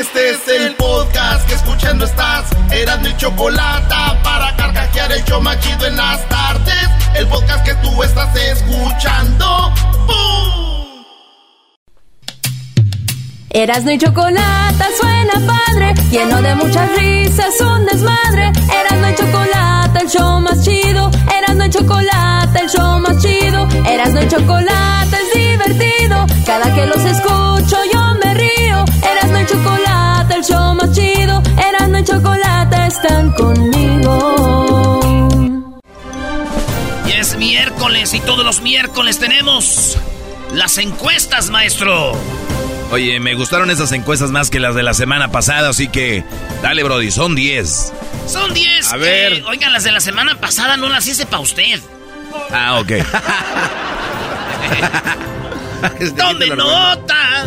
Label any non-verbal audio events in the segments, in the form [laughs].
Este es el podcast que escuchando estás. Eran mi chocolate para carcajear el show machido en las tardes. El podcast que tú estás escuchando. ¡Bum! Erasno y chocolate suena padre, lleno de muchas risas, un desmadre. Erasno y chocolate, el show más chido. Erasno y chocolate, el show más chido. Erasno y chocolate es divertido. Cada que los escucho yo el show más chido. Erasno y chocolate están conmigo. Y es miércoles y todos los miércoles tenemos las encuestas, maestro. Oye, me gustaron esas encuestas más que las de la semana pasada, así que dale, Brody, son 10. Son 10. A ver. eh, oigan, las de la semana pasada no las hice para usted. Ah, ok. [laughs] [laughs] ¡Tome nota!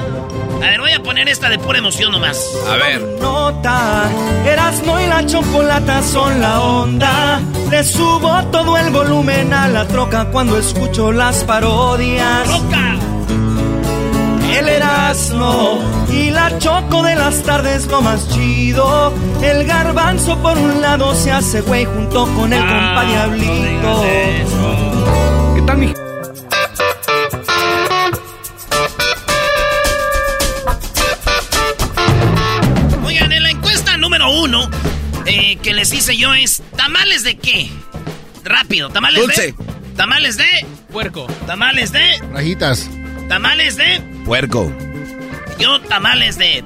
A ver, voy a poner esta de pura emoción nomás. A ver. Nota, Erasmo y la chocolata son la onda. Le subo todo el volumen a la troca cuando escucho las parodias. ¡Troca! El Erasmo y la choco de las tardes lo más chido. El garbanzo por un lado se hace güey junto con el compa Diablito. ¿Qué tal mi? Uno eh, que les hice yo es: ¿tamales de qué? Rápido, ¿tamales Dulce. de? ¿Tamales de? Puerco. ¿Tamales de? Rajitas. ¿Tamales de? Puerco. Yo tamales de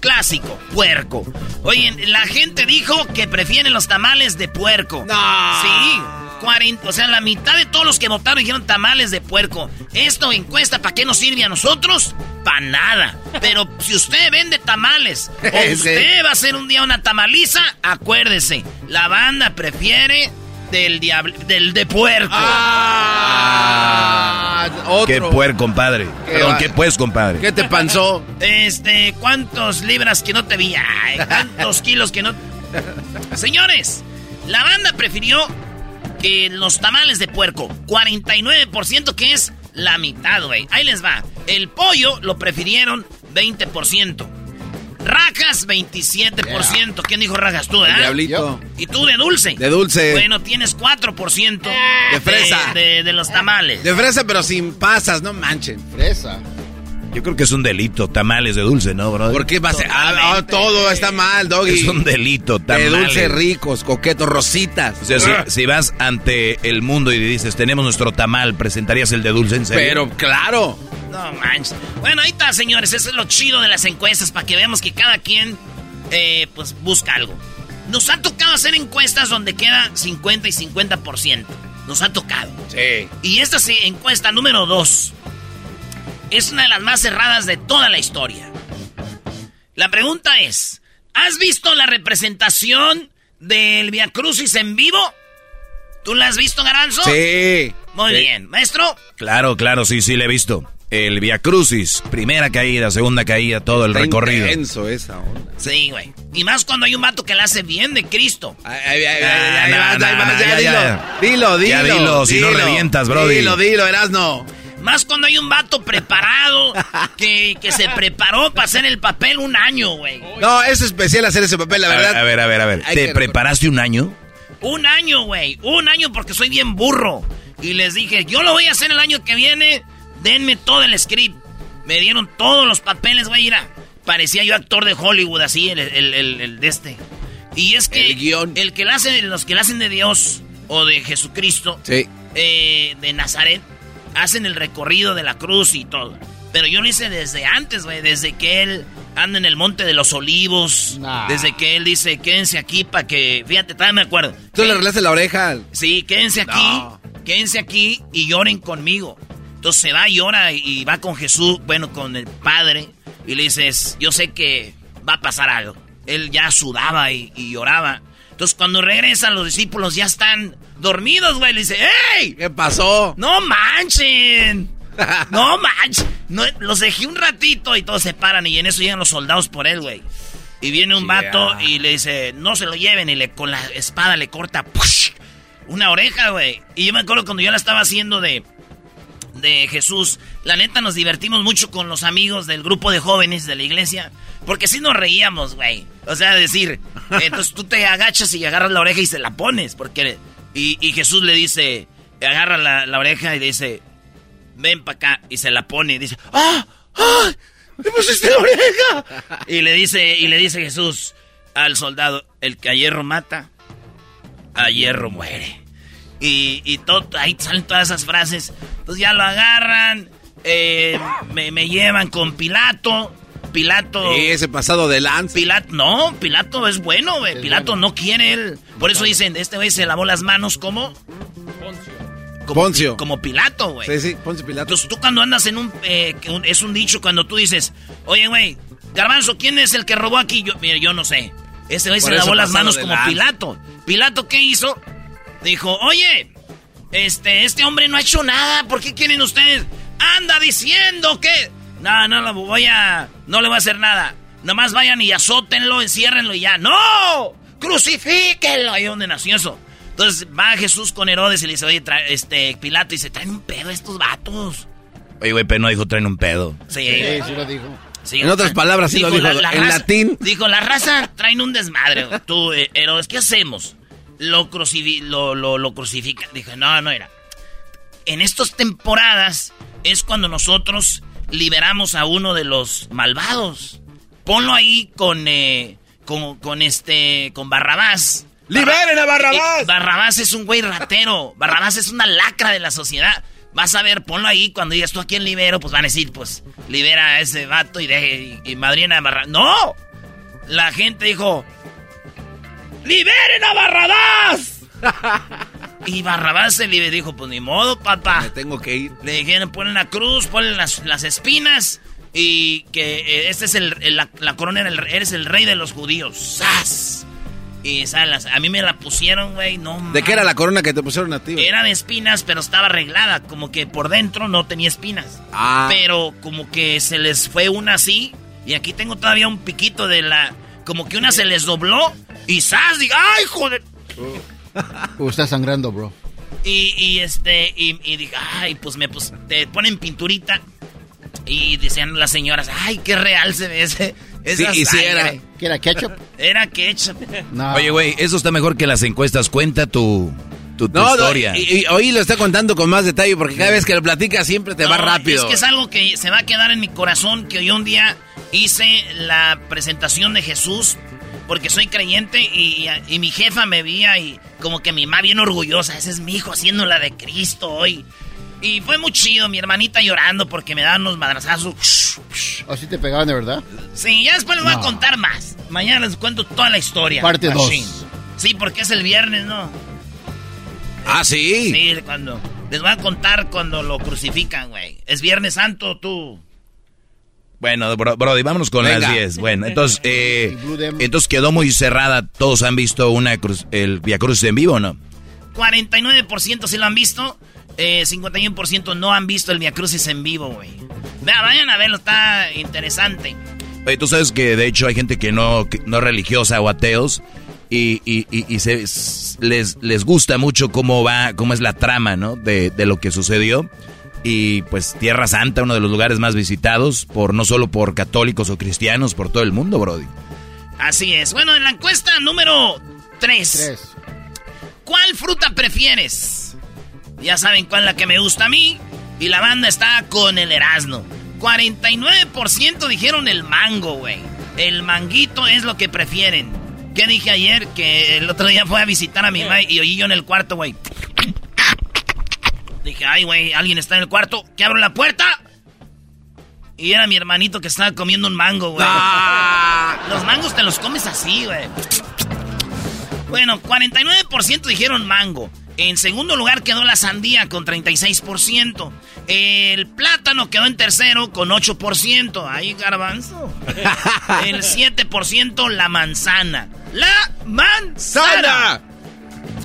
clásico, puerco. Oye, la gente dijo que prefieren los tamales de puerco. No. Sí. 40, o sea, la mitad de todos los que votaron dijeron tamales de puerco. Esto encuesta, ¿para qué nos sirve a nosotros? Para nada. Pero si usted vende tamales [laughs] o Es usted va a hacer un día una tamaliza, acuérdese, la banda prefiere del diablo, del de puerco. Ah, otro. Qué puer, compadre. Qué Perdón, va- qué pues, compadre. ¿Qué te panzó? Este, ¿cuántos libras que no te vi? Ay, ¿Cuántos [laughs] kilos que no? Señores, la banda prefirió que los tamales de puerco, 49%, que es la mitad, güey. Ahí les va. El pollo lo prefirieron 20%. Rajas, 27%. ¿Quién dijo rajas? Tú, ¿eh? diablito. ¿Y tú de dulce? De dulce. Bueno, tienes 4% De fresa. De, de los tamales. De fresa, pero sin pasas, no manchen. Fresa. Yo creo que es un delito, tamales de dulce, ¿no, bro? ¿Por qué va a ser? Ah, ah, todo está mal, Doggy. Es un delito, De tamales. dulce ricos, coquetos, rositas. O sea, si, si vas ante el mundo y dices, tenemos nuestro tamal, ¿presentarías el de dulce en serio? Pero claro. No manches. Bueno, ahí está, señores. Eso es lo chido de las encuestas para que veamos que cada quien, eh, pues, busca algo. Nos ha tocado hacer encuestas donde queda 50 y 50%. Nos ha tocado. Sí. Y esta sí, encuesta número 2 es una de las más cerradas de toda la historia. La pregunta es: ¿has visto la representación del Via Crucis en vivo? ¿Tú la has visto, Garanzo? Sí. Muy Sí. bien. Maestro, Claro, claro, sí, sí, le he visto. El Via Crucis, primera caída, segunda caída, todo el Está recorrido. intenso esa onda. Sí, güey. Y más cuando hay un vato que la hace bien de Cristo. Ay, ay, ay, Ah, ay, ay, no, vas, no, ahí vas, no, ya, ya, dilo. ya. Dilo, dilo. Ya dilo, si no revientas, brody. Dilo, dilo, Erasno. Más cuando hay un vato preparado que, que se preparó para hacer el papel un año, güey. No, es especial hacer ese papel, la A ver, verdad. a ver, a ver, a ver. ¿Te preparaste un año? Un año, güey. Un año porque soy bien burro. Y les dije, yo lo voy a hacer el año que viene. Denme todo el script. Me dieron todos los papeles, güey. Mira, parecía yo actor de Hollywood, así, el, el, el, el de este. Y es que El guion. el que le hacen, los que le hacen de Dios o de Jesucristo, Sí. eh, de Nazaret, hacen el recorrido de la cruz y todo. Pero yo lo hice desde antes, güey, desde que él anda en el monte de los olivos, Nah. desde que él dice, quédense aquí para que, fíjate, todavía me acuerdo. Tú le arreglaste la oreja. Sí, quédense aquí, No. quédense aquí y lloren conmigo. Entonces se va, llora y- y va con Jesús, bueno, con el Padre, y le dices, yo sé que va a pasar algo. Él ya sudaba y, y lloraba. Entonces cuando regresan los discípulos ya están dormidos, güey. Le dice, ¡Ey! ¿Qué pasó? ¡No manchen! [laughs] ¡No manchen! No, los dejé un ratito y todos se paran y en eso llegan los soldados por él, güey. Y viene un vato y le dice, no se lo lleven y le con la espada le corta ¡push! una oreja, güey. Y yo me acuerdo cuando yo la estaba haciendo de, de Jesús, la neta nos divertimos mucho con los amigos del grupo de jóvenes de la iglesia, porque sí nos reíamos, güey. O sea, decir, [laughs] entonces tú te agachas y agarras la oreja y se la pones, porque... Y, y Jesús le dice, agarra la, la oreja y le dice, ven para acá, y se la pone y dice, ¡ah! ¡ah! ¡Me pusiste la oreja! Y le dice, y le dice Jesús al soldado, el que a hierro mata, a hierro muere. Y, y todo, ahí salen todas esas frases. Entonces ya lo agarran, eh, me, me llevan con Pilato. Pilato. Sí, ese pasado de lanza. Pilato, no, Pilato es bueno, güey. Pilato no quiere él. Por eso dicen, este güey se lavó las manos como. Como, Poncio. como Pilato, güey. Sí, sí, Poncio Pilato. Entonces tú cuando andas en un, eh, un- Es un dicho cuando tú dices, oye, güey, Garbanzo, ¿quién es el que robó aquí? Yo, mira, yo no sé. Este güey se lavó las manos como. Pilato. Pilato, ¿qué hizo? Dijo, oye, este, este hombre no ha hecho nada. ¿Por qué quieren ustedes? Anda diciendo que... No, no lo voy a... No le voy a hacer nada. Nomás vayan y azótenlo, enciérrenlo y ya. ¡No! ¡Crucifíquenlo! Ahí donde nació eso. Entonces va Jesús con Herodes y le dice, oye, tra- este, Pilato, y se traen un pedo estos vatos. Oye, güey, pero no dijo traen un pedo. Sí, Sí, sí lo dijo. sí. En otras palabras, sí lo dijo, en latín. Dijo, la raza traen un desmadre. Tú, eh, Herodes, ¿qué hacemos? Lo, lo, lo, lo crucifican. Dije, no, no era. En estas temporadas es cuando nosotros liberamos a uno de los malvados. Ponlo ahí con, eh, con, con este, con Barrabás. ¡Liberen a Barrabás! Eh, Barrabás es un güey ratero. Barrabás es una lacra de la sociedad. Vas a ver, ponlo ahí. Cuando digas tú a quién libero, pues van a decir, pues libera a ese vato y, deje, y, y madrina a Barrabás. ¡No! La gente dijo: ¡Liberen a Barrabás! [laughs] y Barrabás se libre dijo: Pues ni modo, papá. Me tengo que ir. Le dijeron, ponen la cruz, ponen las, las espinas y que eh, este es el, el- la, la corona, era el- eres el rey de los judíos. ¡Sas! Y ¿sabes? a mí me la pusieron, güey, no ¿De qué era la corona que te pusieron a ti? Era de espinas, pero estaba arreglada, como que por dentro no tenía espinas. Ah. Pero como que se les fue una así, y aquí tengo todavía un piquito de la... Como que una se les dobló, y ¡zas! Digo, ¡ay, joder! Uh, está sangrando, bro. Y, y este, y, y dije, ay, pues me pues, te ponen pinturita. Y decían las señoras, ay, qué real se ve ese. esa Sí, y sí sangre". era. ¿Qué era ketchup? Era ketchup. No. Oye, güey, eso está mejor que las encuestas. Cuenta tu, tu, tu No, no, historia. y, y hoy lo está contando con más detalle porque cada vez que lo platica siempre te va No, rápido. Es que es algo que se va a quedar en mi corazón, que yo un día hice la presentación de Jesús, porque soy creyente y, y- y mi jefa me veía y como que mi mamá bien orgullosa, ese es mi hijo haciendo la de Cristo hoy. Y fue muy chido, mi hermanita llorando porque me daban unos madrazazos. ¿O sí te pegaban de verdad? Sí, ya después les voy a contar más. Mañana les cuento toda la historia. Parte dos. Machine. Sí, porque es el viernes, ¿no? Ah, sí. Sí, cuando. Les voy a contar cuando lo crucifican, güey. Es Viernes Santo, tú. Bueno, bro, Brody, vámonos con Venga. las 10. Bueno, [laughs] entonces, eh, entonces quedó muy cerrada. Todos han visto una cruz, el Via Cruz en vivo, ¿no? 49% sí lo han visto. Eh, 51% no han visto el Via Crucis en vivo, güey. Vea, vayan a verlo, está interesante. Oye, tú sabes que de hecho hay gente que no, que no es religiosa o ateos y, y, y- y se, les, les gusta mucho cómo va, cómo es la trama, ¿no? De, de lo que sucedió. Y pues Tierra Santa, uno de los lugares más visitados, por no solo por católicos o cristianos, por todo el mundo, Brody. Así es. Bueno, en la encuesta número 3. Tres. ¿Cuál fruta prefieres? Ya saben cuál es la que me gusta a mí. Y la banda está con el Erasmo. 49% dijeron el mango, güey. El manguito es lo que prefieren. ¿Qué dije ayer? Que el otro día fue a visitar a mi mamá y oí yo en el cuarto, güey. Dije, ay, güey, alguien está en el cuarto. ¿Que abro la puerta? Y era mi hermanito que estaba comiendo un mango, güey. Ah. Los mangos te los comes así, güey. Bueno, 49% dijeron mango. En segundo lugar quedó la sandía con 36%. El plátano quedó en tercero con 8%. Ahí, garbanzo. El 7% la manzana. ¡La manzana!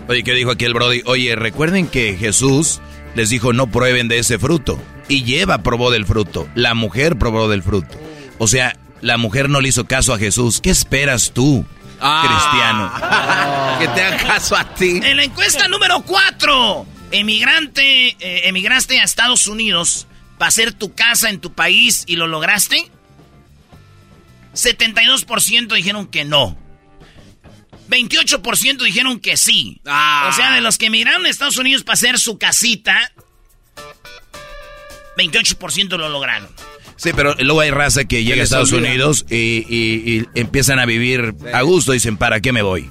Oye, ¿qué dijo aquí el Brody? Oye, recuerden que Jesús les dijo no prueben de ese fruto. Y Lleva probó del fruto. La mujer probó del fruto. O sea, la mujer no le hizo caso a Jesús. ¿Qué esperas tú, cristiano? [laughs] Que te haga caso a ti. En la encuesta número 4, emigrante, eh, emigraste a Estados Unidos para hacer tu casa en tu país y lo lograste. 72% dijeron que no. 28% dijeron que sí. Ah. O sea, de los que emigraron a Estados Unidos para hacer su casita, 28% lo lograron. Sí, pero luego hay raza que llega a Estados olvida. Unidos y, y- y empiezan a vivir a gusto. Dicen, ¿para qué me voy?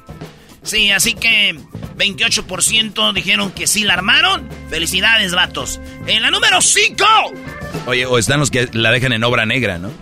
Sí, así que 28% dijeron que sí la armaron. Felicidades, vatos. En la número 5. Oye, o están los que la dejan en obra negra, ¿no?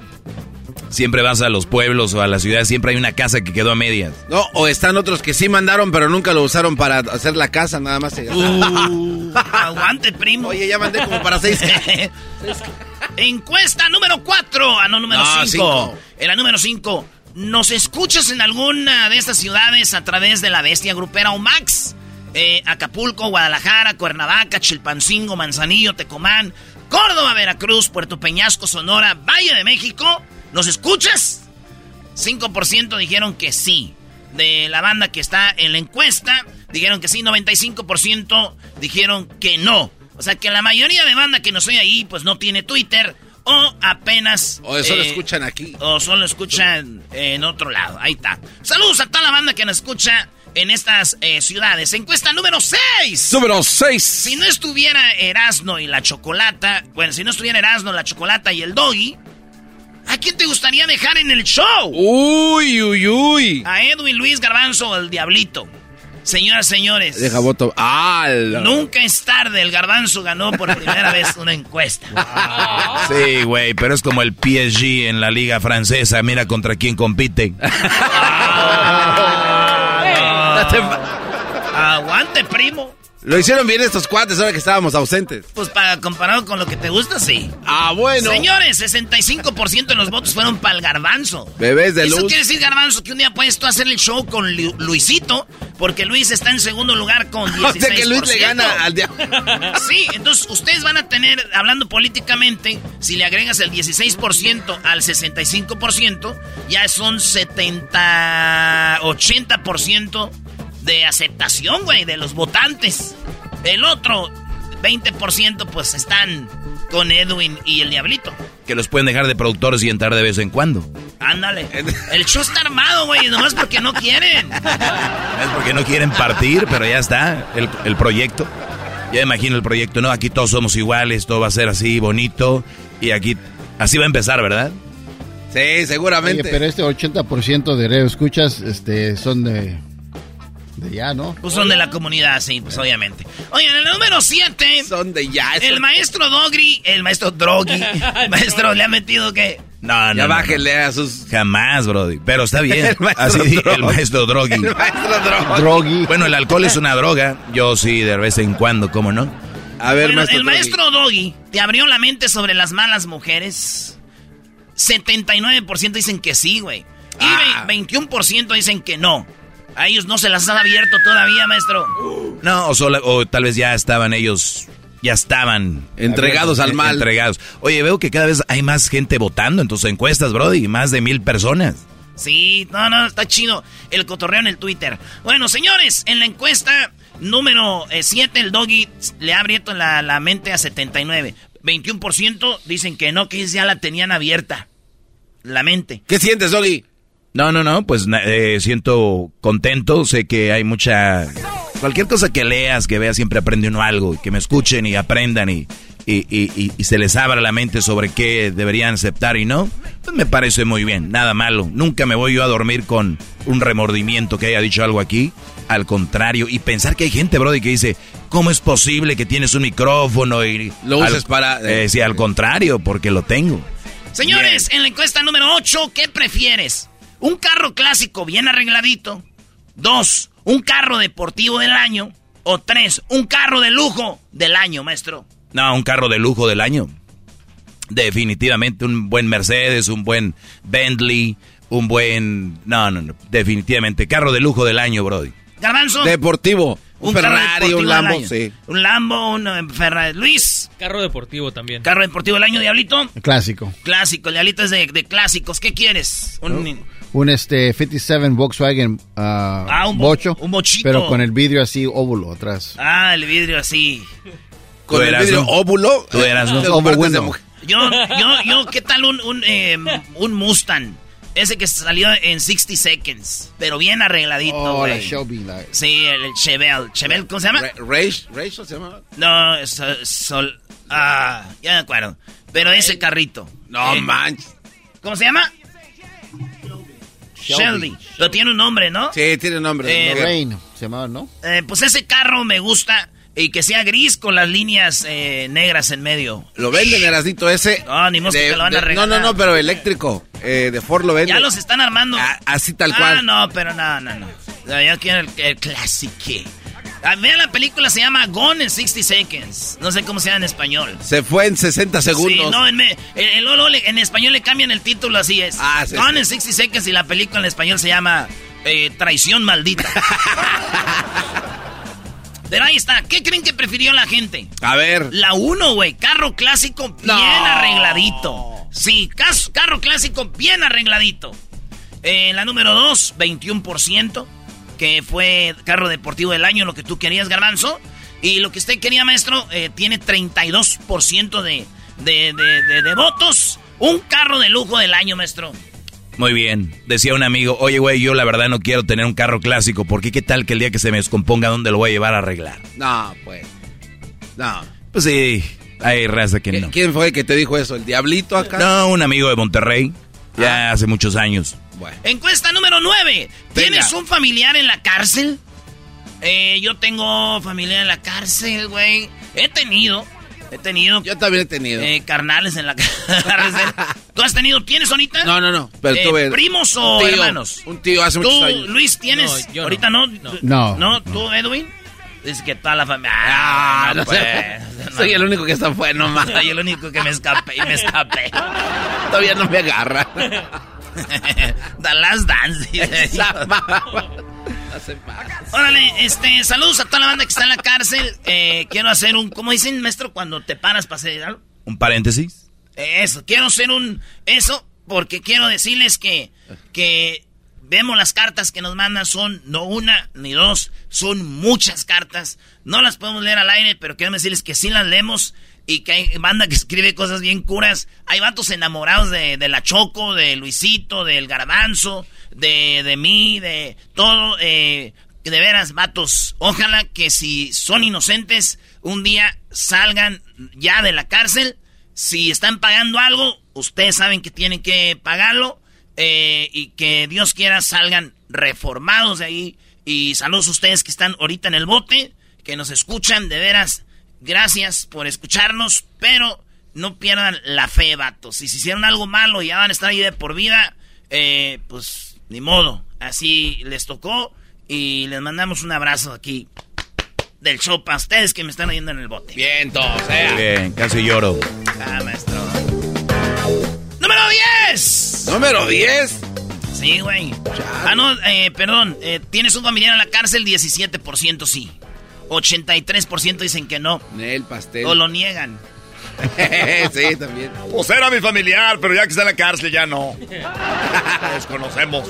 Siempre vas a los pueblos o a las ciudades, siempre hay una casa que quedó a medias. No, o están otros que sí mandaron, pero nunca lo usaron para hacer la casa, nada más. se gastaron. [laughs] Aguante, primo. Oye, ya mandé como para seis. [laughs] Encuesta número 4. Ah, no, número No, 5. cinco. En la número 5. ¿Nos escuchas en alguna de estas ciudades a través de la bestia grupera o Max? Eh, Acapulco, Guadalajara, Cuernavaca, Chilpancingo, Manzanillo, Tecomán, Córdoba, Veracruz, Puerto Peñasco, Sonora, Valle de México. ¿Nos escuchas? 5% dijeron que sí. De la banda que está en la encuesta, dijeron que sí. 95% dijeron que no. O sea que la mayoría de banda que nos oye ahí, pues no tiene Twitter. O apenas. O eso lo eh, escuchan aquí. O solo escuchan en otro lado. Ahí está. Saludos a toda la banda que nos escucha en estas eh, ciudades. Encuesta número 6. Número 6. Si no estuviera Erasno y la Chocolata, bueno, si no estuviera Erasno, la Chocolata y el Doggy, ¿a quién te gustaría dejar en el show? Uy, uy, uy. A Edwin Luis Garbanzo o el Diablito. Señoras, señores. Deja voto. Ah, la- Nunca es tarde, el Garbanzo ganó por primera vez una encuesta. [laughs] Sí, güey, pero es como el PSG en la liga francesa. Mira contra quién compite. [laughs] [laughs] Aguante, primo. Lo hicieron bien estos cuates ahora que estábamos ausentes. Pues para comparado con lo que te gusta, sí. Ah, bueno. Señores, 65% de los votos fueron para el garbanzo. Bebés de Eso luz. quiere decir, garbanzo, que un día puedes tú hacer el show con Lu- Luisito, porque Luis está en segundo lugar con 16%. [laughs] O sea que Luis le gana al diablo. [laughs] Sí, entonces ustedes van a tener, hablando políticamente, si le agregas el 16% al 65%, ya son 70, 80% de aceptación, güey, de los votantes. El otro 20% pues están con Edwin y el Diablito. Que los pueden dejar de productores y entrar de vez en cuando. Ándale. El show está armado, güey, nomás porque no quieren. Es porque no quieren partir, pero ya está el, el proyecto. Ya imagino el proyecto, ¿no? Aquí todos somos iguales, todo va a ser así, bonito. Y aquí, así va a empezar, ¿verdad? Sí, Oye, seguramente. pero este 80% de radio escuchas este, son de, de ya, ¿no? Pues son de la comunidad, sí, pues obviamente. Oye, en el número 7... Son de ya. El maestro Dogri, el maestro Drogi, [laughs] maestro, le ha metido que... No, no. Ya no, bájenle a sus. Jamás, Brody. Pero está [laughs] bien. El maestro Así di- Drogi. el maestro Drogi. El maestro Drogi. Drogi. Bueno, el alcohol es una droga. Yo sí, de vez en cuando, ¿cómo no? A ver, Bueno, maestro el Drogi. maestro Doggy te abrió la mente sobre las malas mujeres. 79% dicen que sí, güey. Y Ah. ve- 21% dicen que no. A ellos no se las han abierto todavía, maestro. No, o, solo- o tal vez ya estaban ellos, ya estaban Entregados al mal. Entregados. Oye, veo que cada vez hay más gente votando en tus encuestas, Brody. Más de mil personas. Sí, no, no, está chido el cotorreo en el Twitter. Bueno, señores, en la encuesta número 7, el doggy le ha abierto la, la mente a 79. 21% dicen que no, que ya la tenían abierta. La mente. ¿Qué sientes, Doggy? No, no, no, pues na- eh, siento contento, sé que hay mucha... Cualquier cosa que leas, que veas, siempre aprende uno algo, que me escuchen y aprendan y y, y, y, se les abra la mente sobre qué deberían aceptar y no, pues me parece muy bien, nada malo. Nunca me voy yo a dormir con un remordimiento que haya dicho algo aquí. Al contrario, y pensar que hay gente, Brody, que dice, ¿cómo es posible que tienes un micrófono y... Lo uses para... Eh, sí, al contrario, porque lo tengo. Señores, en la encuesta número 8, ¿qué prefieres? ¿Un carro clásico bien arregladito? Dos, un carro deportivo del año. O tres, un carro de lujo del año, maestro. No, un carro de lujo del año. Definitivamente un buen Mercedes, un buen Bentley, un buen... No, no, no. Definitivamente. Carro de lujo del año, Brody. Garbanzo. Deportivo. Un, Ferrari, un Lambo, sí. Un Lambo, un eh, Ferrari. Luis. Carro deportivo también. Carro deportivo del año, Diablito. Clásico. Clásico, el Diablito es de, clásicos. ¿Qué quieres? Un, un este 57 Volkswagen uh, ah, un bocho. Un bochito. Pero con el vidrio así óvulo atrás. Ah, el vidrio así. ¿Con el vidrio óvulo? Tú eras un bueno. Yo, yo, yo, ¿qué tal un, un, eh, un Mustang? Ese que salió en 60 Seconds, pero bien arregladito, Oh, la Shelby. Sí, el Chevelle. ¿Chevelle cómo se llama? Rage, Rachel se llama. No, es Sol... Ah, ya me acuerdo. Pero ese carrito. No eh, manches. ¿Cómo se llama? Shelby. Lo tiene un nombre, ¿no? Sí, tiene un nombre. Eh, Lorraine, se llamaba, ¿no? Eh, pues ese carro me gusta y que sea gris con las líneas eh, negras en medio. ¿Lo venden, Erasito, ese? No, ni modo que lo van a regalar. No, no, no, pero eléctrico. Eh, de Ford lo venden. Ya los están armando. Ah, así tal cual. Ah, no, pero no, no, no. Yo quiero el, el clásico. Ah, vean la película, se llama Gone in 60 Seconds. No sé cómo se llama en español. Se fue en 60 segundos. Sí, no, en, en español le cambian el título, así es. Ah, sí, Gone in 60 Seconds y la película en español se llama eh, Traición Maldita. [laughs] Pero ahí está. ¿Qué creen que prefirió la gente? A ver. La 1, güey. Carro clásico bien arregladito. Sí, carro clásico bien arregladito. Eh, la número 2, 21%. Que fue carro deportivo del año, lo que tú querías, Garbanzo. Y lo que usted quería, maestro, eh, tiene 32% de, de, de, de votos. Un carro de lujo del año, maestro. Muy bien. Decía un amigo, oye, güey, yo la verdad no quiero tener un carro clásico, porque qué tal que el día que se me descomponga, ¿dónde lo voy a llevar a arreglar? No, pues. No. Pues sí, hay raza que no. ¿Quién fue el que te dijo eso? ¿El diablito acá? No, un amigo de Monterrey. Ya ah. hace muchos años. Bueno. Encuesta número 9. ¿Tienes un familiar en la cárcel? Eh, yo tengo familiar en la cárcel, güey. He tenido. He tenido. Yo también he tenido. Eh, carnales en la [laughs] cárcel. ¿Tú has tenido? ¿Tienes ahorita? No, no, no. Pero eh, tuve ¿Primos o hermanos? Un tío hace muchos años. Luis, tienes? ¿Ahorita no? No. ¿No? ¿Tú, Edwin? Es que toda la familia. Ah, no, pues. Soy el único que está bueno, más. Soy el único que me escapé y me escapé. [laughs] Todavía no me agarra. [laughs] The Last Dance. Órale, este, saludos a toda la banda que está en la cárcel. Eh, quiero hacer un, ¿cómo dicen, maestro, cuando te paras para hacer algo? ¿Un paréntesis? Eso, quiero hacer un, eso, porque quiero decirles que, que vemos las cartas que nos mandan, son no una ni dos, son muchas cartas. No las podemos leer al aire, pero quiero decirles que sí las leemos y que hay banda que escribe cosas bien curas. Hay vatos enamorados de, de la Choco, de Luisito, del Garbanzo, de, de mí, de todo. Eh, de veras, vatos, ojalá que si son inocentes, un día salgan ya de la cárcel. Si están pagando algo, ustedes saben que tienen que pagarlo. Eh, y que Dios quiera salgan reformados de ahí. Y saludos a ustedes que están ahorita en el bote, que nos escuchan, de veras, gracias por escucharnos, pero no pierdan la fe, vatos. Si se hicieron algo malo y ya van a estar ahí de por vida, eh, pues ni modo. Así les tocó y les mandamos un abrazo aquí del show para ustedes que me están oyendo en el bote. Bien, todos, Bien, casi lloro. Ah, maestro. ¡Número 10! ¿Número 10? Sí, güey. Ah, no, eh, perdón. Eh, ¿Tienes un familiar en la cárcel? 17% sí. 83% dicen que no. El pastel. O lo niegan. [laughs] sí, también. Pues era mi familiar, pero ya que está en la cárcel ya no. Nos conocemos.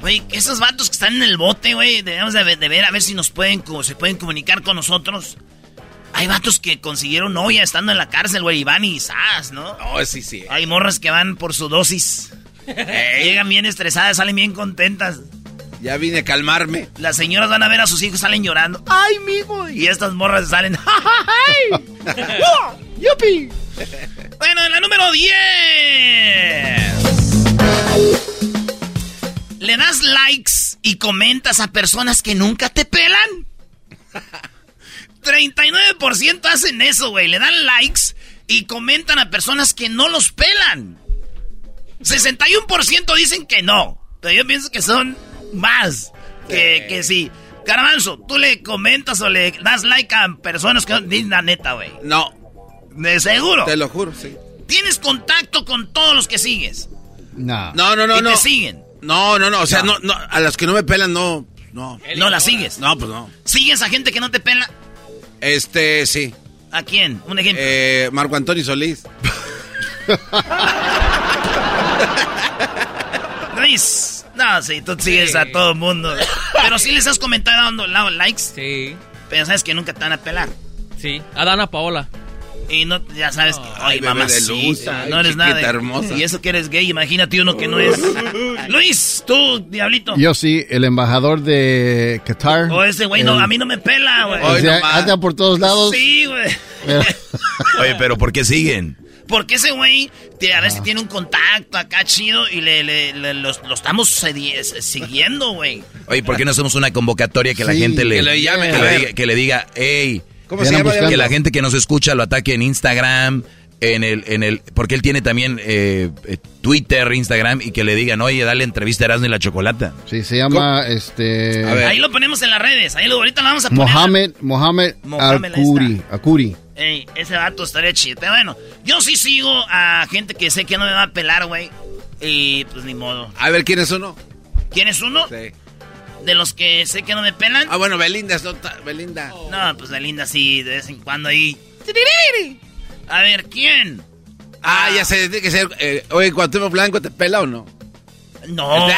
Güey, esos vatos que están en el bote, güey, debemos de, ver a ver si nos pueden, se pueden comunicar con nosotros. Hay vatos que consiguieron novia estando en la cárcel, güey, y van y ¡zas! ¿no? No, sí, sí. Hay morras que van por su dosis. Llegan bien estresadas, salen bien contentas. Ya vine a calmarme. Las señoras van a ver a sus hijos, salen llorando. ¡Ay, mijo! Y estas morras salen. [laughs] ¡Ay! [laughs] ¡Yupi! [laughs] Bueno, en la número 10. ¿Le das likes y comentas a personas que nunca te pelan? 39% hacen eso, güey. Le dan likes y comentan a personas que no los pelan. 61% dicen que no. Pero yo pienso que son más que, que sí. Garbanzo, ¿tú le comentas o le das like a personas que no... Dime la neta, güey. No. ¿De seguro? Te lo juro, sí. ¿Tienes contacto con todos los que sigues? No. No, no, no, ¿Y no. te siguen? No, no, no. O sea, no. No, a las que no me pelan, no. No. ¿No la sigues? No, pues no. ¿Sigues a gente que no te pela? Este, sí. ¿A quién? Un ejemplo. Eh, Marco Antonio Solís. [laughs] Luis. No, sí, tú sigues a todo el mundo. Pero sí les has comentado dando likes. Sí. Pero sabes que nunca te van a pelar. Sí. A Dana Paola. Y no, ya sabes que, ay, bebé mamá, ay, no eres nada. de- hermosa. Y eso que eres gay, imagínate uno que no es. [laughs] Luis, tú, diablito. Yo sí, el embajador de Qatar. O ese güey, no, a mí no me pela, güey. o sea, anda por todos lados. Sí, güey. Pero- [laughs] Oye, pero ¿por qué siguen? Porque ese güey te- a Ah. veces tiene un contacto acá chido y le, le- le- los- lo estamos s- siguiendo, güey. Oye, ¿por qué no hacemos una convocatoria que la gente le, que le llame, que diga, que le diga, hey, ¿Cómo Ya se andan llama? buscando. que la gente que nos escucha lo ataque en Instagram, en el, en el, porque él tiene también eh, eh, Twitter, Instagram, y que le digan, oye, dale entrevista a Erasmo y la Chocolata. Sí, se llama este. A ver. Ahí lo ponemos en las redes. Ahí lo, ahorita lo vamos a poner. Mohamed, Mohamed Mohamed, está. Akuri. Ey, ese vato estaría chido. Pero bueno, yo sí sigo a gente que sé que no me va a pelar, güey. Y pues ni modo. A ver, ¿quién es uno? ¿Quién es uno? Sí. De los que sé que no me pelan. Ah, bueno, Belinda, es nota- Belinda. No, pues de linda sí, de vez en cuando ahí. A ver, ¿quién? Ah, ya sé, tiene que ser. Eh, oye, Cuauhtémoc Blanco, ¿te pela o no? No. [laughs] no.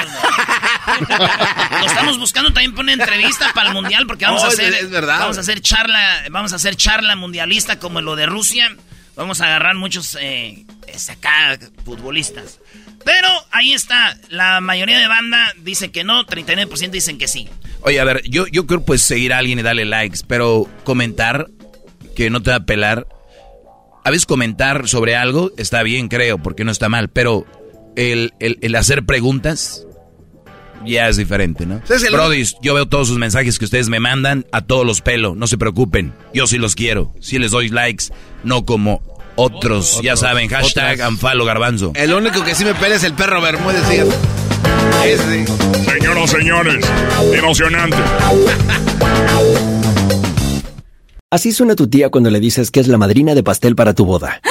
Lo estamos buscando también para una entrevista para el mundial porque vamos Oh, a hacer es verdad. vamos a hacer charla, vamos a hacer charla mundialista como lo de Rusia. Vamos a agarrar muchos eh, acá futbolistas. Pero ahí está, la mayoría de banda dice que no, 39% dicen que sí. Oye, a ver, yo, yo creo pues seguir a alguien y darle likes, pero comentar que no te va a pelar. A veces comentar sobre algo está bien, creo, porque no está mal, pero el, el- el hacer preguntas ya es diferente, ¿no? ¿Sabes el- Brody, yo veo todos sus mensajes que ustedes me mandan, a todos los pelo, no se preocupen, yo sí los quiero, sí les doy likes, no como otros, ya saben, hashtag. Anfalo Garbanzo. El único que sí me pela es el perro Bermúdez, fíjate. Ese. Señoras, señores, emocionante. Así suena tu tía cuando le dices que es la madrina de pastel para tu boda. [gasps]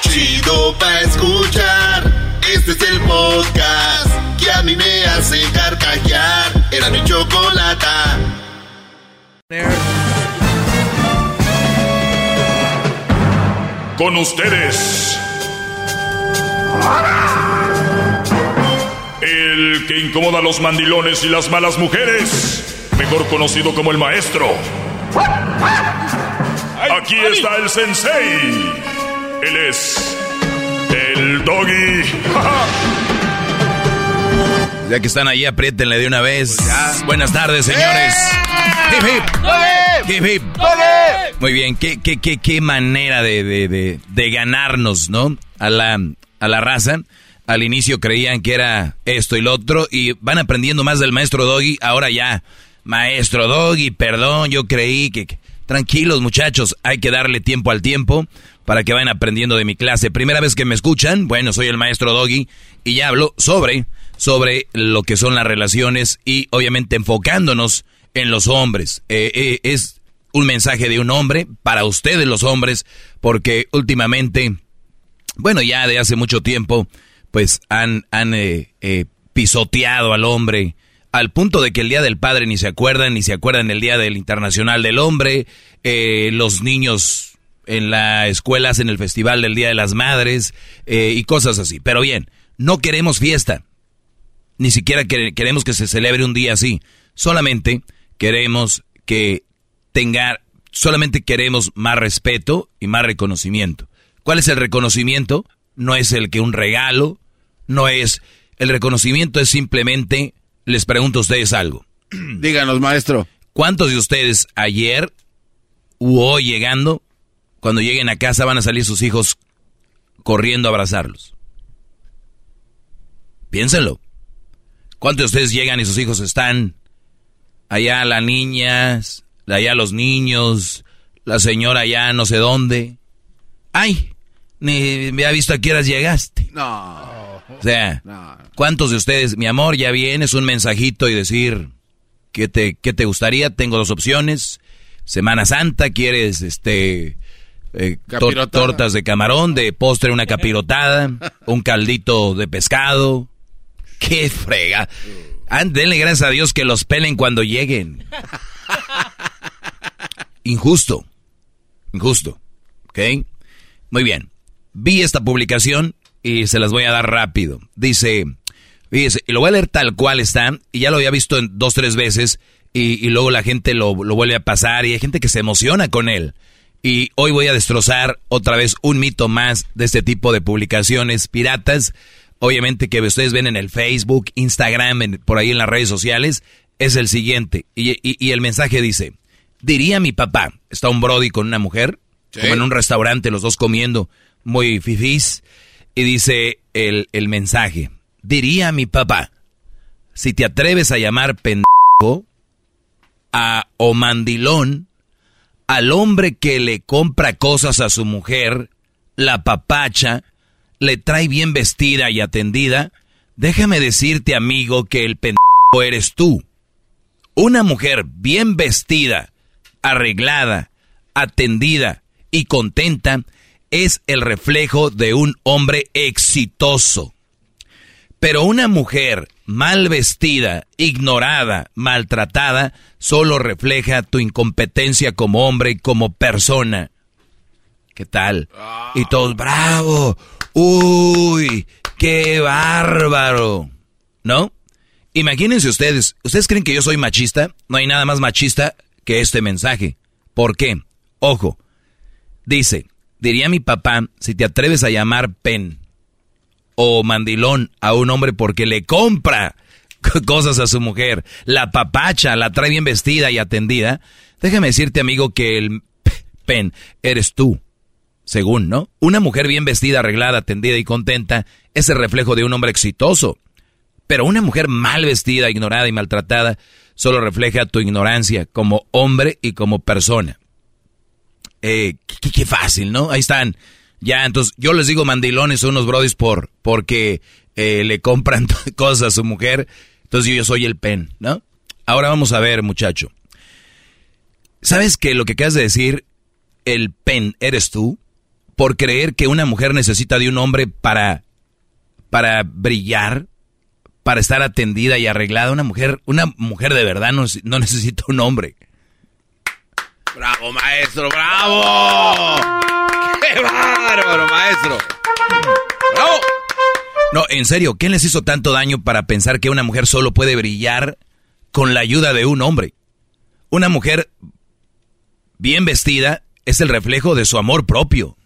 Chido pa' escuchar. Este es el podcast que a mí me hace carcajear. Era mi chocolata. Con ustedes. El que incomoda a los mandilones y las malas mujeres. Mejor conocido como el maestro. Aquí está el sensei. Él es. El doggy. [laughs] Ya que están ahí, apriétenle de una vez. Buenas tardes, señores. Hip, hip. Hip, hip. Muy bien, qué, qué, qué, qué manera de, de, de, de ganarnos, ¿no? A la, a la raza. Al inicio creían que era esto y lo otro y van aprendiendo más del maestro Doggy. Ahora ya Maestro Doggy, perdón, yo creí que... Tranquilos muchachos, hay que darle tiempo al tiempo para que vayan aprendiendo de mi clase. Primera vez que me escuchan, bueno, soy el maestro Doggy y ya hablo sobre, sobre lo que son las relaciones y obviamente enfocándonos en los hombres. Eh, eh, es un mensaje de un hombre para ustedes los hombres porque últimamente, bueno, ya de hace mucho tiempo, pues han, han eh, pisoteado al hombre al punto de que el Día del Padre ni se acuerdan, ni se acuerdan el Día del Internacional del Hombre, eh, los niños en la escuela hacen el Festival del Día de las Madres eh, y cosas así. Pero bien, no queremos fiesta, ni siquiera queremos que se celebre un día así, solamente queremos que tenga, solamente queremos más respeto y más reconocimiento. ¿Cuál es el reconocimiento? No es el que un regalo, no es, el reconocimiento es simplemente les pregunto a ustedes algo. Díganos, maestro. ¿Cuántos de ustedes ayer u hoy llegando, cuando lleguen a casa van a salir sus hijos corriendo a abrazarlos? Piénsenlo. ¿Cuántos de ustedes llegan y sus hijos están allá las niñas, allá los niños, la señora allá no sé dónde? ¡Ay! Ni me ha visto a qué horas llegaste. No. O sea, ¿cuántos de ustedes, mi amor, ya vienes un mensajito y decir qué te, qué te gustaría? Tengo dos opciones. Semana Santa, ¿quieres este eh, tortas de camarón, de postre una capirotada, [laughs] un caldito de pescado? ¡Qué frega! denle gracias a Dios que los pelen cuando lleguen. Injusto. Injusto. ¿Ok? Muy bien. Vi esta publicación y se las voy a dar rápido. Dice, fíjese, y lo voy a leer tal cual está, y ya lo había visto en dos, tres veces, y, luego la gente lo, lo, vuelve a pasar, y hay gente que se emociona con él. Y hoy voy a destrozar otra vez un mito más de este tipo de publicaciones piratas. Obviamente que ustedes ven en el Facebook, Instagram, por ahí en las redes sociales, es el siguiente. Y, y, el mensaje dice, diría mi papá, está un Brody con una mujer, como en un restaurante, los dos comiendo, muy fifís, y dice el, el mensaje, diría mi papá, si te atreves a llamar pendejo a o mandilón al hombre que le compra cosas a su mujer, la papacha, le trae bien vestida y atendida, déjame decirte amigo que el pendejo eres tú. Una mujer bien vestida, arreglada, atendida y contenta es el reflejo de un hombre exitoso. Pero una mujer mal vestida, ignorada, maltratada, solo refleja tu incompetencia como hombre y como persona. ¿Qué tal? Y todos, bravo. Uy, qué bárbaro. ¿No? Imagínense ustedes, ¿ustedes creen que yo soy machista? No hay nada más machista que este mensaje. ¿Por qué? Ojo, dice, Diría mi papá, si te atreves a llamar pen o mandilón a un hombre porque le compra [laughs] cosas a su mujer, la papacha, la trae bien vestida y atendida, déjame decirte amigo que el [laughs] pen eres tú. Según, ¿no? Una mujer bien vestida, arreglada, atendida y contenta es el reflejo de un hombre exitoso. Pero una mujer mal vestida, ignorada y maltratada solo refleja tu ignorancia como hombre y como persona. Eh, qué, fácil, ¿no? Ahí están. Ya, entonces yo les digo mandilones a unos brodis por, porque eh, le compran [laughs] cosas a su mujer. Entonces yo, soy el pen, ¿no? Ahora vamos a ver, muchacho. ¿Sabes que lo que acabas de decir, el pen eres tú? Por creer que una mujer necesita de un hombre para, para brillar, para estar atendida y arreglada. Una mujer, una mujer de verdad no, no necesita un hombre. Bravo, maestro, bravo. ¡Qué bárbaro, maestro! ¡Bravo! No, en serio, ¿qué les hizo tanto daño para pensar que una mujer solo puede brillar con la ayuda de un hombre? Una mujer bien vestida es el reflejo de su amor propio,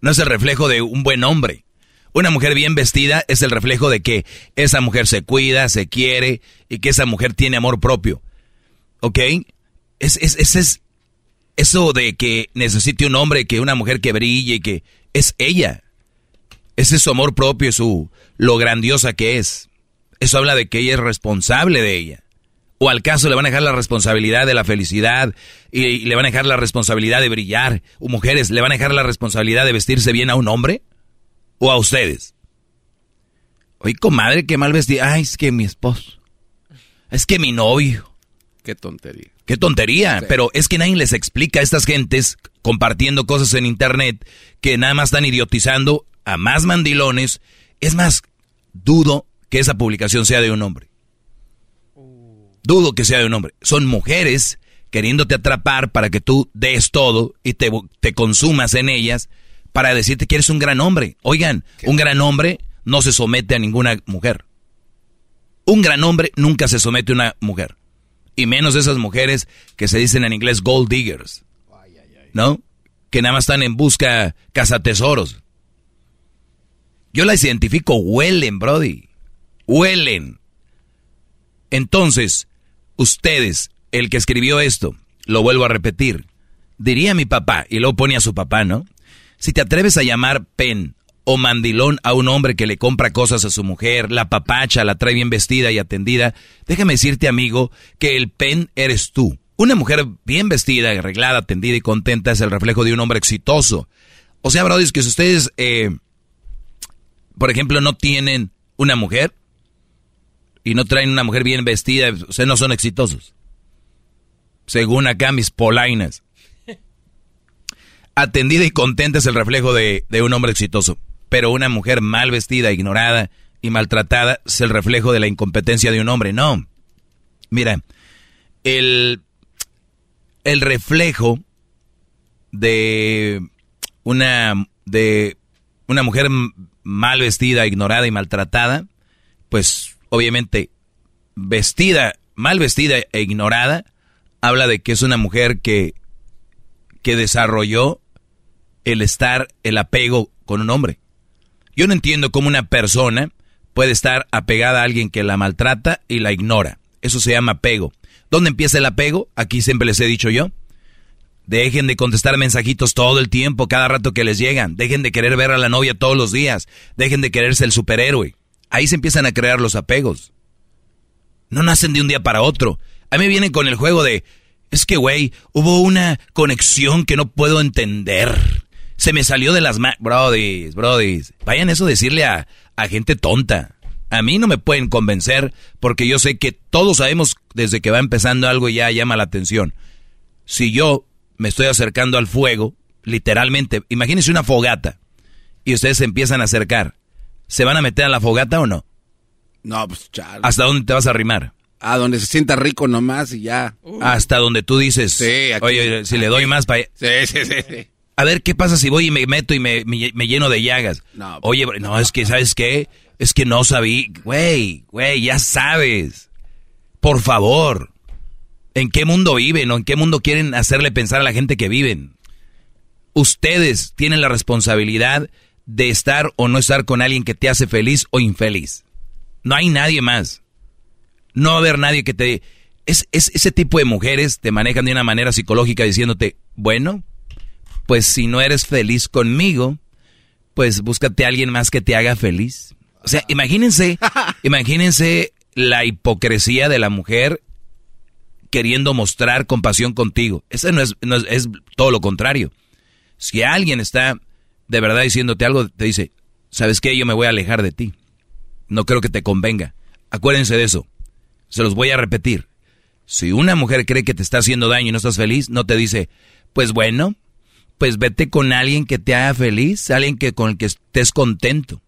no es el reflejo de un buen hombre. Una mujer bien vestida es el reflejo de que esa mujer se cuida, se quiere y que esa mujer tiene amor propio. ¿Ok? Ese es, es, es, eso de que necesite un hombre, que una mujer que brille, que es ella. Ese es su amor propio, su lo grandiosa que es. Eso habla de que ella es responsable de ella. ¿O al caso le van a dejar la responsabilidad de la felicidad y, le van a dejar la responsabilidad de brillar? ¿O mujeres le van a dejar la responsabilidad de vestirse bien a un hombre? ¿O a ustedes? Oye, comadre, qué mal vestida. Ay, es que mi esposo. Es que mi novio. Qué tontería. Qué tontería. Pero es que nadie les explica a estas gentes compartiendo cosas en internet que nada más están idiotizando a más mandilones. Es más, dudo que esa publicación sea de un hombre. Dudo que sea de un hombre. Son mujeres queriéndote atrapar para que tú des todo y te, te consumas en ellas para decirte que eres un gran hombre. Oigan, un gran hombre no se somete a ninguna mujer. Un gran hombre nunca se somete a una mujer. Y menos esas mujeres que se dicen en inglés gold diggers. ¿No? Que nada más están en busca cazatesoros. Yo las identifico, huelen, Brody. Huelen. Entonces, ustedes, el que escribió esto, lo vuelvo a repetir, diría mi papá, y luego pone a su papá, ¿no? Si te atreves a llamar pen o mandilón a un hombre que le compra cosas a su mujer, la papacha, la trae bien vestida y atendida, déjame decirte, amigo, que el pen eres tú. Una mujer bien vestida, arreglada, atendida y contenta es el reflejo de un hombre exitoso. O sea, Brody, es que si ustedes, eh, por ejemplo, no tienen una mujer y no traen una mujer bien vestida, ustedes no son exitosos. Según acá mis polainas. [laughs] Atendida y contenta es el reflejo de, de un hombre exitoso pero una mujer mal vestida, ignorada y maltratada es el reflejo de la incompetencia de un hombre. No. Mira, el, el reflejo de una, de una mujer mal vestida, ignorada y maltratada, pues obviamente vestida, mal vestida e ignorada, habla de que es una mujer que, que desarrolló el estar, el apego con un hombre. Yo no entiendo cómo una persona puede estar apegada a alguien que la maltrata y la ignora. Eso se llama apego. ¿Dónde empieza el apego? Aquí siempre les he dicho yo. Dejen de contestar mensajitos todo el tiempo, cada rato que les llegan. Dejen de querer ver a la novia todos los días. Dejen de quererse el superhéroe. Ahí se empiezan a crear los apegos. No nacen de un día para otro. A mí vienen con el juego de, es que, güey, hubo una conexión que no puedo entender se me salió de las manos. Brodis, brodis. Vayan eso a decirle a, a gente tonta. A mí no me pueden convencer porque yo sé que todos sabemos desde que va empezando algo y ya llama la atención. Si yo me estoy acercando al fuego, literalmente, imagínense una fogata y ustedes se empiezan a acercar. ¿Se van a meter a la fogata o no? No, pues chale. ¿Hasta dónde te vas a arrimar? A donde se sienta rico nomás y ya. Hasta donde tú dices, sí, oye, si le doy más para... Sí, sí, sí, sí. A ver, ¿qué pasa si voy y me meto y me, lleno de llagas? No, Oye, no, es que, ¿sabes qué? Es que no sabí. Güey, güey, ya sabes. Por favor. ¿En qué mundo viven o en qué mundo quieren hacerle pensar a la gente que viven? Ustedes tienen la responsabilidad de estar o no estar con alguien que te hace feliz o infeliz. No hay nadie más. No va a haber nadie que te... Es, es, ese tipo de mujeres te manejan de una manera psicológica diciéndote, bueno, pues si no eres feliz conmigo, pues búscate a alguien más que te haga feliz. O sea, imagínense, [laughs] imagínense la hipocresía de la mujer queriendo mostrar compasión contigo. Eso no es, no es, es todo lo contrario. Si alguien está de verdad diciéndote algo, te dice, ¿sabes qué? Yo me voy a alejar de ti. No creo que te convenga. Acuérdense de eso. Se los voy a repetir. Si una mujer cree que te está haciendo daño y no estás feliz, no te dice, pues bueno, pues vete con alguien que te haga feliz, alguien que con el que estés contento.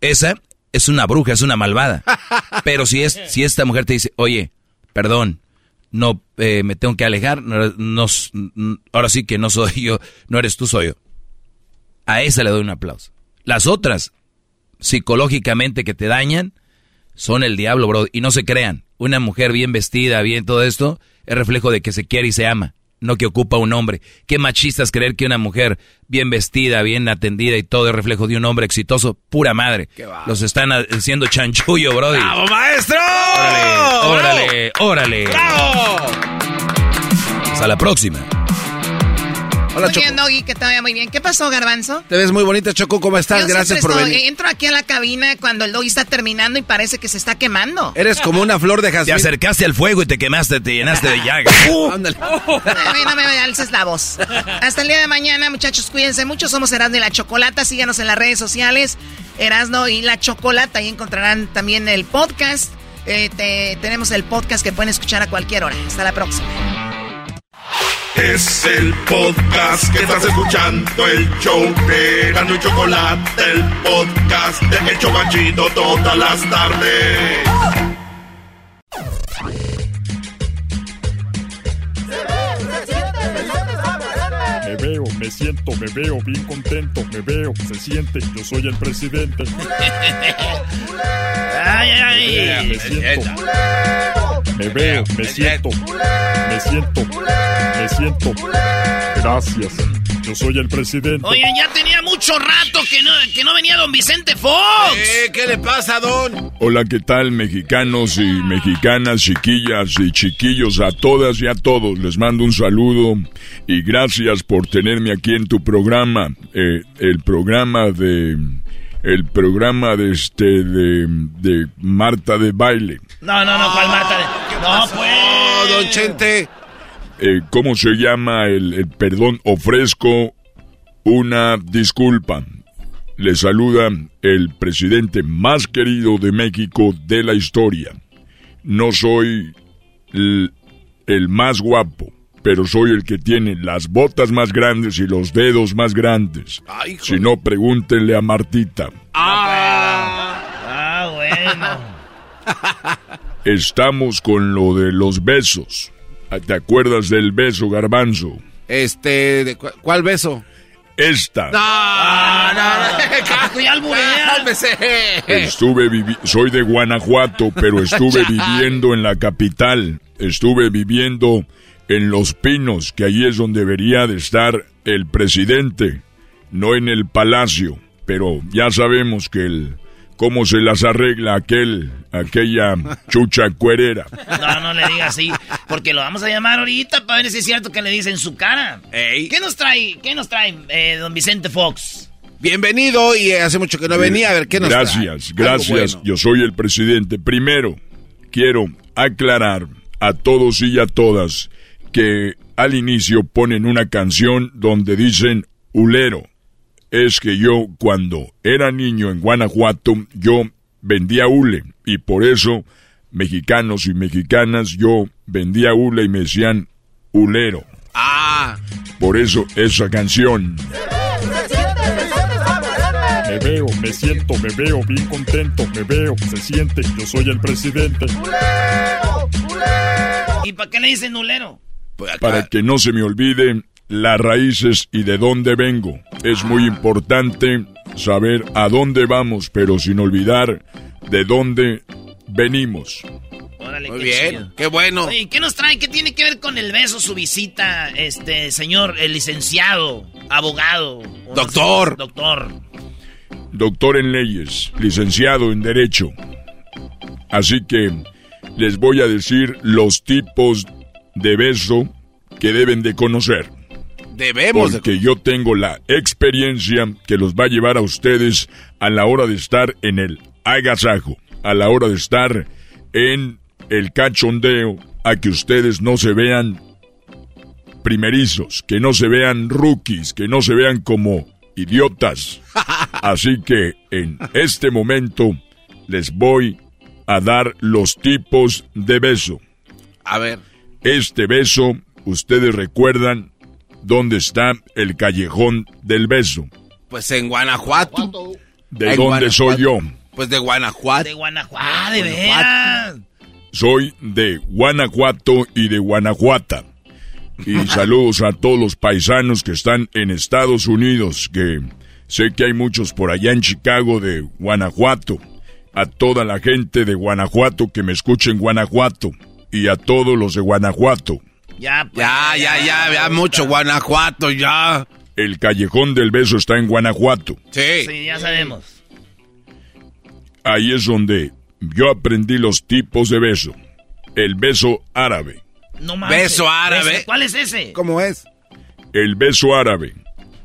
Esa es una bruja, es una malvada. [laughs] Pero si es, si esta mujer te dice, oye, perdón, no eh, me tengo que alejar, no, ahora sí que no soy yo, no eres tú, soy yo. A esa le doy un aplauso. Las otras, psicológicamente que te dañan, son el diablo, bro. Y no se crean. Una mujer bien vestida, bien todo esto, es reflejo de que se quiere y se ama no que ocupa un hombre. Qué machistas creer que una mujer bien vestida, bien atendida y todo es reflejo de un hombre exitoso. Pura madre. Los están haciendo chanchullo, brody. ¡Bravo, maestro! Órale, órale, órale. ¡Bravo! Hasta la próxima. Hola, muy Choco. bien, Doggy, que te vaya muy bien. ¿Qué pasó, Garbanzo? Te ves muy bonita, Choco. ¿Cómo estás? Yo Gracias por estoy- venir. Entro aquí a la cabina cuando el Doggy está terminando y parece que se está quemando. Eres como una flor de Te jazmín. acercaste al fuego y te quemaste, te llenaste de llagas. [laughs] Ándale. A mí no me alces la voz. Hasta el día de mañana, muchachos, cuídense mucho. Somos Erasmo y la Chocolata. Síganos en las redes sociales. Erasmo y la Chocolata. Ahí encontrarán también el podcast. Eh, te- tenemos el podcast que pueden escuchar a cualquier hora. Hasta la próxima. Es el podcast que estás escuchando, el show de Chocolate, el podcast de El Chocachito todas las tardes. Veo, me siento, me veo bien contento, me veo, se siente, yo soy el presidente. Ay, ay, Me siento, me veo, me siento, me siento, me siento. Gracias, yo soy el presidente. Oye, ya tenía mucho rato que no, que no venía don Vicente Fox. Eh, ¿Qué le pasa, don? Hola, ¿qué tal mexicanos y mexicanas, chiquillas y chiquillos, a todas y a todos? Les mando un saludo y gracias por tenerme aquí en tu programa, eh, el programa de... El programa de este, de, de Marta de Baile. No, no, no, ¿cuál Marta? de- No, pues. Oh, don Chente. Eh, ¿Cómo se llama el, el perdón? Ofrezco una disculpa. Le saluda el presidente más querido de México de la historia. No soy el, el más guapo, pero soy el que tiene las botas más grandes y los dedos más grandes. Ay, Si no, pregúntenle a Martita. Ah, bueno. Estamos con lo de los besos. ¿Te acuerdas del beso, garbanzo? Este, ¿de cu- ¿cuál beso? Esta. No, no, [laughs] ya alburea. [laughs] Cálmese. Estuve vivi soy de Guanajuato, pero estuve [laughs] viviendo en la capital. Estuve viviendo en Los Pinos, que allí es donde debería de estar el presidente, no en el palacio. Pero ya sabemos que el cómo se las arregla aquel aquella chucha cuerera. No, no le diga así, porque lo vamos a llamar ahorita para ver si es cierto que le dice en su cara. Ey. ¿Qué nos trae, qué nos trae eh, don Vicente Fox? Bienvenido y hace mucho que no venía. A ver, ¿qué nos Gracias, trae? Gracias. bueno. Yo soy el presidente. Primero, quiero aclarar a todos y a todas que al inicio ponen una canción donde dicen ulero. Es que yo cuando era niño en Guanajuato, yo vendía hule y por eso mexicanos y mexicanas yo vendía hule y me decían ulero. Ah, Por eso esa canción. Me veo, me siento, me veo bien contento, me veo, se siente, yo soy el presidente. ¿Y para qué le dicen nulero? pues acá- para que no se me olviden las raíces y de dónde vengo. Es muy importante saber a dónde vamos, pero sin olvidar de dónde venimos. Órale, Muy qué bien, chido. qué bueno. Oye, ¿qué nos trae? ¿Qué tiene que ver con el beso su visita, este señor, el licenciado, abogado? o no sé, Doctor. doctor. Doctor en leyes, licenciado en derecho. Así que les voy a decir los tipos de beso que deben de conocer. Debemos de... Porque yo tengo la experiencia que los va a llevar a ustedes a la hora de estar en el agasajo, a la hora de estar en el cachondeo, a que ustedes no se vean primerizos, que no se vean rookies, que no se vean como idiotas. [laughs] Así que en este momento les voy a dar los tipos de beso. A ver. Este beso, ustedes recuerdan dónde está el callejón del beso. Pues en Guanajuato. ¿De En dónde soy yo? Pues de Guanajuato. De Guanajuato. Ah, de veras. Soy de Guanajuato y de Guanajuata. Y [laughs] saludos a todos los paisanos que están en Estados Unidos, que sé que hay muchos por allá en Chicago de Guanajuato. A toda la gente de Guanajuato que me escuche en Guanajuato. Y a todos los de Guanajuato. Ya, pues, Ya, ya, ya, ya, mucho Guanajuato, ya. El callejón del beso está en Guanajuato. Sí. Sí, ya sabemos. Ahí es donde yo aprendí los tipos de beso. El beso árabe. No mames. Beso árabe. ¿Cuál es ese? ¿Cómo es? El beso árabe.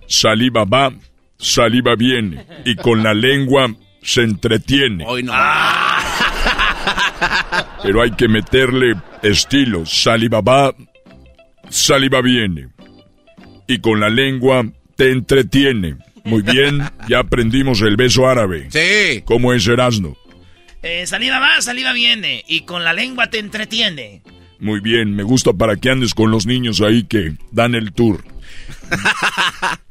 Saliva va, saliva viene. Y con la lengua se entretiene. Hoy no. Pero hay que meterle estilo. Saliva va, saliva viene. Y con la lengua te entretiene. Muy bien, [laughs] ya aprendimos el beso árabe. Sí. ¿Cómo es Erasmo? Eh, saliva va, saliva viene. Y con la lengua te entretiene. Muy bien, me gusta para que andes con los niños ahí que dan el tour. [laughs]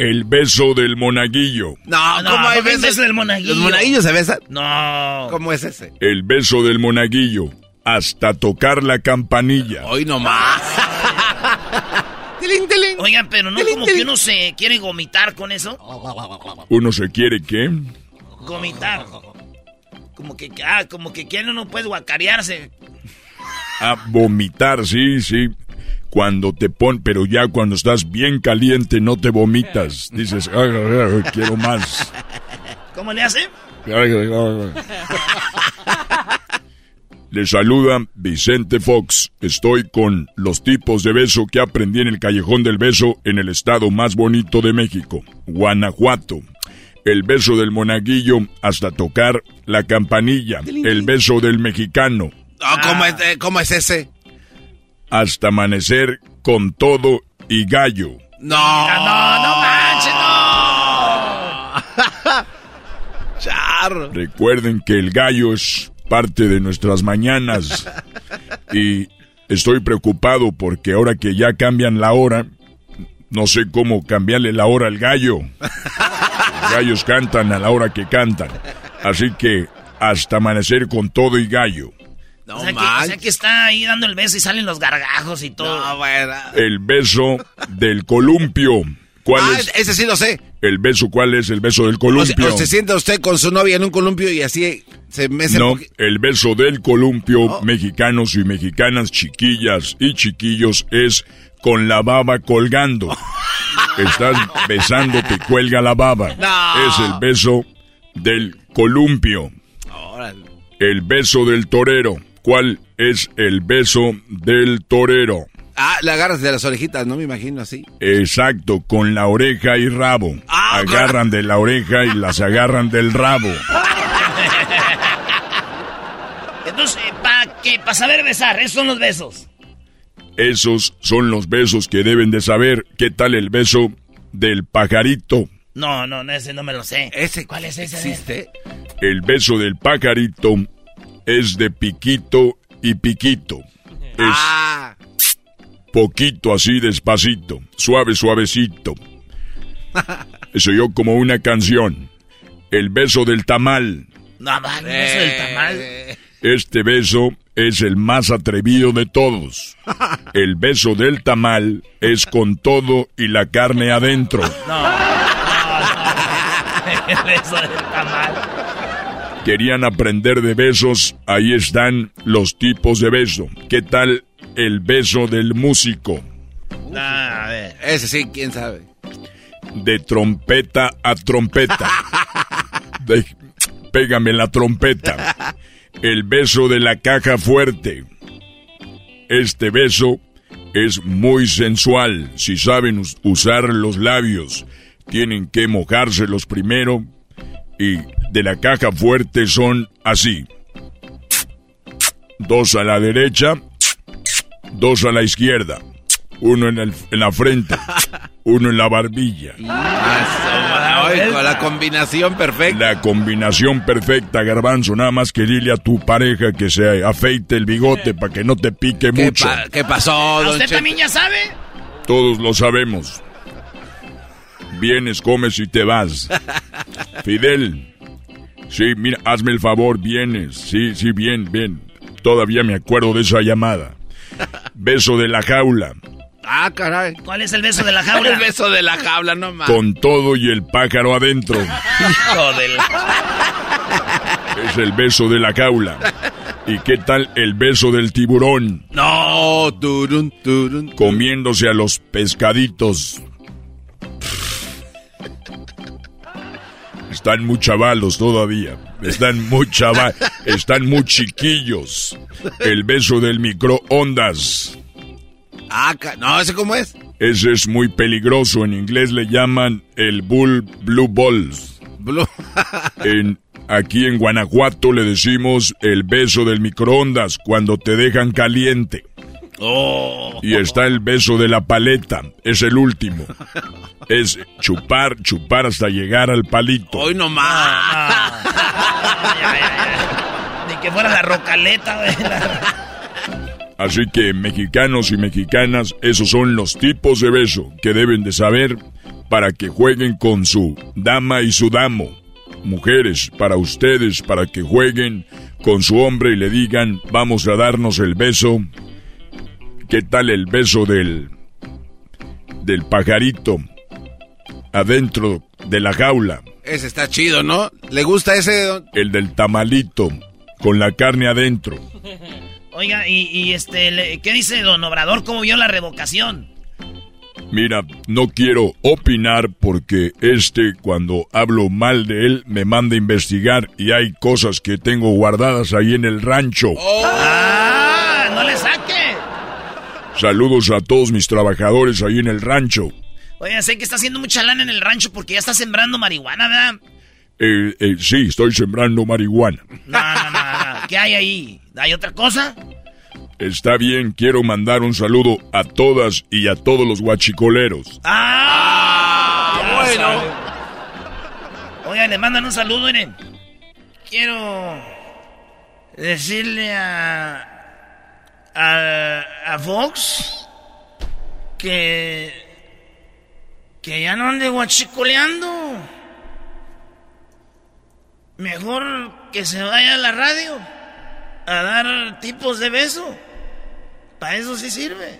El beso del monaguillo. No, No, ¿cómo beso del monaguillo? ¿Los monaguillos se besan? No. ¿Cómo es ese? El beso del monaguillo. Hasta tocar la campanilla. Hoy no más. [laughs] Tilín, tilín. Oigan, pero no Tilín, como que uno se quiere vomitar con eso. Uno se quiere qué? Vomitar. Como que, ah, como que quiere uno puede guacarearse. A vomitar, sí, sí. Cuando te pon, pero ya cuando estás bien caliente no te vomitas. Dices, "Ay, ay, ay, quiero más. ¿Cómo le hace? [laughs] Ay, ay, ay. Le saluda Vicente Fox. Estoy con los tipos de beso que aprendí en el Callejón del Beso en el estado más bonito de México, Guanajuato. El beso del monaguillo hasta tocar la campanilla. El beso del mexicano No, ¿cómo, es, eh, ¿Cómo es ese? hasta amanecer con todo y gallo. No. No, no manches, no. [laughs] Charro. Recuerden que el gallo es parte de nuestras mañanas y estoy preocupado porque ahora que ya cambian la hora, no sé cómo cambiarle la hora al gallo. Los gallos cantan a la hora que cantan. Así que hasta amanecer con todo y gallo. No o, sea que, o manches. sea que está ahí dando el beso y salen los gargajos y todo. No, bueno. El beso del columpio. ¿Cuál Ah, es ese sí lo sé. El beso? ¿Cuál es el beso del O columpio? o se sienta usted con su novia en un columpio y así se mece No, el beso del columpio, Oh. mexicanos y mexicanas, chiquillas y chiquillos, es con la baba colgando. [laughs] Estás besando, te cuelga la baba. No. Es el beso del columpio. Órale. El beso del torero. ¿Cuál es el beso del torero? Ah, le agarras de las orejitas, no me imagino así. Exacto, con la oreja y rabo. Ah, Agarran de la oreja y las agarran del rabo. Entonces, ¿para qué? Para saber besar, esos son los besos. Esos son los besos que deben de saber. ¿Qué tal el beso del pajarito? No, no, no, ese no me lo sé. ¿Ese ¿Cuál es ese? existe? El beso del pajarito es de piquito y piquito. Es Ah, poquito así despacito, suave, suavecito. [laughs] Eso yo como una canción. El beso del tamal. No, man, beso del tamal. eh, Este beso es el más atrevido de todos. [laughs] El beso del tamal es con todo y la carne adentro. [laughs] No, no, no. El beso del tamal. Querían aprender de besos, ahí están los tipos de beso. ¿Qué tal el beso del músico? Ah, a ver. Ese sí, quién sabe. De trompeta a trompeta. [laughs] De- pégame la trompeta. El beso de la caja fuerte. Este beso es muy sensual. Si saben us- usar los labios, tienen que mojárselos primero. Y de la caja fuerte son así. Dos a la derecha, dos a la izquierda. Uno en, el- en la frente, [laughs] uno en la barbilla. Ay, con la combinación perfecta. La combinación perfecta, garbanzo. Nada más que dile a tu pareja que se afeite el bigote para que no te pique ¿Qué, mucho. pa- qué pasó, ¿A don usted también ya sabe? Todos lo sabemos. Vienes, comes y te vas. [laughs] Fidel. Sí, mira, hazme el favor, vienes. Sí, sí, bien, bien. Todavía me acuerdo de esa llamada. Beso de la jaula. Ah, caray. ¿Cuál es el beso de la jaula? [laughs] El beso de la jaula, no más. Con todo y el pájaro adentro. [laughs] Hijo de la- [laughs] Es el beso de la jaula. ¿Y qué tal el beso del tiburón? No, turun, turun. Comiéndose a los pescaditos. Están muy chavalos todavía. Están muy chava- Están muy chiquillos. El beso del microondas. Ah, no, ¿ese cómo es? Ese es muy peligroso. En inglés le llaman el Bull Blue Balls. [laughs] en, aquí en Guanajuato le decimos el beso del microondas cuando te dejan caliente. Oh. Y está el beso de la paleta. Es el último. Es chupar, chupar hasta llegar al palito. Hoy no más. [laughs] Ni que fuera la rocaleta. Así que mexicanos y mexicanas, esos son los tipos de beso que deben de saber para que jueguen con su dama y su damo. Mujeres, para ustedes, para que jueguen con su hombre y le digan, vamos a darnos el beso. ¿Qué tal el beso del del pajarito adentro de la jaula? Ese está chido, ¿no? ¿Le gusta ese? El del tamalito con la carne adentro. [laughs] Oiga, y, y este, le- ¿qué dice don Obrador? ¿Cómo vio la revocación? Mira, no quiero opinar porque este, cuando hablo mal de él, me manda a investigar y hay cosas que tengo guardadas ahí en el rancho. ¡Ah! ¡No le saque! Saludos a todos mis trabajadores ahí en el rancho. Oiga, sé que está haciendo mucha lana en el rancho porque ya está sembrando marihuana, ¿verdad? Eh, eh, sí, estoy sembrando marihuana. No, no, no, no. ¿Qué hay ahí? ¿Hay otra cosa? Está bien, quiero mandar un saludo a todas y a todos los guachicoleros. ¡Ah! bueno. Oigan, le mandan un saludo, miren. Quiero decirle a. a. a Fox que. que ya no ande guachicoleando. Mejor que se vaya a la radio a dar tipos de beso. Para eso sí sirve.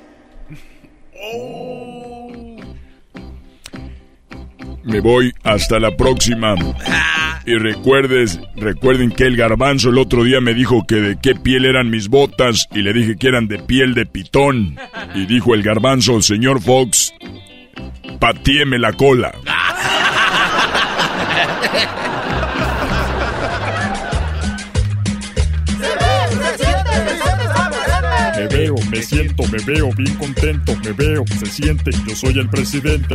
Me voy hasta la próxima. Y recuerdes, recuerden que el garbanzo el otro día me dijo que de qué piel eran mis botas y le dije que eran de piel de pitón. Y dijo el garbanzo, señor Fox, patíeme la cola. Me veo, me siento, me veo bien contento, me veo, se siente, yo soy el presidente.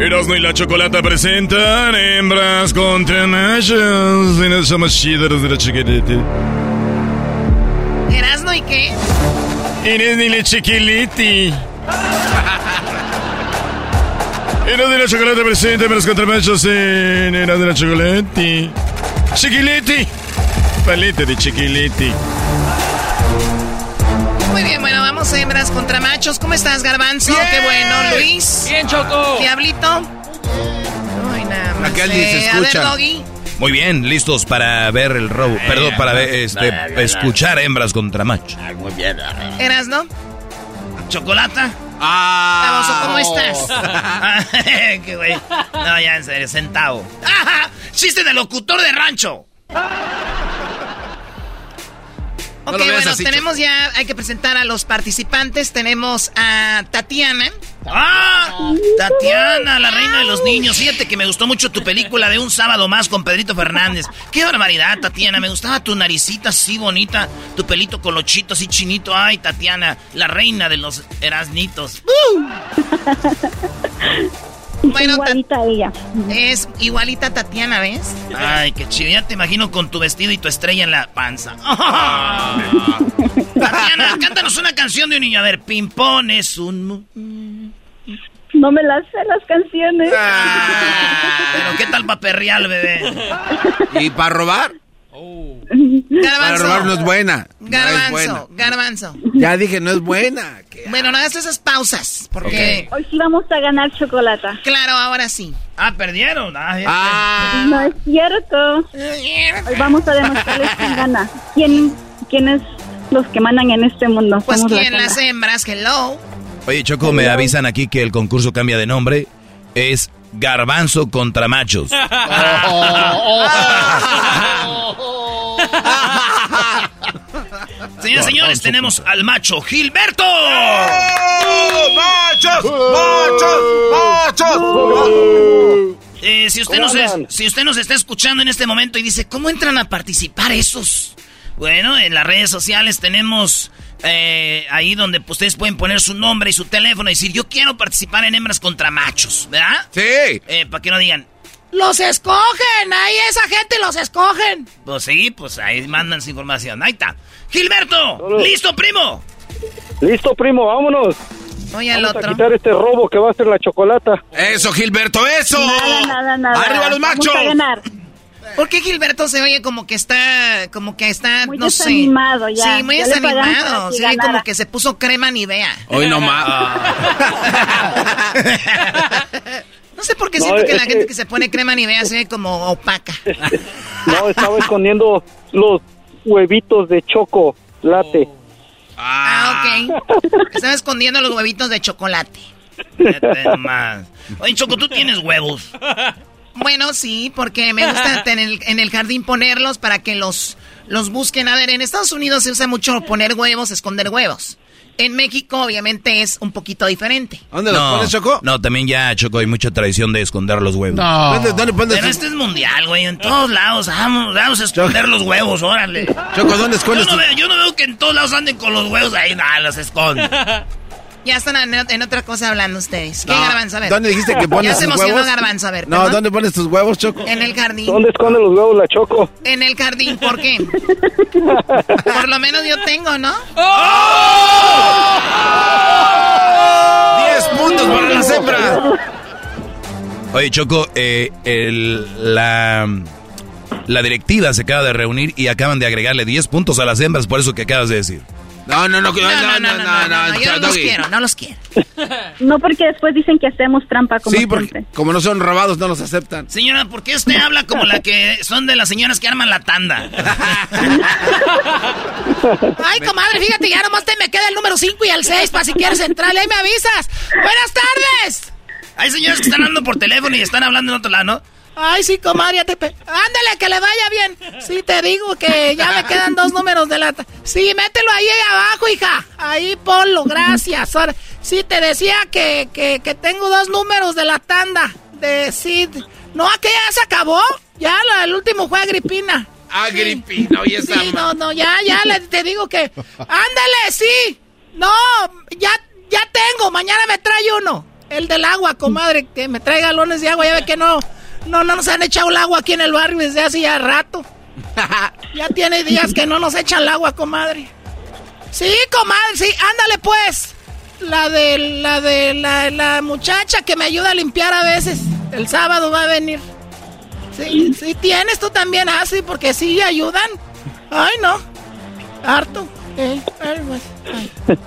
Erasmo y la Chocolata presentan hembras contra machos. Y no somos chidos de la chiquilete. ¿Erasno y qué? Eres ni la chiquiliti. Erasmo y la Chocolata presenta hembras contra machos en Erasmo y la Chocolati. Chiquiliti. Paleta de chiquiliti. Muy bien, bueno, vamos hembras contra machos. ¿Cómo estás, Garbanzo? Qué bueno, Luis. Bien, Choco. Diablito. Ay, nada más. Acá alguien se Eh, A ver, escucha. Doggy. Muy bien, listos para ver el robo. Perdón, para ver, este, escuchar hembras contra machos. Muy bien. ¿Erasno? ¿Chocolata? Baboso, ¿cómo estás? [laughs] [laughs] Qué güey. No, ya en serio, centavo. ¡Ajá! [laughs] ¡Chiste de locutor de rancho! Ok, bueno, tenemos ya, hay que presentar a los participantes. Tenemos a Tatiana. ¡Ah! Tatiana, la reina de los niños. Fíjate que me gustó mucho tu película de Un Sábado Más con Pedrito Fernández. ¡Qué barbaridad, Tatiana! Me gustaba tu naricita así bonita, tu pelito colochito así chinito. ¡Ay, Tatiana! La reina de los erasnitos. [laughs] Bueno, igualita ella. Es igualita a Tatiana, ¿ves? Ay, qué chido. Ya te imagino con tu vestido y tu estrella en la panza. [laughs] Tatiana, cántanos una canción de un niño. A ver, Pimpón es un... No me las sé las canciones. Ah, pero qué tal para perrear, bebé. ¿Y para robar? Garbanzo. Para robar no es buena. Garbanzo, no es buena. garbanzo. Ya dije, no es buena. Bueno, no hagas esas pausas, porque... Hoy sí vamos a ganar chocolate. Claro, ahora sí. Ah, perdieron. Ah, Ah. No es cierto. Hoy vamos a demostrarles quién gana. ¿Quién, ¿Quiénes los que mandan en este mundo? Pues la quién las hembras, hello. Oye, Choco, me avisan aquí que el concurso cambia de nombre. Es Garbanzo contra Machos. [laughs] Señores, señores, tenemos al macho Gilberto. ¡Machos! Eh, si, usted ¿Cómo nos es- si usted nos está escuchando en este momento y dice, ¿cómo entran a participar esos? Bueno, en las redes sociales tenemos eh, ahí donde ustedes pueden poner su nombre y su teléfono y decir, yo quiero participar en hembras contra machos, ¿verdad? Sí. Eh, para que no digan, Los escogen, ahí esa gente los escogen. pues sí, pues ahí mandan su información. Ahí está. Gilberto, ¿listo, primo? Listo, primo, vámonos. Oye, al Vamos a otro. quitar este robo que va a ser la chocolata. Eso, Gilberto, eso. Nada, nada, nada. ¡Arriba los Vamos machos! a ganar. ¿Por qué Gilberto se oye como que está, como que está, Muy no desanimado sé? ya. Sí, muy Ya desanimado. Se ve como que se puso crema Nivea. Hoy no más. [laughs] No sé por qué No, siento que la gente que se pone crema Nivea se ve como opaca. [laughs] No, estaba escondiendo los huevitos de chocolate. Ah, ok. [laughs] Estaba escondiendo los huevitos de chocolate. Oye, Choco, tú tienes huevos. Bueno, sí, porque me gusta [laughs] en el, en el jardín ponerlos para que los, los busquen. A ver, en Estados Unidos se usa mucho poner huevos, esconder huevos. En México, obviamente, es un poquito diferente. ¿Dónde los no, pones, Choco? No, también ya, Choco, hay mucha tradición de esconder los huevos. ¿Dónde, dónde pones Pero este es mundial, güey. En todos lados. Vamos, vamos a esconder los huevos, órale. Choco, ¿dónde escondes Yo no, veo, yo no veo que en todos lados anden con los huevos ahí. Nada, los esconden. [laughs] Ya están en, en otra cosa hablando ustedes. ¿Qué No, garbanzo? A ver. ¿Dónde dijiste que pones Ya se tus emocionó huevos? garbanzo, a ver. No, perdón. ¿dónde pones tus huevos, Choco? En el jardín. ¿Dónde esconde los huevos la choco? En el jardín, ¿por qué? [laughs] Por lo menos yo tengo, ¿no? 10 puntos para las hembras. Oye, Choco, eh, el- la, la directiva se acaba de reunir y acaban de agregarle 10 puntos a las hembras por eso que acabas de decir. No, no, no, no, No, no, no, no, no, no, yo no los quiero, no los quiero. No, porque después dicen que hacemos trampa como Sí, porque siempre. como no son robados, no los aceptan. Señora, ¿por qué usted habla como la que son de las señoras que arman la tanda? Ay, comadre, fíjate, ya nomás te me queda el número 5 y el 6 para si quieres entrar. Ahí me avisas. Buenas tardes. Hay señoras que están hablando por teléfono y están hablando en otro lado, ¿no? Ay, sí, comadre, ya te pe- Ándale, que le vaya bien. Sí, te digo que ya me quedan dos números de la... ta- Sí, mételo ahí abajo, hija. Ahí ponlo, gracias. Ahora, sí, te decía que, que, que tengo dos números de la tanda. De sí. No, aquella ya se acabó. Ya, la- el último fue Agripina. Agripina, oye, Sí, ma- no, no, ya, ya le- te digo que. ¡Ándale, sí! No, ya, ya tengo, mañana me trae uno. El del agua, comadre, que me trae galones de agua. Ya ve que no, no, no nos han echado el agua aquí en el barrio desde hace ya rato. [laughs] ya tiene días que no nos echan el agua, comadre. Sí, comadre, sí, ándale pues. La de, la de, la, la muchacha que me ayuda a limpiar a veces. El sábado va a venir. Sí, sí tienes tú también así, porque sí ayudan. Ay, no. Harto. Eh, ay, pues, [laughs] ay.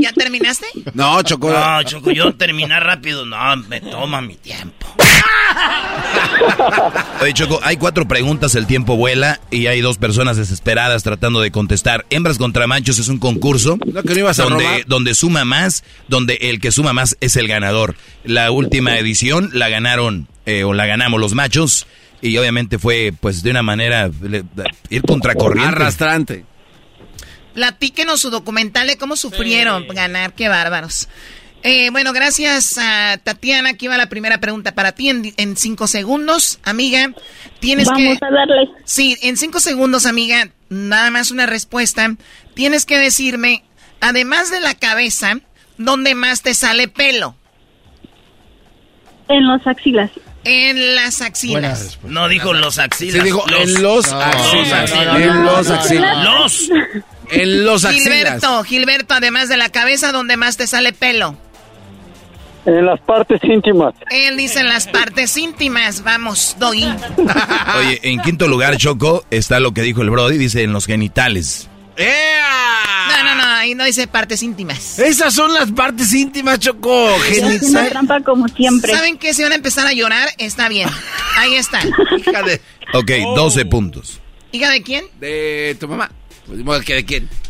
¿Ya terminaste? No, Choco. No, Choco, yo terminar rápido, no, me toma mi tiempo. [laughs] Oye, Choco, hay cuatro preguntas, el tiempo vuela y hay dos personas desesperadas tratando de contestar. Hembras contra machos es un concurso No, que no ibas a donde, robar. donde suma más, donde el que suma más es el ganador. La última edición la ganaron, eh, o la ganamos los machos, y obviamente fue pues de una manera le- ir contracorriente. Arrastrante. Platíquenos su documental de cómo sufrieron ganar, qué bárbaros. Eh, bueno, gracias a Tatiana. Aquí va la primera pregunta para ti en, en cinco segundos, amiga. Tienes Vamos que. a darle. Sí, en cinco segundos, amiga. Nada más una respuesta. Tienes que decirme, además de la cabeza, ¿dónde más te sale pelo? En los axilas. En las axilas. No dijo los axilas. Sí, dijo en los No, axilas. no, no, no, En no, los no, no, axilas. no. Los. En los axilas. Gilberto, Gilberto, además de la cabeza, ¿dónde más te sale pelo? En las partes íntimas. Él dice en las partes íntimas. Vamos, Doggy. [laughs] Oye, en quinto lugar, Choco, está lo que dijo el Brody, dice en los genitales. No, no, no, ahí no dice partes íntimas. Esas son las partes íntimas, Choco. Haciendo trampa como siempre. ¿Saben qué? Si van a empezar a llorar, está bien. Ahí está. [laughs] Hija de... Ok, 12 puntos. ¿Hija de quién? De tu mamá.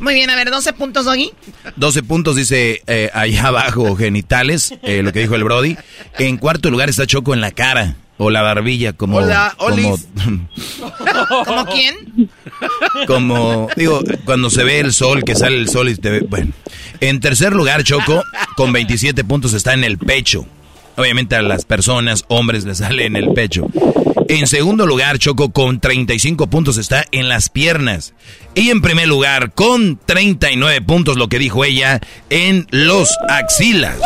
Muy bien, a ver, 12 puntos, Doggy. 12 puntos dice eh, allá [laughs] abajo genitales, eh, lo que dijo el Brody. En cuarto lugar está Choco en la cara o la barbilla, como... Hola, como. [laughs] ¿Cómo quién? como, digo, cuando se ve el sol, que sale el sol y te ve... Bueno. En tercer lugar, Choco, con 27 puntos está en el pecho. Obviamente a las personas, hombres, les sale en el pecho. En segundo lugar, Choco, con 35 puntos está en las piernas. Y en primer lugar, con 39 puntos, lo que dijo ella, en los axilas.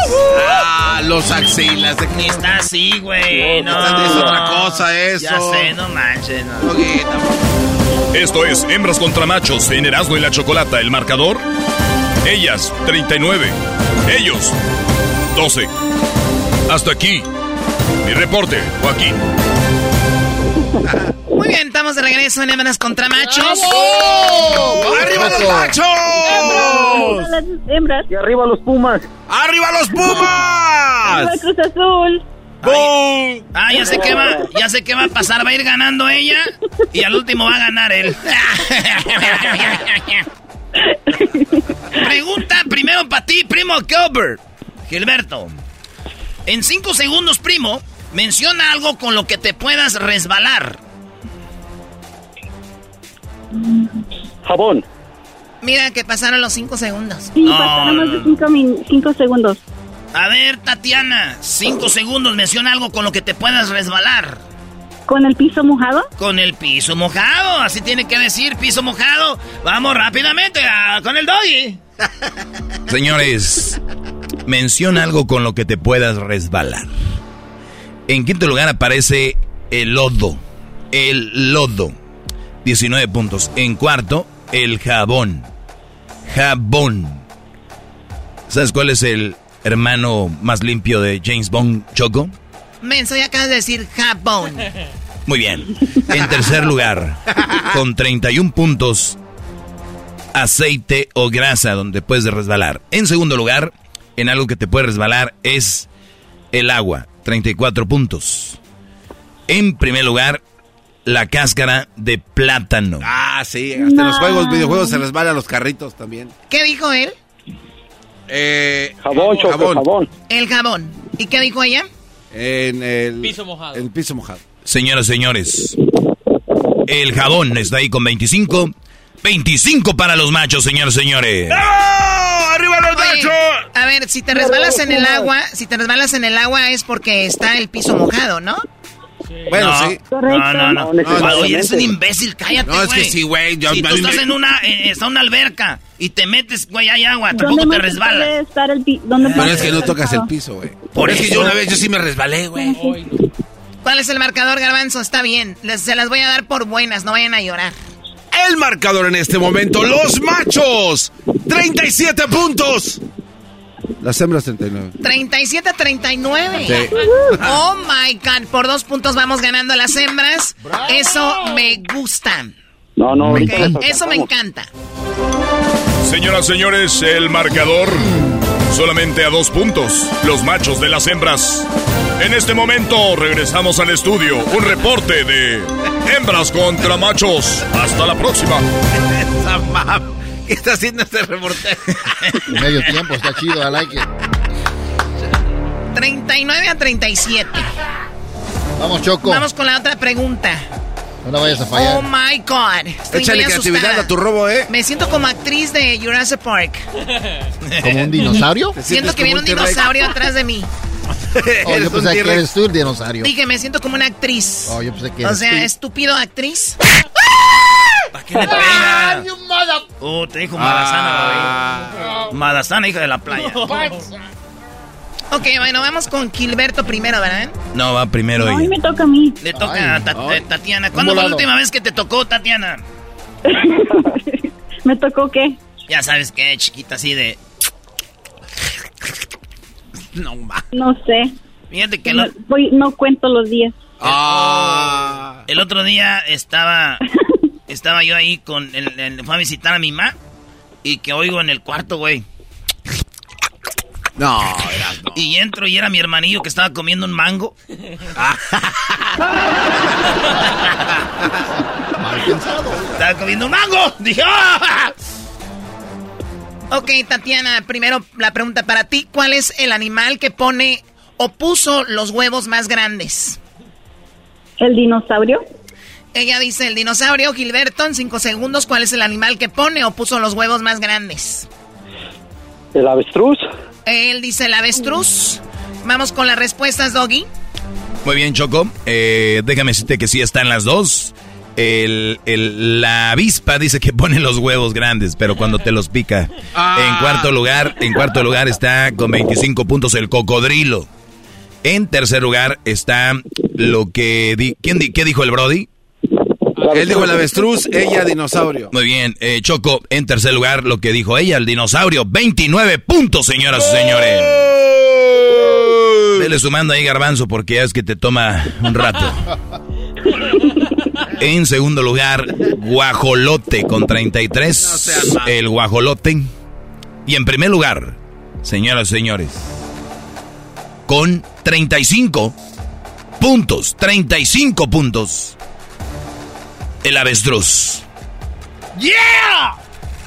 Ah, los axilas. Ni está así, güey. No, Es otra cosa eso. Ya sé, no manches. No. Esto es Hembras contra Machos en Erasmo y la Chocolata. El marcador: ellas 39, ellos 12. Hasta aquí. Mi reporte, Joaquín. Muy bien, estamos de regreso en Hembras contra Machos. ¡Arriba los machos! Arriba las hembras. Y arriba los Pumas. ¡Arriba los Arriba Pumas! el Cruz Azul. ¡Bum! Ah, ya sé qué va, ya sé qué va a pasar, va a ir ganando ella y al último va a ganar él. [laughs] Pregunta primero para ti, primo Gilbert. Gilberto. En cinco segundos, primo, menciona algo con lo que te puedas resbalar. Jabón. Mira que pasaron los cinco segundos. Sí, No, pasaron más de cinco, min- cinco segundos. A ver, Tatiana, cinco segundos, menciona algo con lo que te puedas resbalar. ¿Con el piso mojado? Con el piso mojado, así tiene que decir, piso mojado. Vamos rápidamente ah, con el doggy. [laughs] Señores, menciona algo con lo que te puedas resbalar. En quinto lugar aparece el lodo. El lodo. 19 puntos. En cuarto, el jabón. Jabón. ¿Sabes cuál es el hermano más limpio de James Bond, Choco? Menso, ya acabas de decir jabón. Muy bien. En tercer lugar, con 31 puntos, aceite o grasa donde puedes resbalar. En segundo lugar, en algo que te puede resbalar es el agua, 34 puntos. En primer lugar, la cáscara de plátano. Ah, sí. Hasta en los juegos, videojuegos se resbalan los carritos también. ¿Qué dijo él? Eh, Jabón, Choco, jabón. El jabón. ¿Y qué dijo ella? En el Piso mojado. El piso mojado. Señoras, señores, el jabón está ahí con 25. 25 para los machos, señores, señores. ¡Arriba los a ver, si te resbalas en el agua, si te resbalas en el agua es porque está el piso mojado, ¿no? Bueno, No. sí. Correcto. No, no, no. Oye, eres un imbécil, cállate, No, es que güey. sí, güey. Si tú estás me- en una, eh, está una alberca y te metes, güey, hay agua, ¿Dónde tampoco te resbalas. puede estar el pi- ¿Dónde Pero es que no tocas el piso, güey. Por es que eso. yo una vez yo sí me resbalé, güey. ¿Cuál es el marcador, Garbanzo? Está bien. Les- se las voy a dar por buenas, no vayan a llorar. El marcador en este momento, los machos, 37 puntos. Las hembras 39. 37 a 39. Sí. Oh my god, por dos puntos vamos ganando las hembras. Eso me gusta. No, no, Ok, ahorita les Eso me encanta. Señoras, señores, el marcador solamente a dos puntos. Los machos de las hembras. En este momento regresamos al estudio. Un reporte de hembras contra machos. Hasta la próxima. ¿Qué está haciendo este reportero? Medio tiempo, está chido, I like it. 39 a 37. Vamos, Choco. Vamos con la otra pregunta. No vayas a fallar. Oh my God. Estoy Échale creatividad asustada. a tu robo, ¿eh? Me siento como actriz de Jurassic Park. [laughs] ¿Como un dinosaurio? Siento que viene un dinosaurio [laughs] atrás de mí. Oh, yo pensé que eres tú el dinosaurio. Dije, me siento como una actriz. Oh, yo pensé que O eres sea, tú. estúpido actriz. ¿Para qué le pega? Oh, te dijo Madasana, güey. Madasana, hija de la playa. Ok, bueno, vamos con Gilberto primero, ¿verdad? No, va primero Ay, ella. me toca a mí. Le toca a Ta- Tatiana. ¿Cuándo fue la última vez que te tocó, Tatiana? [laughs] ¿Me tocó qué? Ya sabes que chiquita así de... No, ma. No sé. Fíjate que No, lo- voy- no cuento los días. Ah. El otro día estaba [laughs] estaba yo ahí con el, el- fue a visitar a mi mamá y que oigo en el cuarto, güey. No, Y entro y era mi hermanillo que estaba comiendo un mango. [laughs] Estaba comiendo un mango. Dije, ¡ah! Ok, Tatiana, primero la pregunta para ti. ¿Cuál es el animal que pone o puso los huevos más grandes? ¿El dinosaurio? Ella dice el dinosaurio. Gilberto, en cinco segundos, ¿cuál es el animal que pone o puso los huevos más grandes? ¿El avestruz? Él dice el avestruz. Vamos con las respuestas, Doggy. Muy bien, Choco. Eh, déjame decirte que sí están las dos. El, el- la avispa dice que pone los huevos grandes, pero cuando te los pica. En cuarto lugar, en cuarto lugar está con 25 puntos el cocodrilo. En tercer lugar está lo que di- ¿quién di- qué dijo el Brody? Él dijo el avestruz, ella dinosaurio. Muy bien, eh, Choco, en tercer lugar lo que dijo ella, el dinosaurio, 29 puntos, señoras y señores. Vele sumando ahí, garbanzo, porque ya es que te toma un rato. [laughs] En segundo lugar, Guajolote con 33. el Guajolote. Y en primer lugar, señoras y señores, con 35 puntos, 35 puntos, el avestruz. ¡Yeah!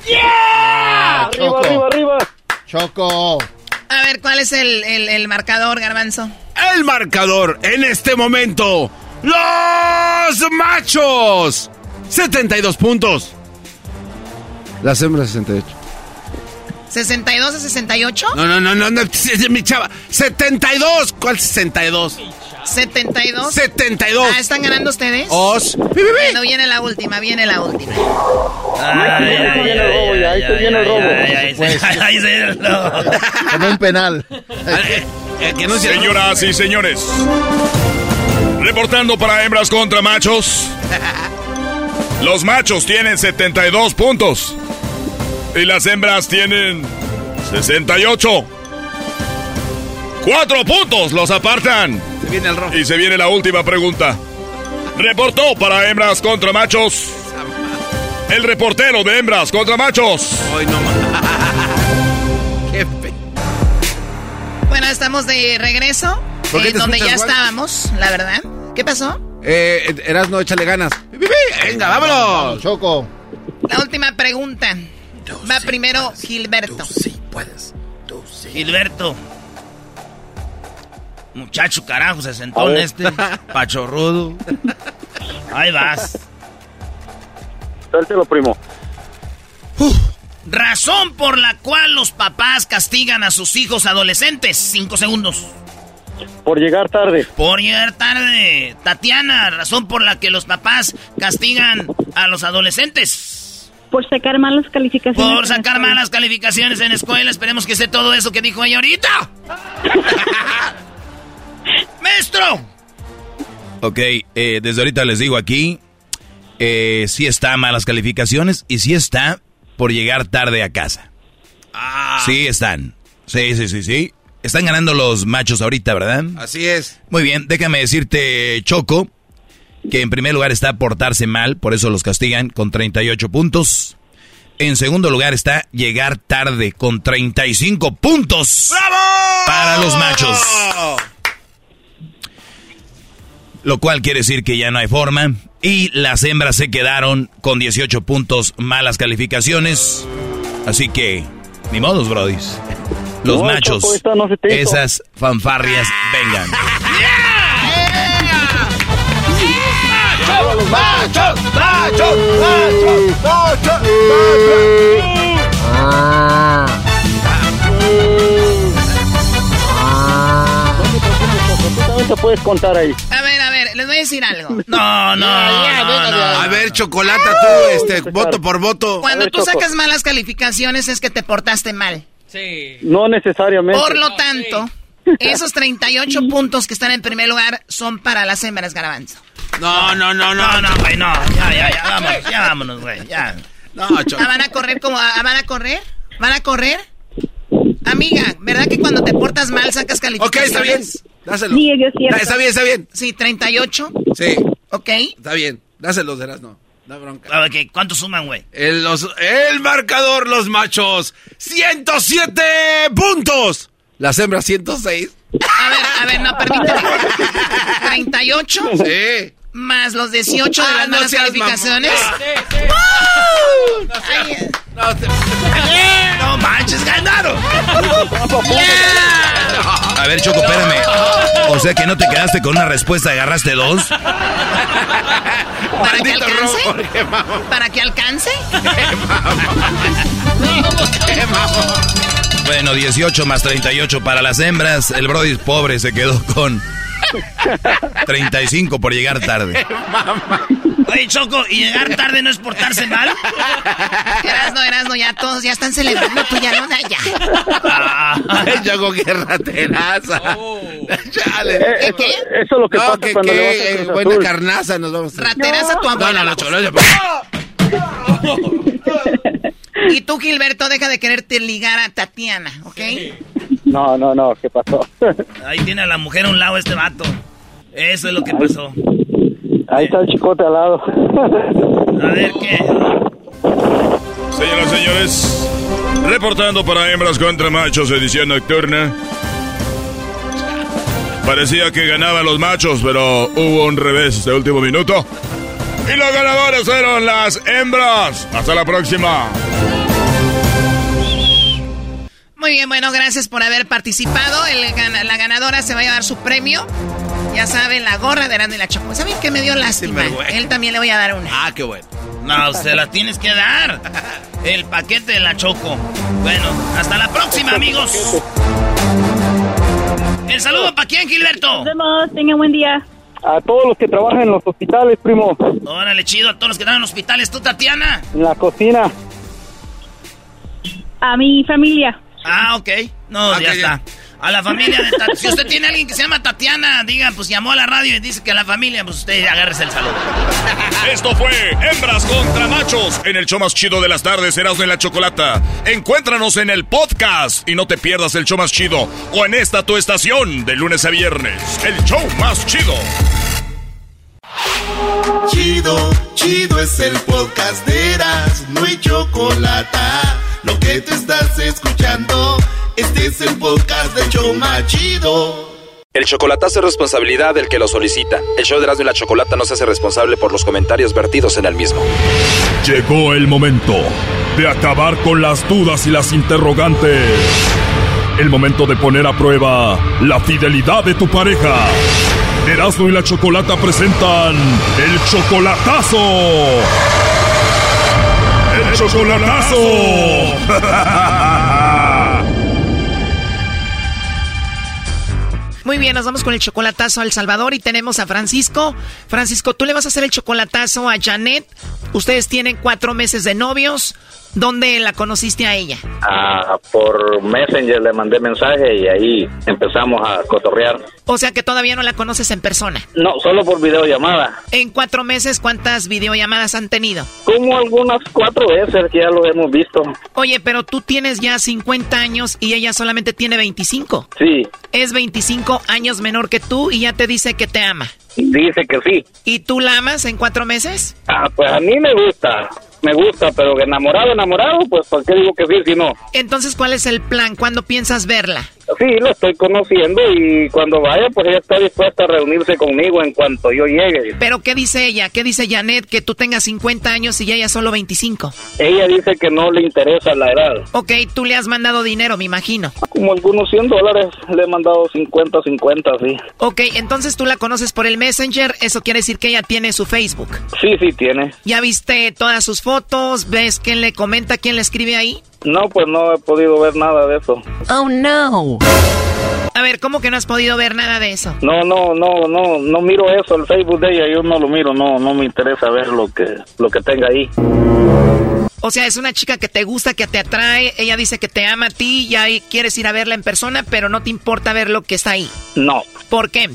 ¡Yeah! Choco. arriba, arriba. Choco. A ver, ¿cuál es el, el- el marcador, Garbanzo? El marcador en este momento. Los machos. 72 puntos. Las hembras 68. ¿62 a 68? No, no, no, no, no, mi chava. 72. ¿Cuál 62? ¿72? 72. Ah, ¿están ganando ustedes? Os. Bueno, viene la última, viene la última. Ay, ay, ay, ay, ay, ay, ay, ay, Pues, ay, ay, ay, no. Como un penal. Señoras y señores, reportando para hembras contra machos. Los machos tienen 72 puntos y las hembras tienen 68. Cuatro puntos los apartan. Se viene el rojo. Y se viene la última pregunta. Reportó para hembras contra machos. El reportero de hembras contra machos. Hoy no [laughs] Qué fe- Bueno, estamos de regreso. ¿Por qué eh, te donde ya igual? estábamos, la verdad. ¿Qué pasó? Eh, Erasno, échale ganas. Venga, vámonos. Choco. La última pregunta. Va primero Gilberto. Gilberto. Muchacho, carajo, se sentó en este. Pachorrudo. Ahí vas. Suéltelo, primo. Razón por la cual los papás castigan a sus hijos adolescentes. Cinco segundos. Por llegar tarde. Por llegar tarde. Tatiana, razón por la que los papás castigan a los adolescentes. Por sacar malas calificaciones. Por sacar malas calificaciones en escuela. Esperemos que sé todo eso que dijo ella ahorita. [laughs] ¡Maestro! Ok, eh, desde ahorita les digo aquí, eh, sí está malas calificaciones y sí está por llegar tarde a casa. Sí están. Sí, sí, sí, sí. Están ganando los machos ahorita, ¿verdad? Así es. Muy bien, déjame decirte, Choco, que en primer lugar está portarse mal, por eso los castigan con 38 puntos. En segundo lugar está llegar tarde con 35 puntos. Para los machos. Lo cual quiere decir que ya no hay forma. Y las hembras se quedaron con 18 puntos, malas calificaciones. Así que, ni modos, brodis. [laughs] Los No, machos, Choco, esta no esas fanfarrias, [laughs] vengan. [laughs] ¡Arriba los machos! machos, machos, machos, machos, Ah. Tú también te puedes contar ahí. A ver, a ver, les voy a decir algo. [laughs] No, no, no, no. A ver, chocolata, tú, este, voto por voto. Cuando tú sacas malas calificaciones es que te portaste mal. Sí. No necesariamente. Por lo tanto, esos 38 [laughs] puntos que están en primer lugar son para las hembras, Garbanzo. No, no, no, No, no, güey, no. Ya, ya, ya, vámonos, ya vámonos, güey, ya. No, Ah, ¿Van a correr como... ah, ¿Van a correr? ¿Van a correr? Amiga, ¿verdad que cuando te portas mal sacas Ok, está bien. calificaciones? Dáselo. Sí, es cierto. Está bien, está bien. Sí, 38. Sí. Ok. Está bien. Dáselos, serás, no. No bronca. A ver, ¿qué? ¿Cuánto suman, güey? El, los- el marcador, los machos. 107 puntos. Las hembras, 106. A ver, a ver, no, permíteme. [laughs] 38 Sí. Más los 18 de Ah, las no malas calificaciones. Ay, No manches, ganaron. A ver, Choco, espérame. O sea que no te quedaste con una respuesta, agarraste dos. ¿Para que alcance? ¿Para que alcance? [laughs] [laughs] Bueno, 18 más 38 para las hembras. El Brody pobre se quedó con 35 por llegar tarde. [laughs] Oye, Choco, ¿y llegar tarde no es portarse mal? Erasno, Erasno, ya todos ya están celebrando, tú ya no, ya. Ay, Choco, qué rateraza. Chale. Eh, eso, eso es lo que No, pasa que, cuando que, le vas a eh, Cruz buena Azul. carnaza nos vamos a Rateras a tu No, abuela. no, no, Cholo, ya- Y tú, Gilberto, deja de quererte ligar a Tatiana, ¿ok? No, no, no, ¿qué pasó? [laughs] Ahí tiene a la mujer a un lado este vato. Eso es lo que pasó. Ahí está el chicote al lado. [laughs] A ver qué. Señoras y señores, reportando para hembras contra machos, edición nocturna. Parecía que ganaban los machos, pero hubo un revés de último minuto. Y los ganadores fueron las hembras. Hasta la próxima. Muy bien, bueno, gracias por haber participado. El la ganadora se va a llevar su premio. Ya saben, la gorra de Erasmo y la Choco. ¿Saben qué me dio lástima? Él también le voy a dar una. Ah, qué bueno. No, se la tienes que dar. El paquete de la Choco. Bueno, hasta la próxima, amigos. El saludo para quién, Gilberto. Nos vemos, tengan buen día. A todos los que trabajan en los hospitales, primo. Órale, chido, a todos los que están en hospitales. ¿Tú, Tatiana? En la cocina. A mi familia. Ah, ok. No, Ah, ya está. A la familia de Tatiana. [laughs] Si usted tiene a alguien que se llama Tatiana, diga, pues llamó a la radio y dice que a la familia, pues usted agárrese el saludo. [laughs] Esto fue Hembras contra Machos en el show más chido de las tardes, Erasmo en la Chocolata. Encuéntranos en el podcast y no te pierdas el show más chido o en esta tu estación de lunes a viernes. El show más chido. Chido, chido es el podcast de Eras, no hay chocolate. Lo que te estás escuchando, este es el podcast de Choma Chido. El chocolatazo es responsabilidad del que lo solicita. El show de Erasmo y la Chocolata no se hace responsable por los comentarios vertidos en el mismo. Llegó el momento de acabar con las dudas y las interrogantes. El momento de poner a prueba la fidelidad de tu pareja. Erasmo y la Chocolata presentan el chocolatazo. El chocolatazo. Muy bien, nos vamos con el chocolatazo a El Salvador y tenemos a Francisco. Francisco, tú le vas a hacer el chocolatazo a Janet. Ustedes tienen cuatro meses de novios. ¿Dónde la conociste a ella? Ah, por Messenger le mandé mensaje y ahí empezamos a cotorrear. O sea que todavía no la conoces en persona. No, solo por videollamada. En cuatro meses, ¿cuántas videollamadas han tenido? Como algunas cuatro veces que ya lo hemos visto. Oye, pero tú tienes ya 50 años y ella solamente tiene 25. Sí, Es 25 años menor que tú y ya te dice que te ama. dice que sí. ¿Y tú la amas en cuatro meses? Ah, pues a mí me gusta, me gusta, pero enamorado, enamorado, pues ¿por qué digo que sí si no? Entonces, ¿cuál es el plan? ¿Cuándo piensas verla? Sí, lo estoy conociendo y cuando vaya, pues ella está dispuesta a reunirse conmigo en cuanto yo llegue. Pero ¿qué dice ella? ¿Qué dice Janet? Que tú tengas 50 años y ella solo 25. Ella dice que no le interesa la edad. Ok, tú le has mandado dinero, me imagino. Como algunos 100 dólares, le he mandado 50, 50, sí. Ok, entonces tú la conoces por el Messenger, eso quiere decir que ella tiene su Facebook. Sí, sí, tiene. ¿Ya viste todas sus fotos? ¿Ves quién le comenta, quién le escribe ahí? No, pues no he podido ver nada de eso. Oh, no. A ver, ¿cómo que no has podido ver nada de eso? No, no, no, no, no miro eso, el Facebook de ella, yo no lo miro, no, no me interesa ver lo que, lo que tenga ahí. O sea, es una chica que te gusta, que te atrae, ella dice que te ama a ti, ya quieres ir a verla en persona, pero no te importa ver lo que está ahí. No. ¿Por qué?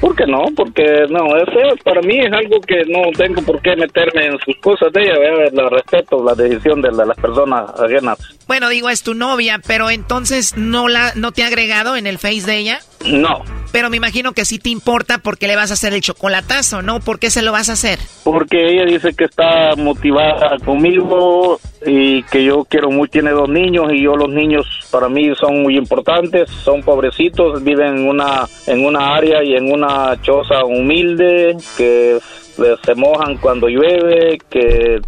¿Por qué no? Porque no, eso para mí es algo que no tengo por qué meterme en sus cosas de ella, ¿verdad? la respeto, la decisión de, las personas ajenas. Bueno, digo, es tu novia, pero entonces no la no te ha agregado en el face de ella? No. Pero me imagino que sí te importa porque le vas a hacer el chocolatazo, ¿no? ¿Por qué se lo vas a hacer? Porque ella dice que está motivada conmigo y que yo quiero mucho, tiene dos niños y yo los niños para mí son muy importantes, son pobrecitos, viven en una, en una área y en una choza humilde que se mojan cuando llueve, que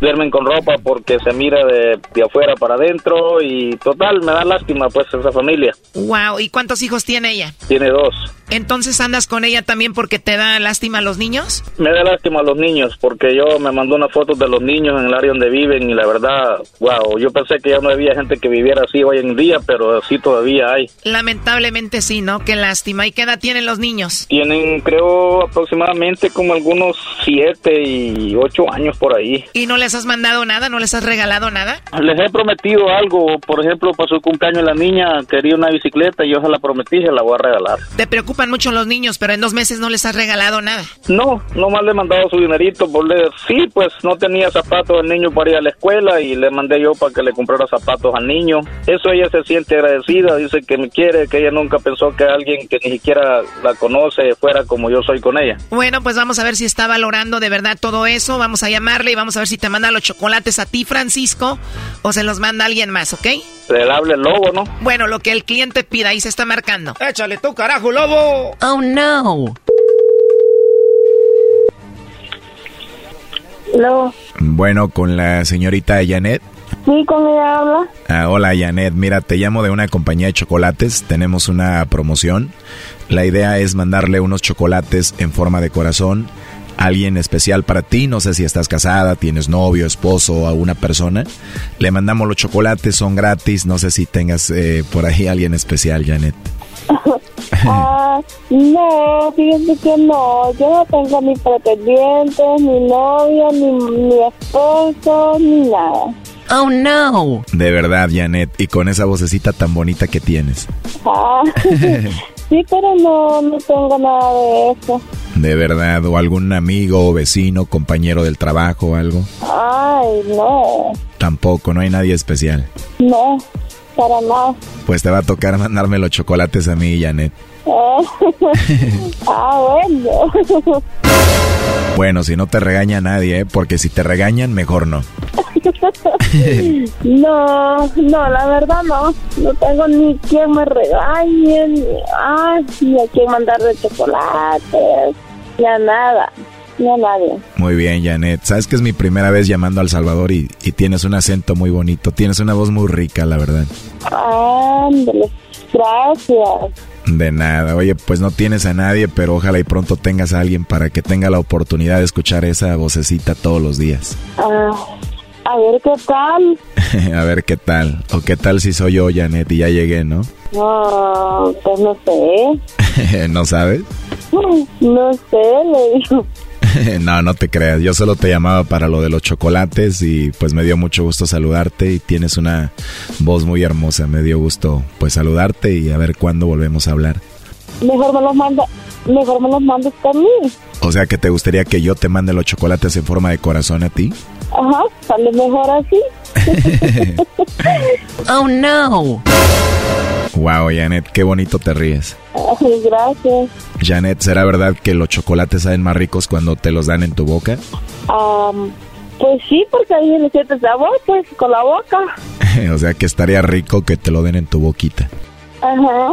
duermen con ropa porque se mira de, de, afuera para adentro y total, me da lástima pues esa familia. Wow, ¿y cuántos hijos tiene ella? Tiene dos. Entonces andas con ella también porque te da lástima a los niños? Me da lástima a los niños porque yo me mandó una foto de los niños en el área donde viven y la verdad, wow, yo pensé que ya no había gente que viviera así hoy en día, pero sí todavía hay. Lamentablemente sí, ¿no? Qué lástima. ¿Y qué edad tienen los niños? Tienen creo aproximadamente como algunos siete y ocho años por ahí. ¿Y no les has mandado nada? ¿No les has regalado nada? Les he prometido algo, por ejemplo, para su cumpleaños la niña quería una bicicleta y yo se la prometí se la voy a regalar. ¿Te preocupa mucho los niños, pero en dos meses no les has regalado nada. No, nomás le he mandado su dinerito. Por le... Sí, pues no tenía zapatos al niño para ir a la escuela y le mandé yo para que le comprara zapatos al niño. Eso ella se siente agradecida, dice que me quiere, que ella nunca pensó que alguien que ni siquiera la conoce fuera como yo soy con ella. Bueno, pues vamos a ver si está valorando de verdad todo eso. Vamos a llamarle y vamos a ver si te manda los chocolates a ti, Francisco, o se los manda alguien más, ¿ok? Le hable el lobo, ¿no? Bueno, lo que el cliente pida, ahí se está marcando. Échale tú, carajo, lobo. Oh, no. Hello. Bueno, con la señorita Janet. Sí, con ella habla. Ah, hola Janet, mira, te llamo de una compañía de chocolates, tenemos una promoción. La idea es mandarle unos chocolates en forma de corazón alguien especial para ti, no sé si estás casada, tienes novio, esposo o alguna persona. Le mandamos los chocolates, son gratis, no sé si tengas eh, por ahí alguien especial, Janet. [laughs] ah, no, fíjense que no, yo no tengo ni pretendientes, ni novio, ni, ni esposo, ni nada. Oh no. De verdad, Janet, y con esa vocecita tan bonita que tienes. Ah, [laughs] [laughs] sí, pero no, no tengo nada de eso. De verdad, o algún amigo o vecino, compañero del trabajo o algo. Ay, no. Tampoco, no hay nadie especial. No, para nada. Pues te va a tocar mandarme los chocolates a mí, Janet. [laughs] ah, bueno. Bueno, si no te regaña nadie, ¿eh? porque si te regañan, mejor no. [laughs] no, no, la verdad no. No tengo ni quien me regañe, ni, ay, ni a quien mandarle chocolates, ni a nada. Ni a nadie. Muy bien, Janet. Sabes que es mi primera vez llamando a El Salvador y, y tienes un acento muy bonito. Tienes una voz muy rica, la verdad. Ándale, gracias. De nada. Oye, pues no tienes a nadie, pero ojalá y pronto tengas a alguien para que tenga la oportunidad de escuchar esa vocecita todos los días. Ah, a ver qué tal. [laughs] a ver qué tal. O qué tal si soy yo, Janet, y ya llegué, ¿no? No, pues no sé. [laughs] ¿No sabes? [laughs] No sé, le digo. no, no te creas. Yo solo te llamaba para lo de los chocolates y pues me dio mucho gusto saludarte y tienes una voz muy hermosa. Me dio gusto pues saludarte y a ver cuándo volvemos a hablar. Mejor me los manda, mejor me los mandes a mí. O sea que te gustaría que yo te mande los chocolates en forma de corazón a ti. Ajá, sale mejor así. [laughs] oh no. Wow, Janet, qué bonito te ríes. Ay, gracias. Janet, ¿será verdad que los chocolates saben más ricos cuando te los dan en tu boca? Um, pues sí, porque ahí le sientes sabor, pues, con la boca. [laughs] o sea que estaría rico que te lo den en tu boquita. Ajá.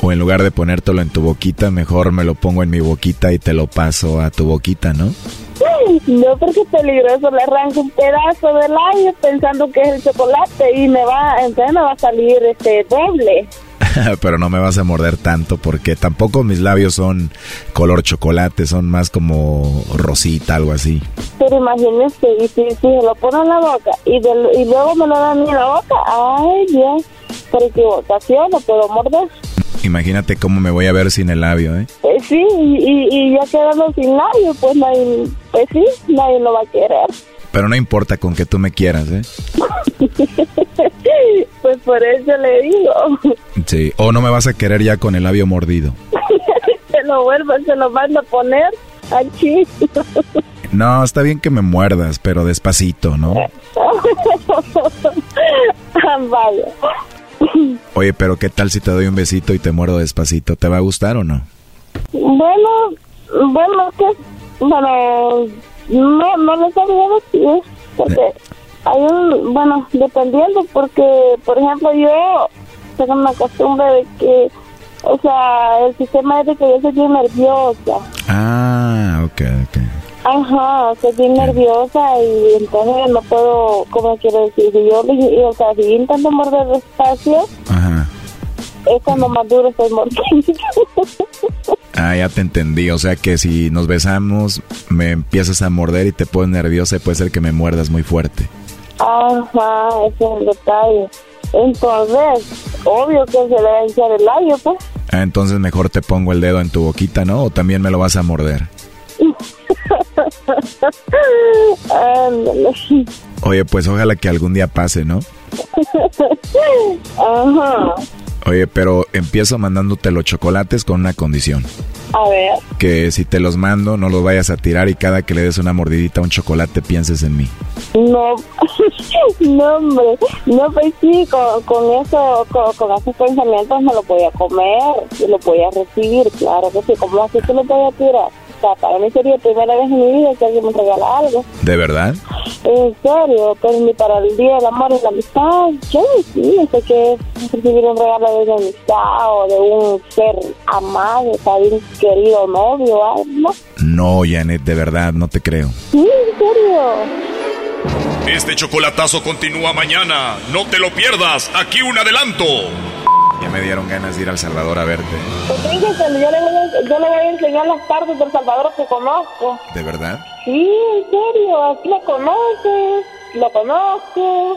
O en lugar de ponértelo en tu boquita, mejor me lo pongo en mi boquita y te lo paso a tu boquita, ¿no? No, porque es peligroso. Le arranco un pedazo del labio pensando que es el chocolate y me va, entonces me va a salir este doble. [laughs] Pero no me vas a morder tanto porque tampoco mis labios son color chocolate, son más como rosita, algo así. Pero imagínese, y si, si se lo pone en la boca y, del- y luego me lo dan en la boca, ay Dios, por equivocación no puedo morder. Imagínate cómo me voy a ver sin el labio, ¿eh? Eh, sí, y, y, y ya quedando sin labio, pues nadie, pues sí, nadie lo va a querer. Pero no importa con que tú me quieras, ¿eh? [laughs] pues por eso le digo, Sí. O no me vas a querer ya con el labio mordido. [laughs] se lo vuelvo, se lo mando a poner aquí. No, está bien que me muerdas, pero despacito, ¿no? [laughs] Vaya. [laughs] Oye, pero ¿qué tal si te doy un besito y te muerdo despacito? ¿Te va a gustar o no? Bueno, bueno, que, bueno, no, no les sabría decir, porque hay un, bueno, dependiendo, porque, por ejemplo, yo tengo una costumbre de que, o sea, el sistema es de que yo soy bien nerviosa. Ah, ok, ok. Ajá, soy bien nerviosa y entonces no puedo, ¿cómo quiero decir? Si yo, le- o sea, si intento morder despacio, Ajá. es cuando más duro estoy mordiendo. [laughs] Ah, ya te entendí. O sea que si nos besamos, me empiezas a morder y te pones nerviosa y puede ser que me muerdas muy fuerte. Ajá, ese es el detalle. Entonces, obvio que se debe echar el labio, pues. Ah, entonces mejor te pongo el dedo en tu boquita, ¿no? O también me lo vas a morder. [laughs] Oye, pues ojalá que algún día pase, ¿no? Ajá. Oye, pero empiezo mandándote los chocolates con una condición. A ver. Que si te los mando, no los vayas a tirar y cada que le des una mordidita a un chocolate pienses en mí. No, [laughs] no, hombre. No, pues sí, con, con eso, con, con esos pensamientos me lo voy a comer lo voy a recibir, claro que sí. ¿Cómo así que lo voy a tirar? O sea, para mí sería la primera vez en mi vida que alguien me regala algo. ¿De verdad? En serio, pero ni para el Día del Amor y la Amistad. Yo sí, sé que es recibir un regalo de una amistad o de un ser amado, o sea, de un querido novio, algo. No, Janet, de verdad, no te creo. Sí, en serio. Este chocolatazo continúa mañana. No te lo pierdas. Aquí un adelanto. Ya me dieron ganas de ir al Salvador a verte. Pues fíjate, yo le, voy a, yo le voy a enseñar las partes del Salvador que conozco. ¿De verdad? Sí, en serio, aquí lo conoces, lo conozco.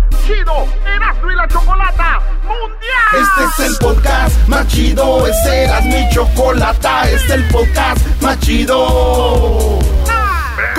chido Erasmo y la Chocolata Mundial. Este es el podcast más chido, este era mi chocolata, este es el podcast más chido.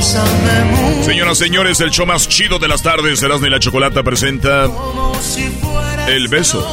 Señoras y señores, el show más chido de las tardes, Erasmo y la Chocolata presenta El Beso.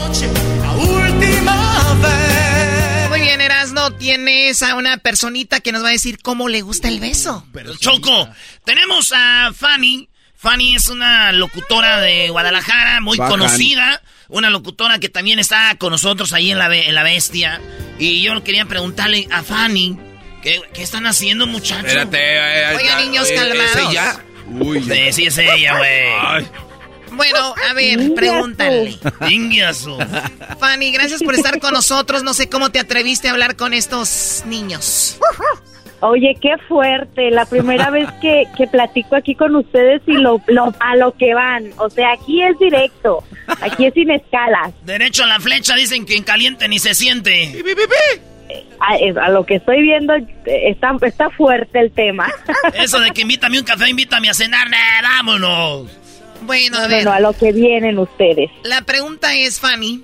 Muy bien, Erasno, tienes a una personita que nos va a decir cómo le gusta el beso. Pero Choco, tenemos a Fanny. Fanny es una locutora de Guadalajara, muy Bajan. conocida. una locutora que también está con nosotros ahí en la, en la bestia. Y yo quería preguntarle a Fanny, ¿qué, qué están haciendo, muchachos? Espérate, eh, Oigan, ya, niños, eh, calmados. ¿es ella? Uy. Sí, sí es ella, güey. Bueno, a ver, pregúntale. Fanny, gracias por estar con nosotros. No sé cómo te atreviste a hablar con estos niños. Oye, qué fuerte. La primera vez que, que platico aquí con ustedes y lo, lo- a lo que van. O sea, aquí es directo. Aquí es sin escalas. Derecho a la flecha, dicen que en caliente ni se siente. A, es- a lo que estoy viendo, eh, está, está fuerte el tema. [laughs] Eso de que invítame un café, invítame a cenar, nah, vámonos. Bueno, a No, ver. no, a lo que vienen ustedes. La pregunta es, Fanny.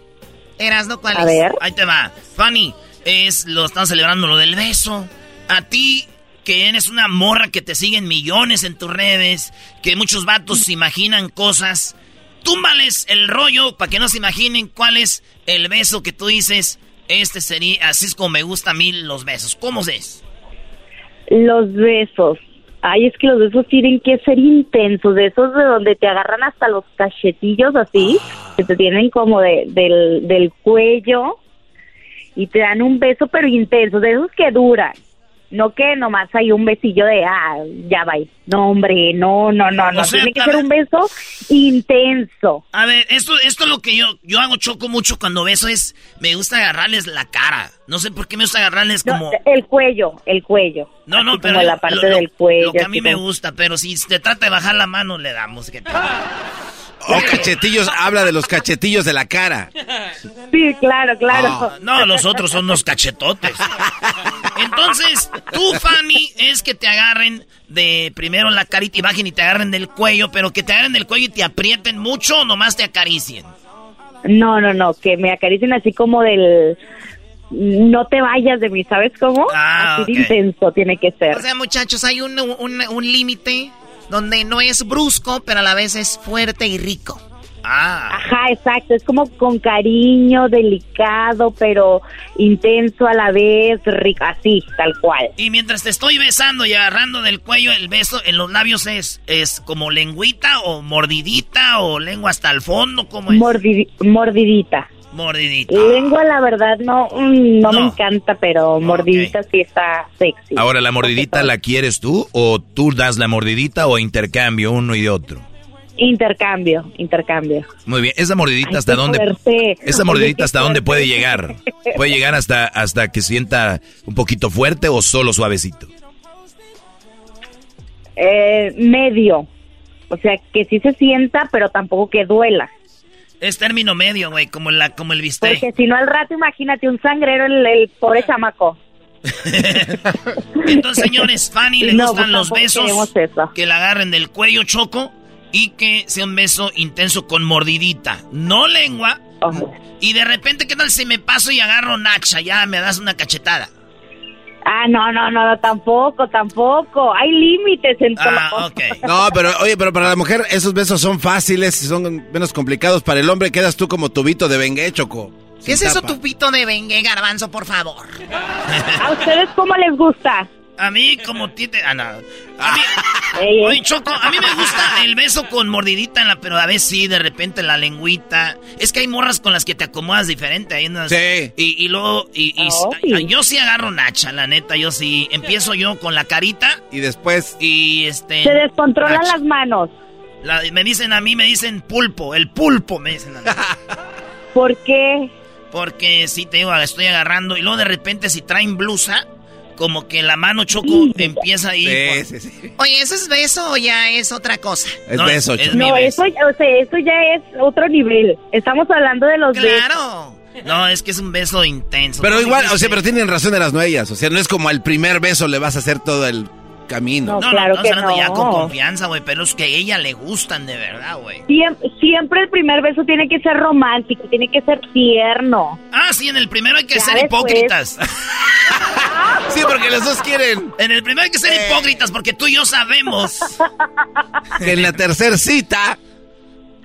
Erasno, ¿cuál A es? ver. Ahí te va. Fanny, es lo están celebrando lo del beso. A ti, que eres una morra que te siguen millones en tus redes, que muchos vatos se imaginan cosas. Túmbales el rollo para que no se imaginen cuál es el beso que tú dices. Este sería, así es como me gustan a mí los besos. ¿Cómo es? Los besos. Ay, es que los besos tienen que ser intensos, de esos de donde te agarran hasta los cachetillos así, que te tienen como de, del, del cuello y te dan un beso pero intenso, de esos que duran. No que nomás hay un besillo de, ah, ya va. No, hombre, no, no, no, no. O sea, Tiene que ser ver. un beso intenso. A ver, esto, esto es lo que yo, yo hago choco mucho cuando beso es, me gusta agarrarles la cara. No sé por qué me gusta agarrarles No, como... el cuello, el cuello. No, no, pero como la lo- parte lo- del cuello. Lo que a mí me como- gusta, pero si te trata de bajar la mano, le damos. que- Oh, cachetillos, habla de los cachetillos de la cara. Sí, claro, claro. Ah, no, los otros son unos cachetotes. [laughs] Entonces, tú, Fanny, es que te agarren de primero la carita y bajen y te agarren del cuello, pero que te agarren del cuello y te aprieten mucho o nomás te acaricien. No, no, no, que me acaricien así como del... No te vayas de mí, ¿sabes cómo? Ah, así de intenso tiene que ser. O sea, muchachos, hay un, un, un límite donde no es brusco, pero a la vez es fuerte y rico. Ah. Ajá, exacto, es como con cariño, delicado, pero intenso a la vez, rico, así, tal cual. Y mientras te estoy besando y agarrando del cuello, el beso en los labios es, es como lengüita o mordidita o lengua hasta el fondo, ¿cómo es? Mordi- mordidita. Mordidita. Lengua, la verdad, no, mm, no, me encanta, pero mordidita sí está sexy. Ahora, ¿la mordidita la quieres tú o tú das la mordidita o intercambio uno y otro? Intercambio, intercambio. Muy bien, ¿esa mordidita hasta dónde? fuerte. ¿Esa mordidita hasta dónde puede llegar? ¿Puede llegar hasta, hasta que sienta un poquito fuerte o solo suavecito? Eh, medio. O sea, que sí se sienta, pero tampoco que duela. Es término medio, güey, como, la, como el bistec. Porque si no al rato, imagínate un sangrero, el, el pobre chamaco. [laughs] Entonces, señores, Fanny le No, gustan pues los besos que la agarren del cuello choco y que sea un beso intenso con mordidita, no lengua. Y de repente, ¿qué tal si me paso y agarro Nacha? Ya me das una cachetada. Ah, no, no, no, no, tampoco, tampoco. Hay límites en todo. Ah, [laughs] No, pero oye, pero para la mujer esos besos son fáciles y son menos complicados. Para el hombre quedas tú como tubito de bengue, Choco. ¿Qué es eso, tapa. tupito de bengue, garbanzo, por favor? [laughs] ¿A ustedes cómo les gusta? A mí como tite... Ah, no. A mí... [laughs] Oye, Choco, a mí me gusta el beso con mordidita en la... Pero a veces sí, de repente la lengüita. Es que hay morras con las que te acomodas diferente. Hay unas- Sí. Y, y luego... Y, y- Ay. yo sí agarro Nacha, la neta. Yo sí... Empiezo yo con la carita. Y después... Y este... Se descontrolan Nacha. las manos. La- me dicen a mí, me dicen pulpo. El pulpo, me dicen a mí. ¿Por qué? Porque sí, te digo, estoy agarrando. Y luego de repente si traen blusa... Como que la mano choco empieza ahí. Sí, sí, sí. Oye, ¿eso es beso o ya es otra cosa? Es No, beso, es No, beso. eso, o sea, eso ya es otro nivel. Estamos hablando de los Claro. No, es que es un beso intenso. Pero ¿Tú igual, o sea, pero tienen razón de las nuellas. O sea, no es como al primer beso le vas a hacer todo el camino. No, No, claro no, que hablando ya con no. confianza, güey, pero es que a ella le gustan de verdad, güey. Siempre, siempre el primer beso tiene que ser romántico, tiene que ser tierno. Ah, sí, en el primero hay que Ya ser después. hipócritas. [laughs] Sí, porque los dos quieren En el primero hay que ser Eh. hipócritas porque tú y yo sabemos. que en la tercera cita...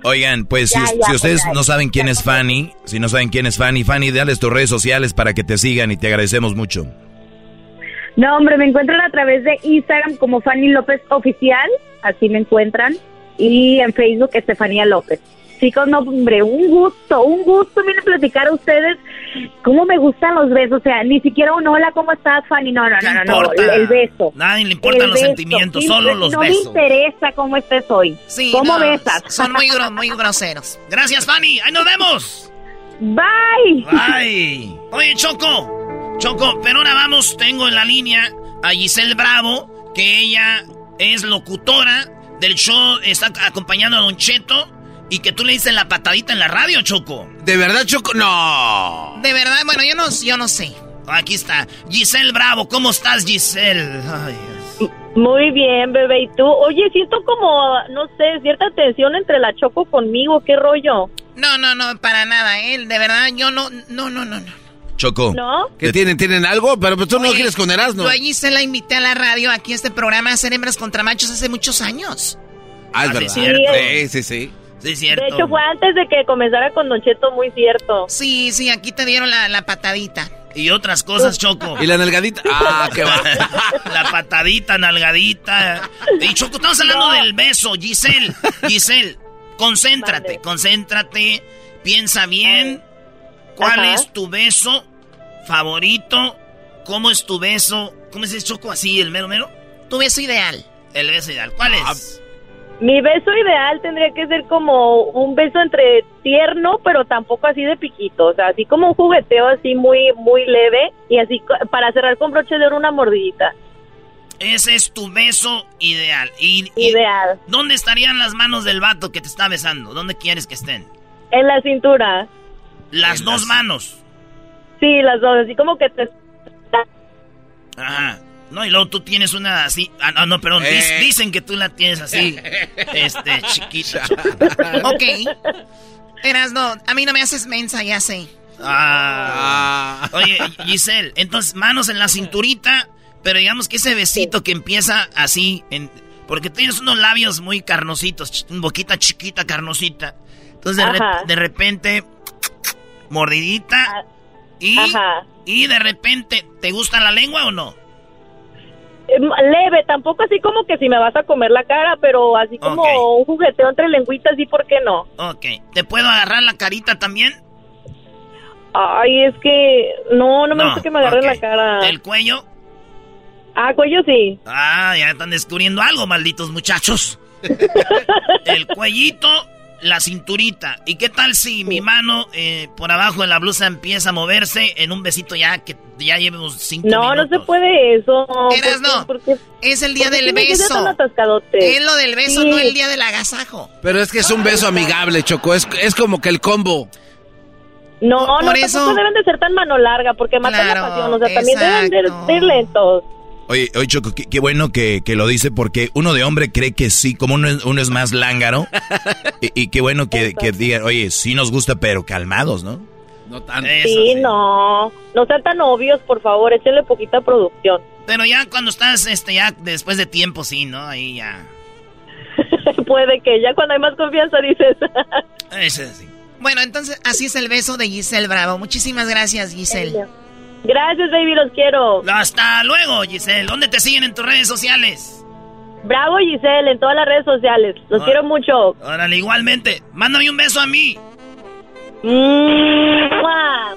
Oigan, pues Ya, si, ya, si ustedes ya. no saben quién es Fanny, si no saben quién es Fanny, Fanny, dales tus redes sociales para que te sigan y te agradecemos mucho. No, hombre, me encuentran a través de Instagram como Fanny López Oficial, así me encuentran. Y en Facebook Estefanía López. Chicos, no, hombre, un gusto, un gusto viene a platicar a ustedes cómo me gustan los besos. O sea, ni siquiera un hola, ¿cómo estás, Fanny? No, no, ¿Qué no, no, no, el beso. Nadie le importan los sentimientos, solo los no besos. me interesa cómo estés hoy. Sí, ¿Cómo no, besas? Son muy, gro- muy groseros. Gracias, Fanny. Ahí nos vemos. Bye. Bye. Oye, Choco. Choco, pero ahora vamos, tengo en la línea a Giselle Bravo, que ella es locutora del show, está acompañando a Don Cheto, y que tú le dices la patadita en la radio, Choco. ¿De verdad, Choco? No. De verdad, bueno, yo no, yo no sé. Aquí está. Giselle Bravo, ¿cómo estás, Giselle? Ay, Muy bien, bebé. ¿Y tú? Oye, siento como, no sé, cierta tensión entre la Choco conmigo. ¿Qué rollo? No, no, no, para nada, ¿eh? De verdad, yo no, no, no, no, no. Choco. ¿No? ¿Que tienen, tienen algo? Pero pues tú no Oye, quieres con Erasmo. Yo allí se la invité a la radio, aquí a este programa, a hacer hembras contra machos hace muchos años. Ah, es Ah, sí, verdad. cierto. Sí, sí, sí. Sí, es De cierto. hecho, fue antes de que comenzara con Don Cheto, muy cierto. Sí, sí, aquí te dieron la, la patadita. Y otras cosas, [laughs] Choco. ¿Y la nalgadita? Ah, qué va. [laughs] La patadita, nalgadita. Y Choco, estamos hablando del beso, Giselle. Giselle, concéntrate, Vale. concéntrate. Piensa bien. ¿Cuál Ajá. es tu beso favorito? ¿Cómo es tu beso? ¿Cómo es ese Choco así, el mero mero? Tu beso ideal. El beso ideal. ¿Cuál Ah, es? Mi beso ideal tendría que ser como un beso entre tierno, pero tampoco así de piquito. O sea, así como un jugueteo así muy, muy leve. Y así para cerrar con broche de oro una mordidita. Ese es tu beso ideal. Y, y- Ideal. ¿Dónde estarían las manos del vato que te está besando? ¿Dónde quieres que estén? En la cintura. Las dos manos. Sí, las dos. Así como que te... Ajá. No, y luego tú tienes una así. Ah, no, no, perdón. Eh. dicen que tú la tienes así. [laughs] este, chiquita. [laughs] Ok. Eras, no, a mí no me haces mensa, ya sé. Ah. Oye, Giselle, entonces manos en la cinturita, pero digamos que ese besito que empieza así, en, porque tienes unos labios muy carnositos, ch- una boquita chiquita, carnosita. Entonces de, re- Ajá. de repente, mordidita, y, Ajá. y de repente, ¿te gusta la lengua o no? eh, Leve, tampoco así como que si me vas a comer la cara, pero así como un jugueteo entre lengüitas, ¿y por qué no? Ok. ¿Te puedo agarrar la carita también? Ay, es que no, no me gusta que me agarren la cara. ¿El cuello? Ah, cuello sí. Ah, ya están descubriendo algo, malditos muchachos. [laughs] El cuellito, la cinturita. ¿Y qué tal si mi mano eh, por abajo de la blusa empieza a moverse en un besito ya que ya llevemos cinco No, no minutos? se puede eso. Eras, no. Es el día ¿Por qué del ser beso. Es lo del beso, Sí. no el día del agasajo. Pero es que es un beso amigable, Choco. Es, es como que el combo. No, Por no, eso- deben de ser tan mano larga porque matan Claro, la pasión. O sea, también deben de, ir lentos. Oye, oye Choco, qué, qué bueno que, que lo dice porque uno de hombre cree que sí, como uno, es- uno es más lángaro. [laughs] y, y qué bueno que, que digan, oye, sí nos gusta, pero calmados, ¿no? No tanto. Eso sí, sí. no. No sean tan obvios, por favor. Échenle poquita producción. Pero ya cuando estás, este, ya después de tiempo, sí, ¿no? Ahí ya. [laughs] Puede que ya cuando hay más confianza dices... [laughs] Ese es así. Bueno, entonces así es el beso de Giselle Bravo. Muchísimas gracias, Giselle. Gracias, baby, los quiero. Hasta luego, Giselle. ¿Dónde te siguen en tus redes sociales? Bravo, Giselle, en todas las redes sociales. Los quiero mucho. Órale, igualmente. Mándame un beso a mí. ¡Mua!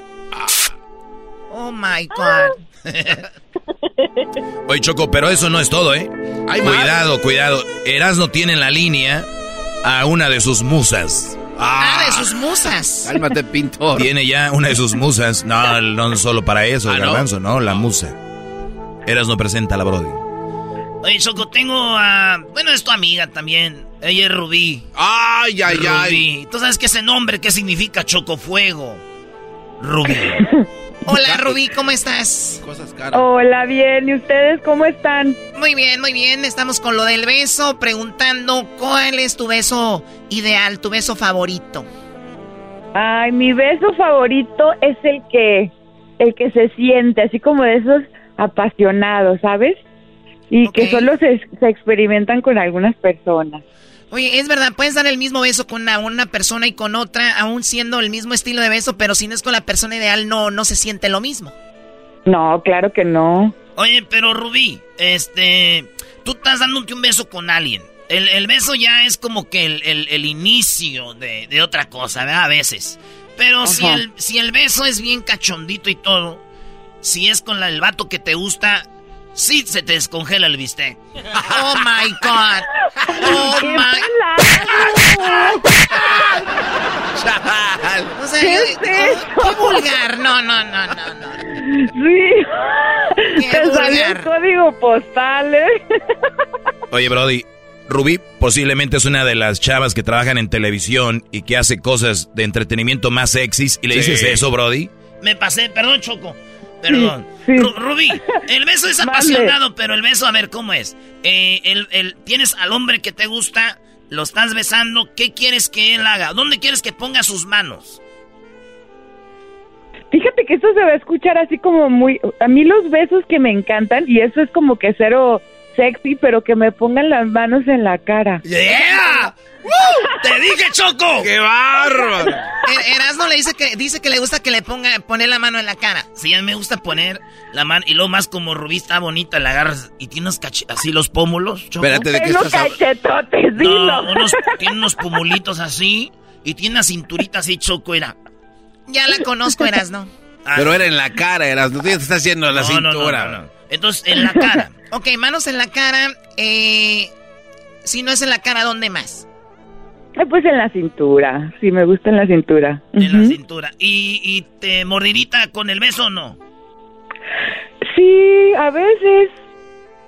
Oh my God. [laughs] Oye, Choco, pero eso no es todo, ¿eh? Más. cuidado, cuidado. Erasno tiene en la línea a una de sus musas. Ah, de sus musas. Cálmate, pintor. Tiene ya una de sus musas. No, no solo para eso, Ah, el ¿no? garbanzo, no, la musa. Erasno presenta a la Brody. Oye, Choco, tengo a... Bueno, es tu amiga también. Ella es Rubí. Ay, ay, ay. Rubí. ¿Tú sabes qué ese nombre? ¿Qué significa Chocofuego? Rubí. [laughs] Hola, Rubí, ¿cómo estás? Cosas caras. Hola, bien. ¿Y ustedes cómo están? Muy bien, muy bien. Estamos con lo del beso, preguntando cuál es tu beso ideal, tu beso favorito. Ay, mi beso favorito es el que, el que se siente, así como de esos apasionados, ¿sabes? Y que solo se, se experimentan con algunas personas. Oye, es verdad, puedes dar el mismo beso con una, una persona y con otra, aún siendo el mismo estilo de beso, pero si no es con la persona ideal, no, no se siente lo mismo. No, claro que no. Oye, pero Rubí, este... Tú estás dándote un beso con alguien. El, el beso ya es como que el, el- el inicio de, de otra cosa, ¿verdad? A veces. Pero si el, si el beso es bien cachondito y todo, si es con la- el vato que te gusta, sí se te descongela el bistec. Oh my God. Oh ¡Qué my [laughs] O sea, ¿Qué yo- es eso? qué vulgar. No, no, no, no, no. Sí. Qué Te salió el código postal, ¿eh? Oye, Brody, Rubí posiblemente es una de las chavas que trabajan en televisión y que hace cosas de entretenimiento más sexys. ¿Y le Sí. dices eso, Brody? Me pasé, perdón, Choco. Perdón. Sí, sí. Ru- Rubí, el beso es [laughs] apasionado, pero el beso, a ver, ¿cómo es? Eh, el, el- tienes al hombre que te gusta, lo estás besando, ¿qué quieres que él haga? ¿Dónde quieres que ponga sus manos? Fíjate que esto se va a escuchar así como muy... A mí los besos que me encantan, y eso es como que cero sexy, pero que me pongan las manos en la cara. ¡Yeah! ¡Te dije, Choco! ¡Qué bárbaro! Er- Erasmo le dice que dice que le gusta que le ponga poner la mano en la cara. Sí, a mí me gusta poner la mano, y luego más como Rubí está bonita, la agarras y tiene unos así los pómulos, Choco. Espérate, ¿de qué estás hablando? cachetotes, dilo. No, unos, [laughs] tiene unos pumulitos así, y tiene una cinturita así, Choco, era... Ya la conozco, Erasmo. Pero era en la cara, eras, no te estás haciendo en la No, no, no, cintura. no, no. Entonces, en la cara. [laughs] Ok, manos en la cara. Eh, si no es en la cara, ¿dónde más? Eh, Pues en la cintura, sí, me gusta en la cintura. En la cintura. ¿Y, y te mordidita con el beso o no? Sí, a veces.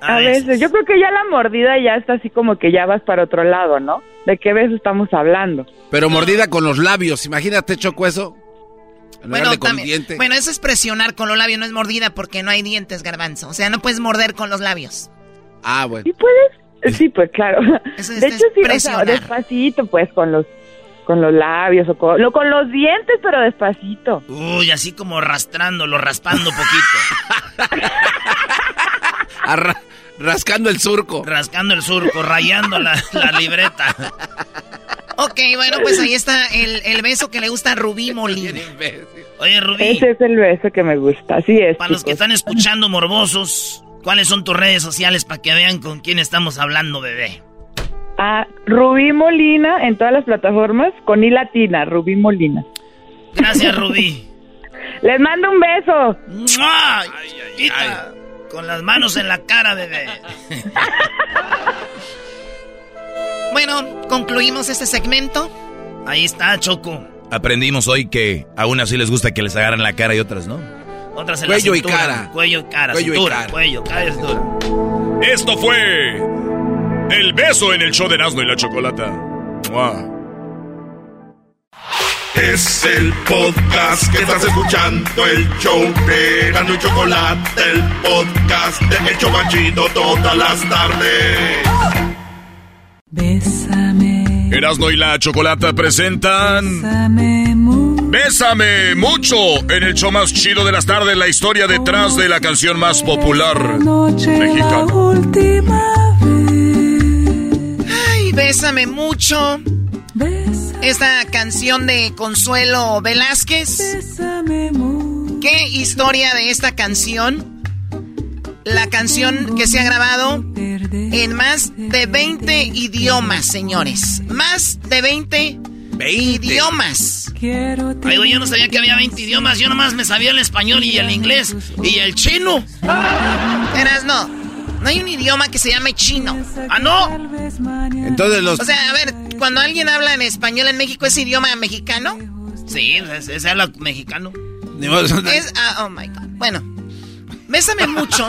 A A, veces. veces. Yo creo que ya la mordida ya está así como que ya vas para otro lado, ¿no? ¿De qué beso estamos hablando? Pero mordida con los labios, imagínate, Choco, eso. Con también- diente. bueno, eso es presionar con los labios, no es mordida porque no hay dientes, garbanzo. O sea, no puedes morder con los labios. Ah, bueno. ¿Sí puedes? Sí, pues claro. Eso es de hecho, sí, o sea, presionar. despacito, pues, con los con los labios o con, lo- con los dientes, pero despacito. Uy, así como arrastrándolo, raspando poquito. [laughs] Arra- rascando el surco. Rascando el surco, rayando la, la libreta. [laughs] Ok, bueno, pues ahí está el, el beso que le gusta a Rubí [laughs] Molina. Oye, Rubí, Ese es el beso que me gusta, así es. para los que están escuchando morbosos, ¿cuáles son tus redes sociales para que vean con quién estamos hablando, bebé? Ah, Rubí Molina en todas las plataformas, con I latina, Rubí Molina. Gracias, [laughs] Rubí. Les mando un beso. ¡Mua! Chiquita, Con las manos en la cara, bebé. [laughs] Bueno, concluimos este segmento. Ahí está, Choco. Aprendimos hoy que aún así les gusta que les agarren la cara y otras no. Otras en Cuello la y cintura. cara. Cuello y cara. Cuello y cara. cuello, cara y cintura. Esto fue El beso en el show de Erasmo y la Chocolata. ¡Mua! Es el podcast que estás escuchando, el show de Erasmo y Chocolate, el podcast de El todas las tardes. Erasmo y la Chocolata presentan Bésame mucho en el show más chido de las tardes, la historia detrás de la canción más popular mexicana. Ay, bésame mucho. Esta canción de Consuelo Velázquez. ¿Qué historia de esta canción? La canción que se ha grabado en más de 20 idiomas, señores. Más de 20, idiomas. Ay, yo no sabía que había 20 idiomas. Yo nomás me sabía el español y el inglés y el chino. Eras no. No hay un idioma que se llame chino. ¿Ah, no? Entonces los... O sea, a ver, cuando alguien habla en español en México, ¿es idioma mexicano? Sí, se, habla mexicano. Es, ah, oh my god. Bueno, Bésame mucho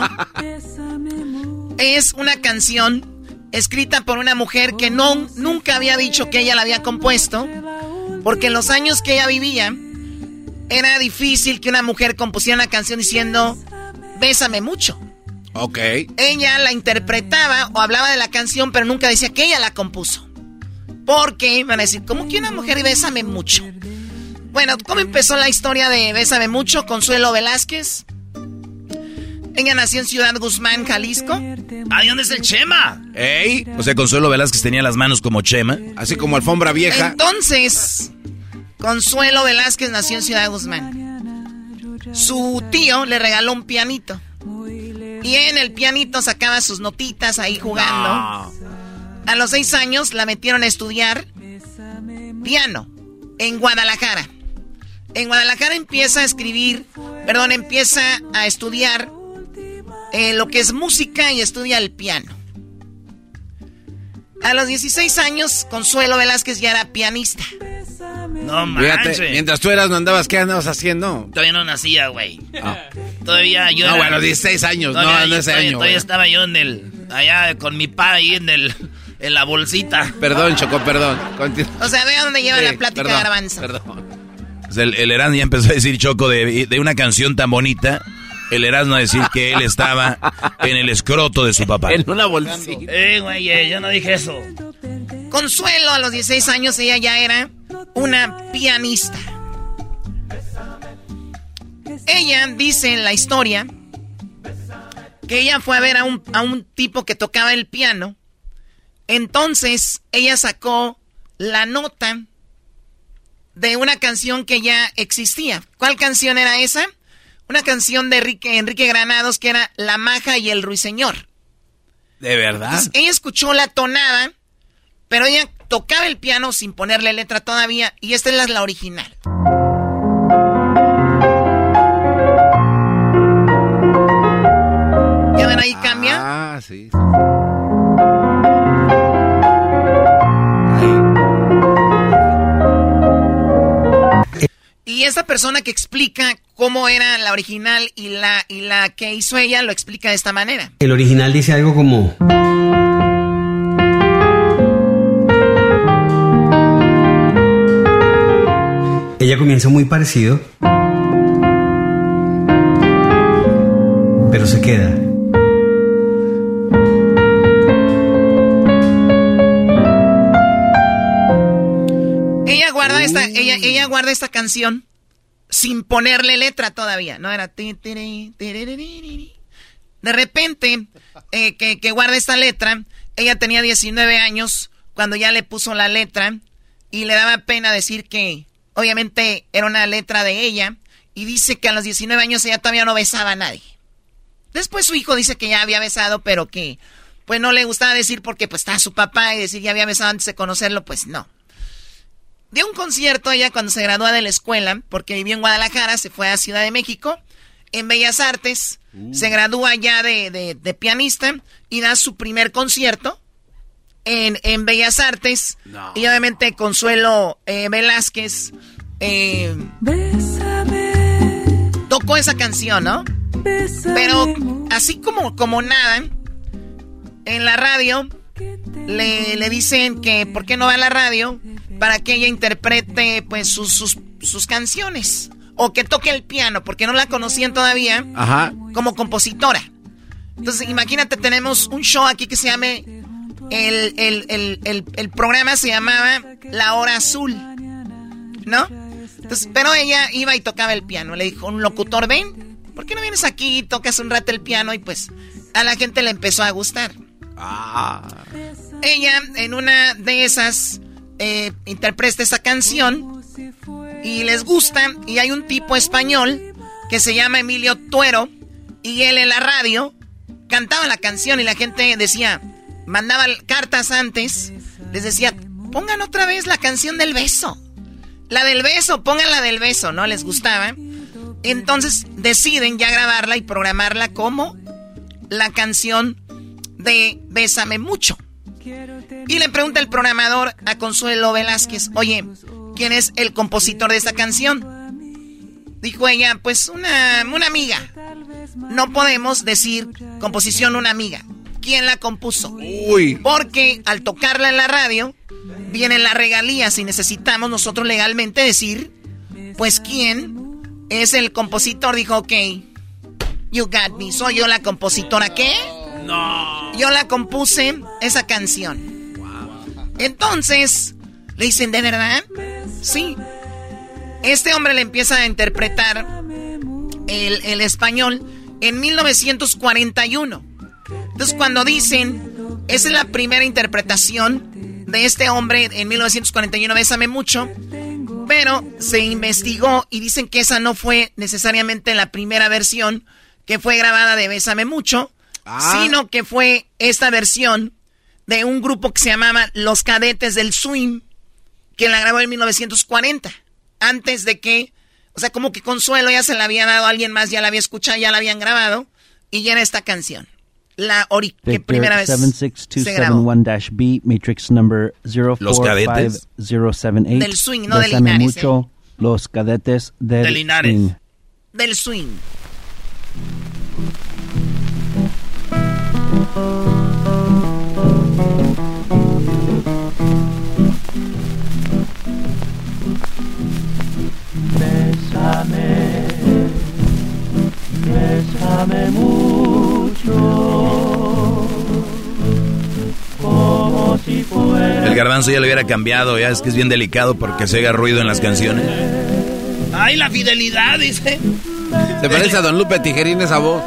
es una canción escrita por una mujer que no, nunca había dicho que ella la había compuesto, porque en los años que ella vivía era difícil que una mujer compusiera una canción diciendo Bésame mucho. Ok. Ella la interpretaba o hablaba de la canción, pero nunca decía que ella la compuso. Porque van a decir, ¿cómo que una mujer bésame mucho? Bueno, ¿cómo empezó la historia de Bésame mucho? Consuelo Velázquez. Ella nació en Ciudad Guzmán, Jalisco. ¿Ahí dónde es el Chema? ¿Ey? O sea, Consuelo Velázquez tenía las manos como Chema. Así como alfombra vieja. Entonces, Consuelo Velázquez nació en Ciudad Guzmán. Su tío le regaló un pianito. Y en el pianito sacaba sus notitas ahí jugando. A los seis años la metieron a estudiar piano en Guadalajara. En Guadalajara empieza a escribir, perdón, empieza a estudiar eh, lo que es música y estudia el piano. A los 16 años, Consuelo Velázquez ya era pianista. No Fíjate, manches. mientras tú eras no andabas, ¿qué andabas haciendo? Todavía no nacía, güey. Ah. Todavía yo. No, era- bueno, 16 años, no, Todavía- no ese todavía- año, Todavía güey. estaba yo en el. Allá con mi pa ahí en el. En la bolsita. Perdón, Choco, perdón. O sea, ve a dónde lleva Sí, la plática perdón, garbanzo. Pues el, el Erasmo ya empezó a decir, Choco, de, de una canción tan bonita, el Erasmo a decir que él estaba en el escroto de su papá. [laughs] En una bolsita. Eh, güey, eh, yo no dije eso. Consuelo, a los 16 años, ella ya era una pianista. Ella dice en la historia que ella fue a ver a un, a un tipo que tocaba el piano. Entonces ella sacó la nota de una canción que ya existía. ¿Cuál canción era esa? Una canción de Enrique, Enrique Granados que era La Maja y el Ruiseñor. ¿De verdad? Entonces, ella escuchó la tonada, pero ella tocaba el piano sin ponerle letra todavía, y esta es la, la original. ¿Ya ven ahí cambia? Ah, sí. Y esta persona que explica cómo era la original y la, y la que hizo ella lo explica de esta manera. El original dice algo como... Ella comienza muy parecido, pero se queda. Ella guarda esta, ella, ella guarda esta canción sin ponerle letra todavía. No era. De repente, eh, que, que guarda esta letra, ella tenía 19 años cuando ya le puso la letra y le daba pena decir que obviamente era una letra de ella y dice que a los 19 años ella todavía no besaba a nadie. Después su hijo dice que ya había besado, pero que pues no le gustaba decir porque pues estaba su papá y decir ya había besado antes de conocerlo, pues no. Dio un concierto ella cuando se gradúa de la escuela, porque vivió en Guadalajara, se fue a Ciudad de México, en Bellas Artes, se gradúa ya de, de- de pianista y da su primer concierto en, en Bellas Artes. Y obviamente Consuelo eh, Velázquez eh, tocó esa canción, ¿no? Pero así como, como nada, en la radio le, le dicen que por qué no va a la radio para que ella interprete pues sus, sus, sus canciones o que toque el piano porque no la conocían todavía Ajá. como compositora. Entonces imagínate, tenemos un show aquí que se llame, el, el, el, el, programa se llamaba La Hora Azul, ¿no? Entonces, pero ella iba y tocaba el piano. Le dijo un locutor, ven, ¿por qué no vienes aquí y tocas un rato el piano? Y pues a la gente le empezó a gustar. Ella en una de esas eh, interpreta esa canción y les gusta y hay un tipo español que se llama Emilio Tuero y él en la radio cantaba la canción y la gente decía, mandaba cartas antes, les decía, pongan otra vez la canción del beso. La del beso, pongan la del beso, ¿no? Les gustaba. Entonces deciden ya grabarla y programarla como la canción de Bésame mucho. Y le pregunta el programador a Consuelo Velázquez, oye, ¿quién es el compositor de esta canción? Dijo ella, pues una, una amiga. No podemos decir composición una amiga. ¿Quién la compuso? Uy. Porque al tocarla en la radio, vienen las regalías y necesitamos nosotros legalmente decir, pues quién es el compositor. Dijo, ok, you got me. ¿Soy yo la compositora qué? No. Yo la compuse esa canción. Entonces, le dicen, ¿de verdad? Sí. Este hombre le empieza a interpretar el, el español en 1941. Entonces, cuando dicen, esa es la primera interpretación de este hombre en 1941, Bésame mucho, pero se investigó y dicen que esa no fue necesariamente la primera versión que fue grabada de Bésame mucho, Ah. sino que fue esta versión de un grupo que se llamaba Los Cadetes del Swing, que la grabó en 1940, antes de que, o sea, como que Consuelo ya se la había dado a alguien más, ya la había escuchado, ya la habían grabado, y ya era esta canción. La ori que primera vez se grabó. 76271-B, Matrix number Los Cadetes. 045078. Del swing, no de Bésame Linares, mucho, Los Cadetes del De Linares. Swing. Del swing. El garbanzo ya le hubiera cambiado, ya es que es bien delicado porque se oiga ruido en las canciones. Ay, la fidelidad, dice. Se parece a Don Lupe Tijerín esa voz.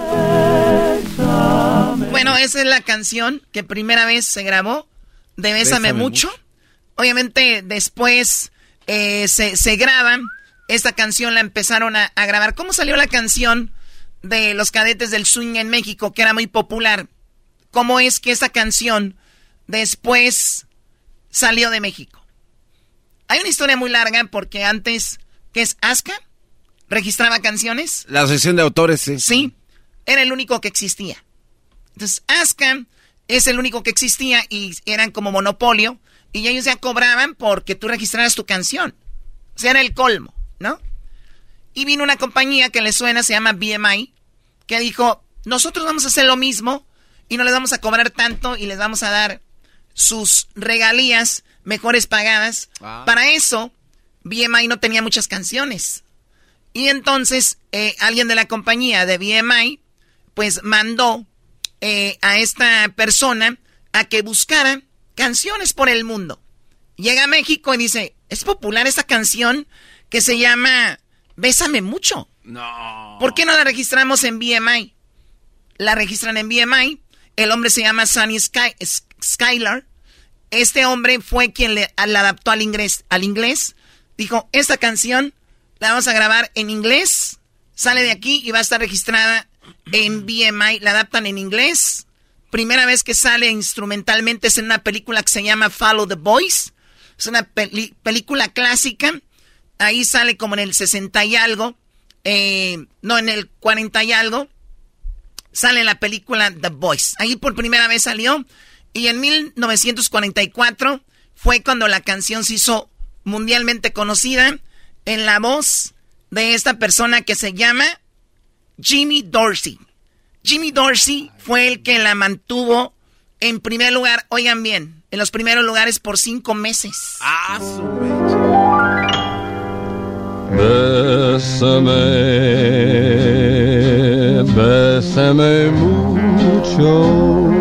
Bueno, esa es la canción que primera vez se grabó de Bésame, Bésame mucho. Obviamente después eh, se, se graban. Esta canción la empezaron a, a grabar. ¿Cómo salió la canción de los cadetes del swing en México, que era muy popular? ¿Cómo es que esa canción después salió de México? Hay una historia muy larga porque antes, que es Aska, registraba canciones. La asociación de autores, sí. Sí, era el único que existía. Entonces, Aska es el único que existía y eran como monopolio. Y ellos ya cobraban porque tú registraras tu canción. O sea, era el colmo, ¿no? Y vino una compañía que le suena, se llama BMI, que dijo, nosotros vamos a hacer lo mismo y no les vamos a cobrar tanto y les vamos a dar sus regalías mejores pagadas. Para eso, BMI no tenía muchas canciones. Y entonces, eh, alguien de la compañía de BMI, pues mandó eh, a esta persona a que buscara canciones por el mundo. Llega a México y dice, es popular esta canción que se llama Bésame mucho. No. ¿Por qué no la registramos en BMI? La registran en BMI. El hombre se llama Sonny Sky, Skylar. Este hombre fue quien le, la adaptó al inglés, al inglés. Dijo, esta canción la vamos a grabar en inglés. Sale de aquí y va a estar registrada en BMI. La adaptan en inglés. Primera vez que sale instrumentalmente es en una película que se llama Follow the Boys. Es una película clásica. Ahí sale como en el 60 y algo. eh, no, en el 40 y algo. Sale la película The Boys. Ahí por primera vez salió. Y en 1944 fue cuando la canción se hizo mundialmente conocida en la voz de esta persona que se llama Jimmy Dorsey. Jimmy Dorsey fue el que la mantuvo en primer lugar, oigan bien, en los primeros lugares por cinco meses. Ah, Bésame, bésame mucho.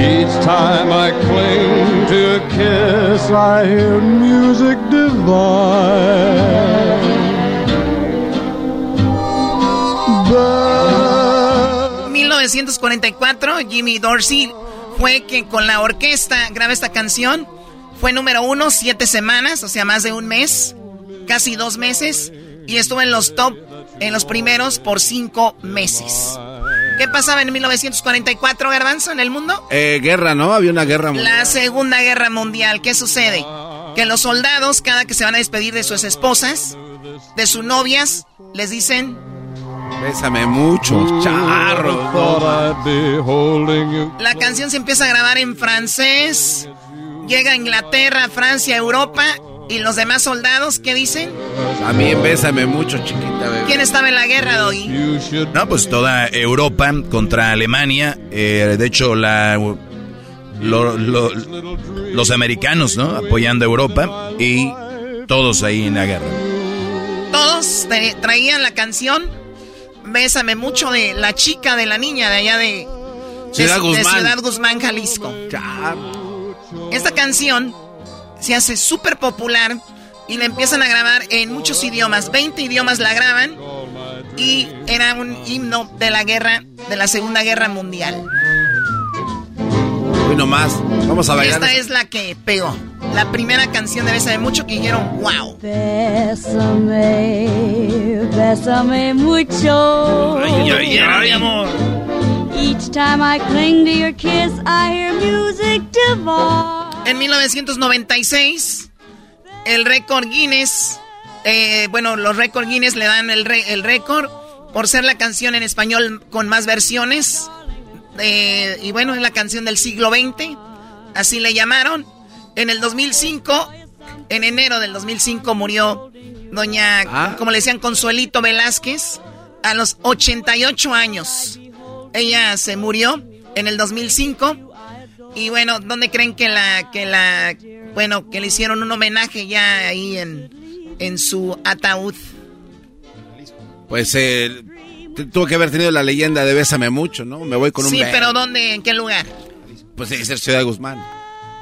Each time I cling to a kiss, I hear music divine. 1944, Jimmy Dorsey fue que con la orquesta graba esta canción. Fue número uno siete semanas, o sea, más de un mes, casi dos meses, y estuvo en los top, en los primeros por cinco meses. ¿Qué pasaba en 1944, Garbanzo, en el mundo? Eh, guerra, ¿no? Había una guerra mundial. La Segunda Guerra Mundial. ¿Qué sucede? Que los soldados, cada que se van a despedir de sus esposas, de sus novias, les dicen, Bésame mucho, charro. La canción se empieza a grabar en francés, llega a Inglaterra, Francia, Europa, y los demás soldados, ¿qué dicen? También bésame mucho, chiquita, bebé. ¿Quién estaba en la guerra, Doggy? No, pues toda Europa contra Alemania. eh, de hecho, la, lo- lo- los americanos, ¿no? Apoyando a Europa y todos ahí en la guerra. Todos traían la canción Bésame mucho de la chica, de la niña de allá de, de- Ciudad de Guzmán. Ciudad Guzmán, Jalisco. Esta canción se hace súper popular y la empiezan a grabar en muchos idiomas. 20 idiomas la graban y era un himno de la guerra, de la Segunda Guerra Mundial. Nomás. Vamos a bailar. Esta es la que pegó. La primera canción de Bésame mucho que dijeron, wow. Bésame, bésame mucho. Ay, ay, ay, mi amor. Each time I cling to your kiss, I hear music divine. En 1996, el récord Guinness, eh, bueno, los récord Guinness le dan el, re- el récord por ser la canción en español con más versiones. Eh, y bueno, es la canción del siglo XX, así le llamaron. En el 2005, en enero del 2005 murió doña, como le decían, Consuelito Velázquez, a los 88 años. Ella se murió en el 2005. Y bueno, ¿dónde creen que la, que la, bueno, que le hicieron un homenaje ya ahí en, en su ataúd? Pues eh, tuvo que haber tenido la leyenda de Bésame Mucho, ¿no? Me voy con un Sí, beso. pero ¿dónde? ¿En qué lugar? Pues que ser Ciudad Guzmán.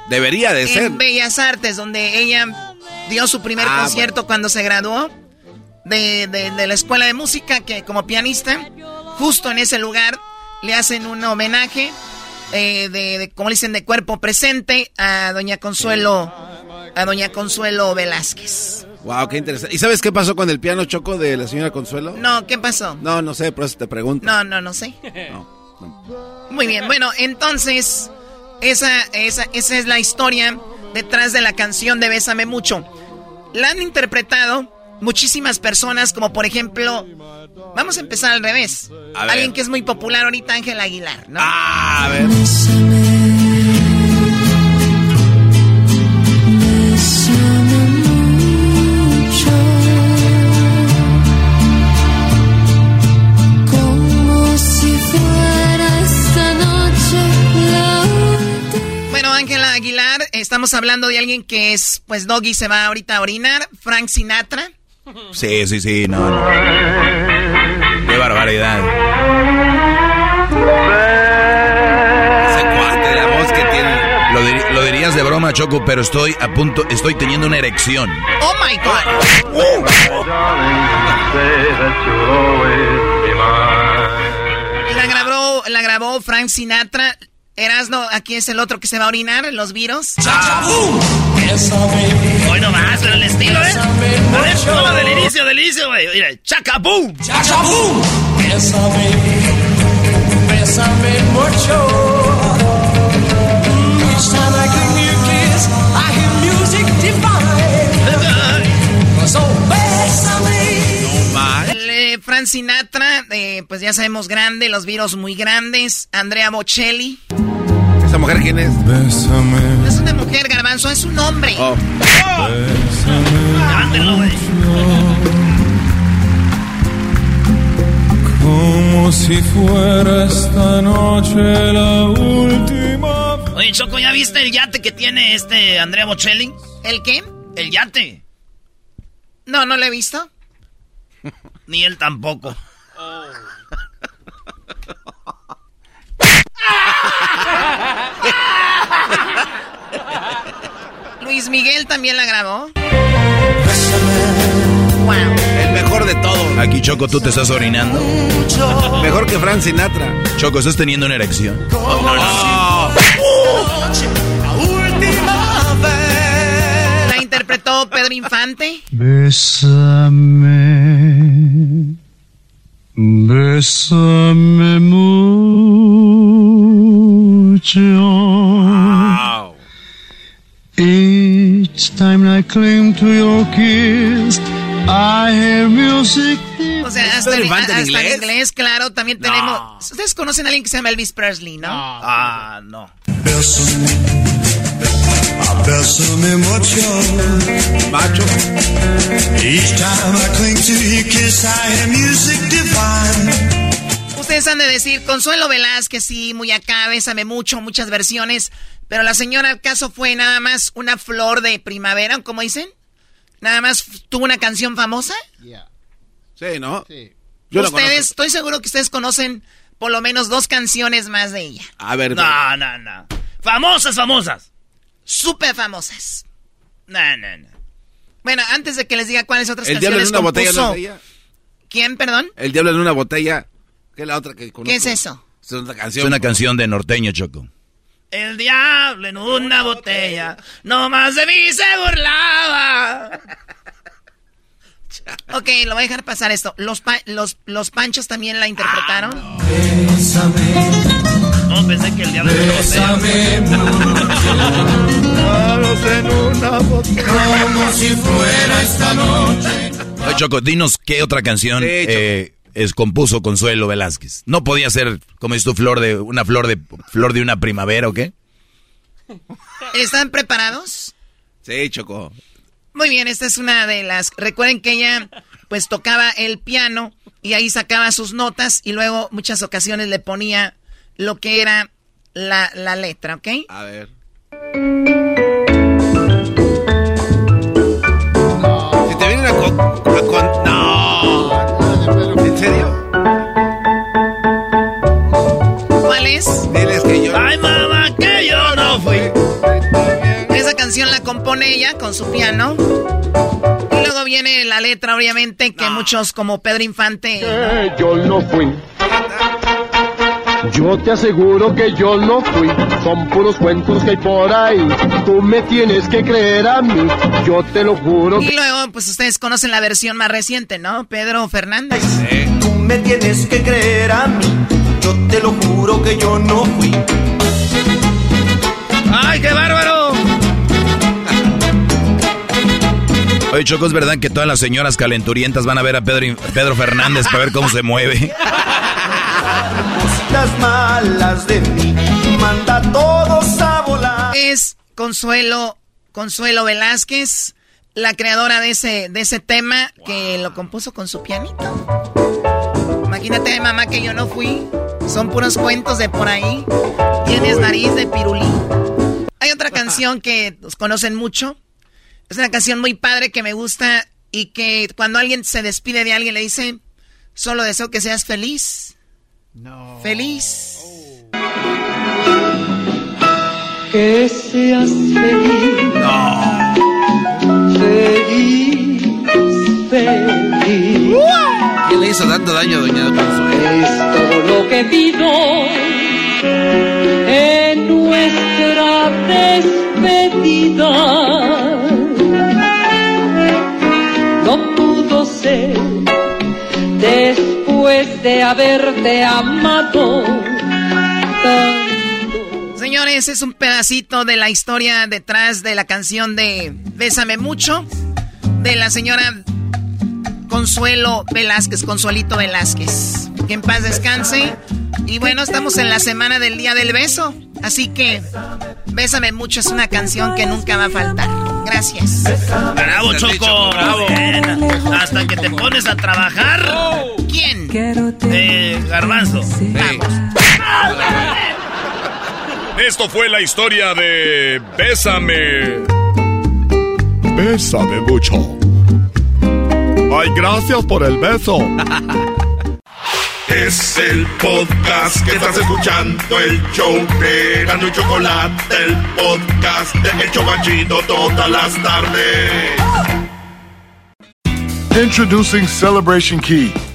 Debería de ser. En Bellas Artes, donde ella dio su primer Ah, concierto cuando se graduó de, de- de la escuela de música, que como pianista, justo en ese lugar le hacen un homenaje, eh, de, de, como le dicen, de cuerpo presente a doña Consuelo, a doña Consuelo Velázquez. Wow, qué interesante. ¿Y sabes qué pasó con el piano choco de la señora Consuelo? No, ¿qué pasó? No, no sé, por eso te pregunto. No, no, no sé. [laughs] Muy bien, bueno, entonces, esa, esa, esa es la historia detrás de la canción de Bésame Mucho. La han interpretado muchísimas personas, como por ejemplo, vamos a empezar al revés. A ver. Alguien que es muy popular ahorita, Ángel Aguilar, ¿no? Ah, a ver. Estamos hablando de alguien que es, pues Doggy se va ahorita a orinar, Frank Sinatra. Sí, sí, sí, no, no. Qué barbaridad. Ese cuate, la voz que tiene. Lo, dir- lo dirías de broma, Choco, pero estoy a punto, estoy teniendo una erección. Oh my God. La grabó, la grabó Frank Sinatra. Erasno, aquí es el otro que se va a orinar, los virus. Hoy no más, pero el estilo, ¿eh? A ver, toma del inicio, del inicio, güey. Mira, chacabum. Chacabum. Bésame, bésame mucho. Each time I give you a kiss, I hear music divine. So bésame. Eh, Frank Sinatra, eh, pues ya sabemos grande, los virus muy grandes. Andrea Bocelli. ¿Esa mujer quién es? Bésame. No es una mujer, garbanzo, es un hombre. Oh. Güey. Como si fuera esta noche la última. Oye, Choco, ¿ya viste el yate que tiene este Andrea Bocelli? ¿El qué? El yate. No, no lo he visto. Ni él tampoco. [laughs] Luis Miguel también la grabó. El mejor de todos. Aquí, Choco, tú te estás orinando. Mejor que Frank Sinatra. Choco, estás teniendo una erección. La interpretó Pedro Infante. Bésame, bésame mucho. O sea, hasta, Pedro en, Infante en hasta en inglés. inglés, claro. También tenemos. Ustedes conocen a alguien que se llama Elvis Presley, ¿no? Ah, no. Bésame, bésame mucho. Macho. Each time I cling to your kiss, I hear music divine. Ustedes han de decir, Consuelo Velázquez, sí, muy acá, bésame mucho, muchas versiones. Pero la señora, el caso fue nada más una flor de primavera, ¿cómo dicen? Nada más tuvo una canción famosa. Sí, ¿no? Yo la ustedes, estoy seguro que ustedes conocen por lo menos dos canciones más de ella. A ver. No, no, no. Famosas, famosas. Súper famosas. No, no, no. Bueno, antes de que les diga cuáles otras El diablo en canciones una botella, compuso- ¿no es ella? ¿Quién, perdón? El diablo en una botella. ¿Qué es la otra que conozco? ¿Qué es eso? Es una Es canción. una canción de norteño, Choco. El diablo en una botella, no más de mí se burlaba. [laughs] Ok, lo voy a dejar pasar esto. Los, pa- los, los panchos también la interpretaron. Bésame, No, pensé que el diablo Bésame en una Como si fuera esta noche. Oye, Choco, dinos qué otra canción eh, es, compuso Consuelo Velázquez. No podía ser, como dices tú, flor de una flor de flor de una primavera o qué? ¿Están preparados? Sí, Choco. Muy bien, esta es una de las. Recuerden que ella, pues, tocaba el piano y ahí sacaba sus notas y luego muchas ocasiones le ponía lo que era la, la letra, ¿ok? A ver. Si te vienen a, con, a con- No. ¿En serio? ¿Cuál es? Diles que yo. Ay, mamá, que yo no fui. Esa canción la compone ella con su piano. Y luego viene la letra, obviamente, que muchos como Pedro Infante. Que yo no fui. Yo te aseguro que yo no fui. Son puros cuentos que hay por ahí. Tú me tienes que creer a mí. Yo te lo juro. Y luego, pues ustedes conocen la versión más reciente, ¿no? Pedro Fernández. Tú me tienes que creer a mí. Yo te lo juro que yo no fui. ¡Ay, qué bárbaro! Oye, Choco, ¿es verdad que todas las señoras calenturientas van a ver a Pedro, Pedro Fernández para ver cómo se mueve? [laughs] Las malas de mí. Manda a todos a volar. Es Consuelo, Consuelo Velázquez, la creadora de ese, de ese tema que lo compuso con su pianito. Imagínate, mamá, que yo no fui. Son puros cuentos de por ahí. Tienes nariz de pirulí. Hay otra [laughs] canción que nos conocen mucho. Es una canción muy padre que me gusta y que cuando alguien se despide de alguien le dice, solo deseo que seas feliz. No. Feliz. Que seas feliz. Feliz, feliz. ¿Quién le hizo tanto daño a Doña Consuelo? Es todo lo que pido en nuestra despedida. De haberte amado. Señores, es un pedacito de la historia detrás de la canción de Bésame mucho de la señora Consuelo Velázquez, Consuelito Velázquez. Que en paz descanse. Y bueno, estamos en la semana del Día del Beso. Así que Bésame mucho es una canción que nunca va a faltar. Gracias. Bravo, Choco. Bravo. Hasta que te pones a trabajar. ¿Quién? Eh, Garbanzo. [laughs] Esto fue la historia de Bésame. Bésame mucho. Ay, gracias por el beso. [laughs] Es el podcast que estás escuchando, el show de Gano y Chocolate, el podcast de El Chocachito todas las tardes. Introducing Celebration Key,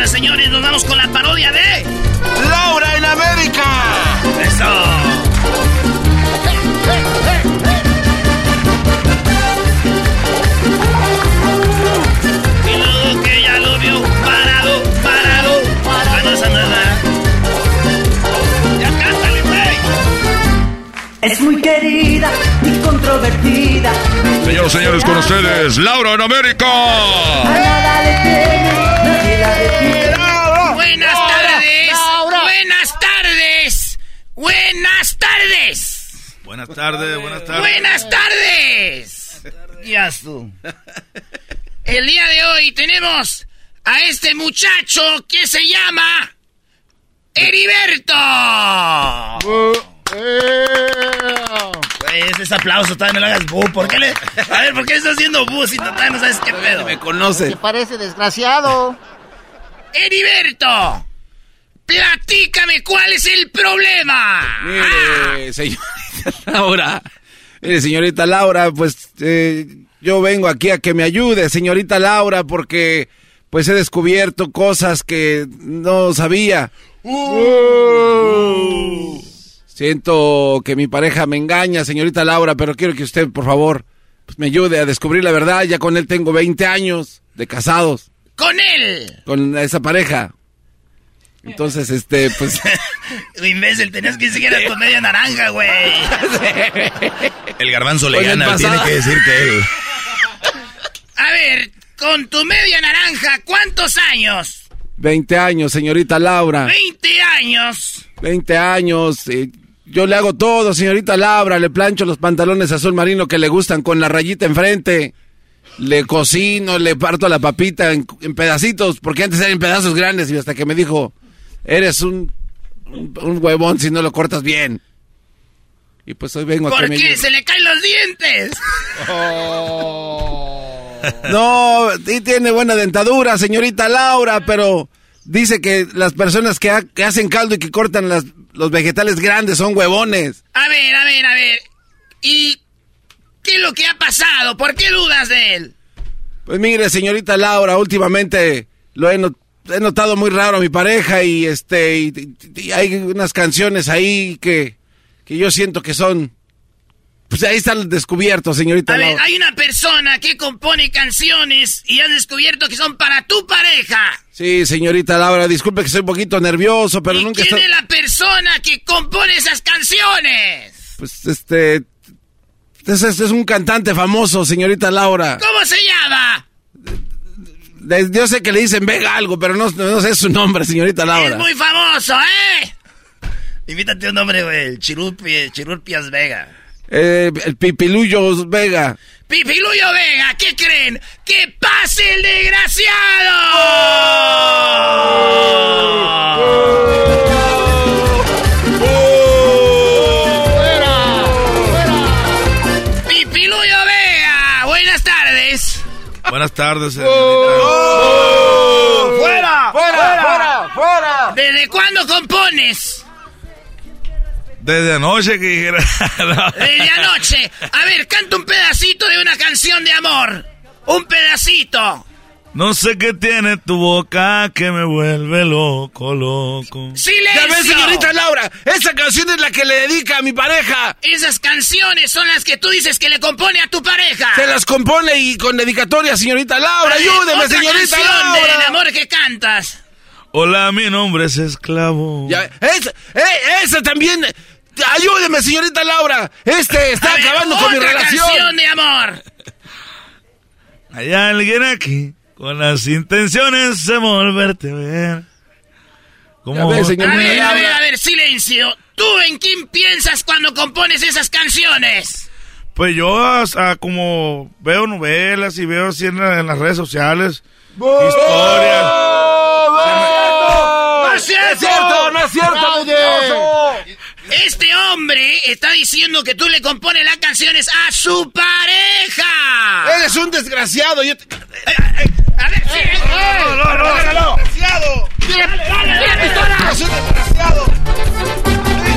Señoras, señores, nos vamos con la parodia de Laura en América. Eso. Y luego que ya lo vio parado, parado. Ah, no, esa no es la- Ya cántale, güey. Es muy querida y controvertida. Señoras y señores, con ustedes, Laura en América. Nada le Buenas tardes. Buenas tardes. Buenas tardes, buenas tardes. Buenas tardes. Ya tú. [laughs] El día de hoy tenemos a este muchacho que se llama Heriberto. Güey, ese es aplauso, todavía no le hagas bu. ¿Por qué le.? A ver, ¿por qué le estás haciendo bu si todavía no sabes qué pedo? Me conoce. Parece desgraciado. Heriberto, Platícame cuál es el problema. Mire, señorita [laughs] Laura. Mire, señorita Laura, pues eh, yo vengo aquí a que me ayude, señorita Laura, porque pues he descubierto cosas que no sabía. Siento que mi pareja me engaña, señorita Laura, pero quiero que usted, por favor, pues, me ayude a descubrir la verdad. Ya con él tengo 20 años de casados, Con él. con esa pareja. Entonces, este, pues... [laughs] Imbécil, tenías que seguir a tu media naranja, güey. [laughs] El garbanzo le gana, tiene que decir que él. A ver, con tu media naranja, ¿cuántos años? 20 años, señorita Laura. 20 años. 20 años. eh, yo le hago todo, señorita Laura. Le plancho los pantalones azul marino que le gustan con la rayita enfrente. Le cocino, le parto la papita en, en pedacitos, porque antes eran pedazos grandes y hasta que me dijo, eres un, un, un huevón si no lo cortas bien. Y pues hoy vengo a que ¿Por me qué? Se le caen los dientes. No, sí tiene buena dentadura, señorita Laura, pero dice que las personas que, ha- que hacen caldo y que cortan las, los vegetales grandes son huevones. A ver, a ver, a ver. ¿Y qué es lo que ha pasado? ¿Por qué dudas de él? Pues mire, señorita Laura, últimamente lo he, not- he notado muy raro a mi pareja y este y, y- y hay unas canciones ahí que, que yo siento que son pues ahí están descubiertos, señorita A ver, hay una persona que compone canciones y has descubierto que son para tu pareja. Sí, señorita Laura, disculpe que soy un poquito nervioso, pero nunca ¿Quién está- es la persona que compone esas canciones? pues este es, es- es un cantante famoso, señorita Laura. ¿Cómo se llama? Yo sé que le dicen Vega algo, pero no, no sé su nombre, señorita Laura. Es muy famoso, ¿eh? Invítate un nombre, güey. Chirurpi- Chirurpias Vega. Eh, el Pipilullo Vega. Pipiluyo Vega, ¿qué creen? ¡Que pase el desgraciado! Buenas tardes, ¡Fuera! ¡Fuera! ¡Fuera! ¡Fuera! ¿Desde cuándo compones? Desde anoche que dijera. [laughs] Desde anoche. A ver, canta un pedacito de una canción de amor. Un pedacito. No sé qué tiene tu boca que me vuelve loco, loco. ¡Silencio! Ya ves, señorita Laura, esa canción es la que le dedica a mi pareja. Esas canciones son las que tú dices que le compone a tu pareja. Se las compone y con dedicatoria, señorita Laura. Ver, Ayúdeme, otra señorita canción Laura. del amor que cantas. Hola, mi nombre es esclavo. Ya, esa, eh, esa también. Ayúdeme, señorita Laura. Este está A ver, acabando con mi otra relación. canción de amor. Hay alguien aquí con las intenciones de volverte a ver. Ves, A ver, a Laura. ver, a ver, silencio. ¿Tú en quién piensas cuando compones esas canciones? Pues yo, o sea, como veo novelas y veo así en, la- en las redes sociales, historias. ¡No es cierto! ¡No es cierto! mentiroso! Este hombre está diciendo que tú le compones las canciones a su pareja. Eres un desgraciado. Yo te- A ver, sí. ¡No, no, no! ¡Desgraciado! ¡Eres un desgraciado!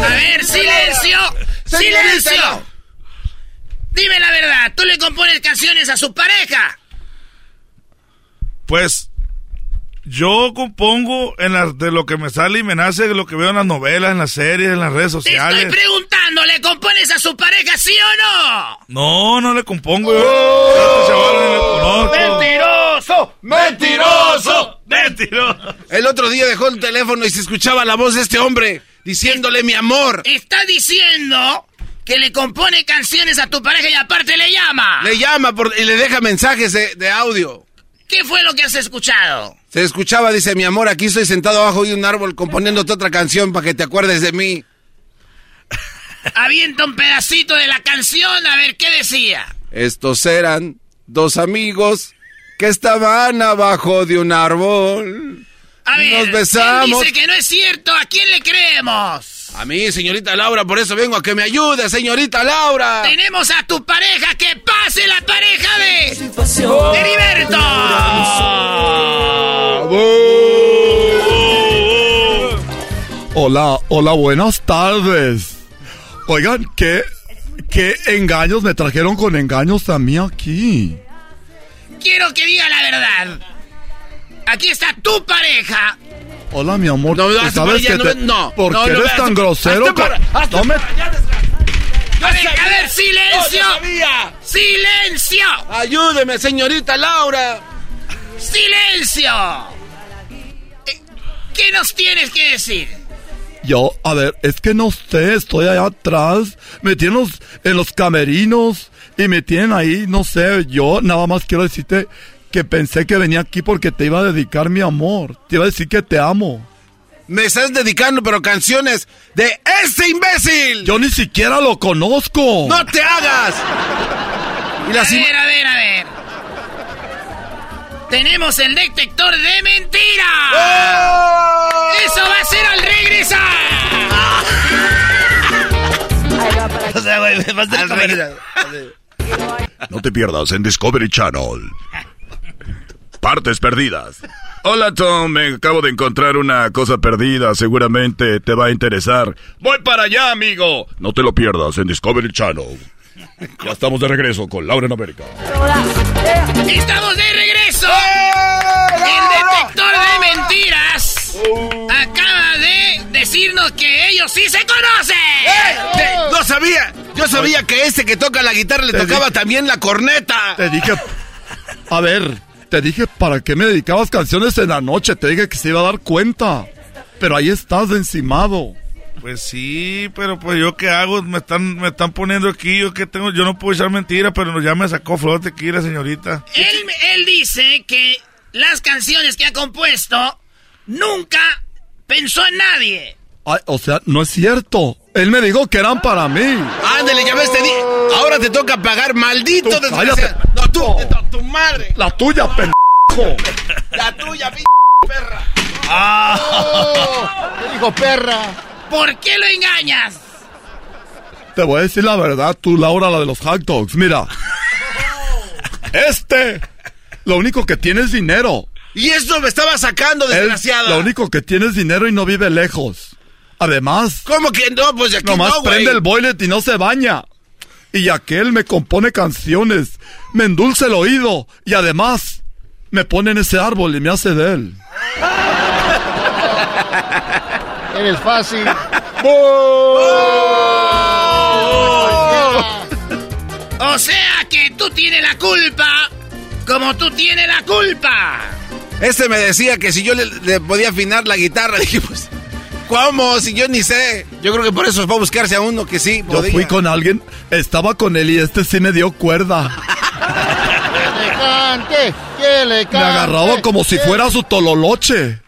A ver, silencio. Silencio. Dime la verdad, ¿tú le compones canciones a su pareja? Pues yo compongo en las de lo que me sale y me nace, de lo que veo en las novelas, en las series, en las redes Te sociales. estoy preguntando, ¿le compones a su pareja, sí o no? No, no le compongo. Yo, yo a este chaval. ¡Mentiroso! ¡Mentiroso! ¡Mentiroso! El otro día dejó el teléfono y se escuchaba la voz de este hombre diciéndole mi amor. Está diciendo que le compone canciones a tu pareja y aparte le llama. Le llama por- y le deja mensajes de, de audio. ¿Qué fue lo que has escuchado? Se escuchaba, dice, mi amor, aquí estoy sentado abajo de un árbol componiéndote otra canción para que te acuerdes de mí. [laughs] Avienta un pedacito de la canción a ver qué decía. Estos eran dos amigos que estaban abajo de un árbol. A ver, Nos besamos. él dice que no es cierto. ¿A quién le creemos? A mí, señorita Laura, por eso vengo a que me ayude, señorita Laura. Tenemos a tu pareja. ¡Que pase la pareja de... Heriberto! Hola, hola, buenas tardes. Oigan, ¿qué, qué engaños me trajeron con engaños a mí aquí? Quiero que diga la verdad. Aquí está tu pareja. Hola, mi amor. No, no, ¿tú hazte ¿Sabes que no, te- no, ¿Por no, qué eres tan grosero? hazte para- hazte no me- A ver, a ver, silencio. Silencio. Ayúdeme, señorita Laura. Silencio. Eh, ¿Qué nos tienes que decir? Yo, a ver, es que no sé, estoy allá atrás, me tienen los- en los camerinos y me tienen ahí, no sé, yo nada más quiero decirte que pensé que venía aquí porque te iba a dedicar mi amor, te iba a decir que te amo. Me estás dedicando, pero canciones de ese imbécil. Yo ni siquiera lo conozco. ¡No te hagas! Y A las im- ver, a ver, a ver. Tenemos el detector de mentiras. ¡Oh! Eso va a ser al regresar. [laughs] O sea, güey, me vas a Al comer- No te pierdas en Discovery Channel. Partes perdidas. Hola Tom, me acabo de encontrar una cosa perdida, seguramente te va a interesar. Voy para allá, amigo. No te lo pierdas en Discovery Channel. Ya estamos de regreso con Laura en América. Estamos de regreso. El detector de mentiras acaba de decirnos que ellos sí se conocen. Te- no sabía. Yo sabía que este que toca la guitarra le tocaba también la corneta. Te dije, a ver, te dije para qué me dedicabas canciones en la noche, te dije que se iba a dar cuenta, pero ahí estás de encimado. Pues sí, pero pues yo qué hago, me están, me están poniendo aquí, yo qué tengo, yo no puedo echar mentiras, pero ya me sacó flor de tequila, señorita. Él, él dice que las canciones que ha compuesto nunca pensó en nadie. Ay, o sea, no es cierto. Él me dijo que eran para mí. Ándale, ya ves, te di. Ahora te toca pagar, maldito Tú, desgraciado. cállate. No, no, tu madre. La tuya, pendejo. La tuya, p perra. Ah. ¿Qué dijo perra? ¿Por qué lo engañas? Te voy a decir la verdad, tú, Laura, la de los hot dogs. Mira. Este. Lo único que tiene es dinero. Y eso me estaba sacando, Él, desgraciada. lo único que tiene es dinero y no vive lejos. Además, ¿Cómo que no? Pues de aquí nomás no, prende el boilet y no se baña. Y aquel me compone canciones, me endulce el oído y además me pone en ese árbol y me hace de él. [laughs] Eres fácil. [laughs] O sea que tú tienes la culpa, como tú tienes la culpa. Este me decía que si yo le, le podía afinar la guitarra, [laughs] dije, pues, ¿cómo? Si yo ni sé. Yo creo que por eso fue a buscarse a uno que sí Yo fui con alguien, estaba con él y este sí me dio cuerda. Le cante, que le cante. Me agarraba como si fuera su tololoche.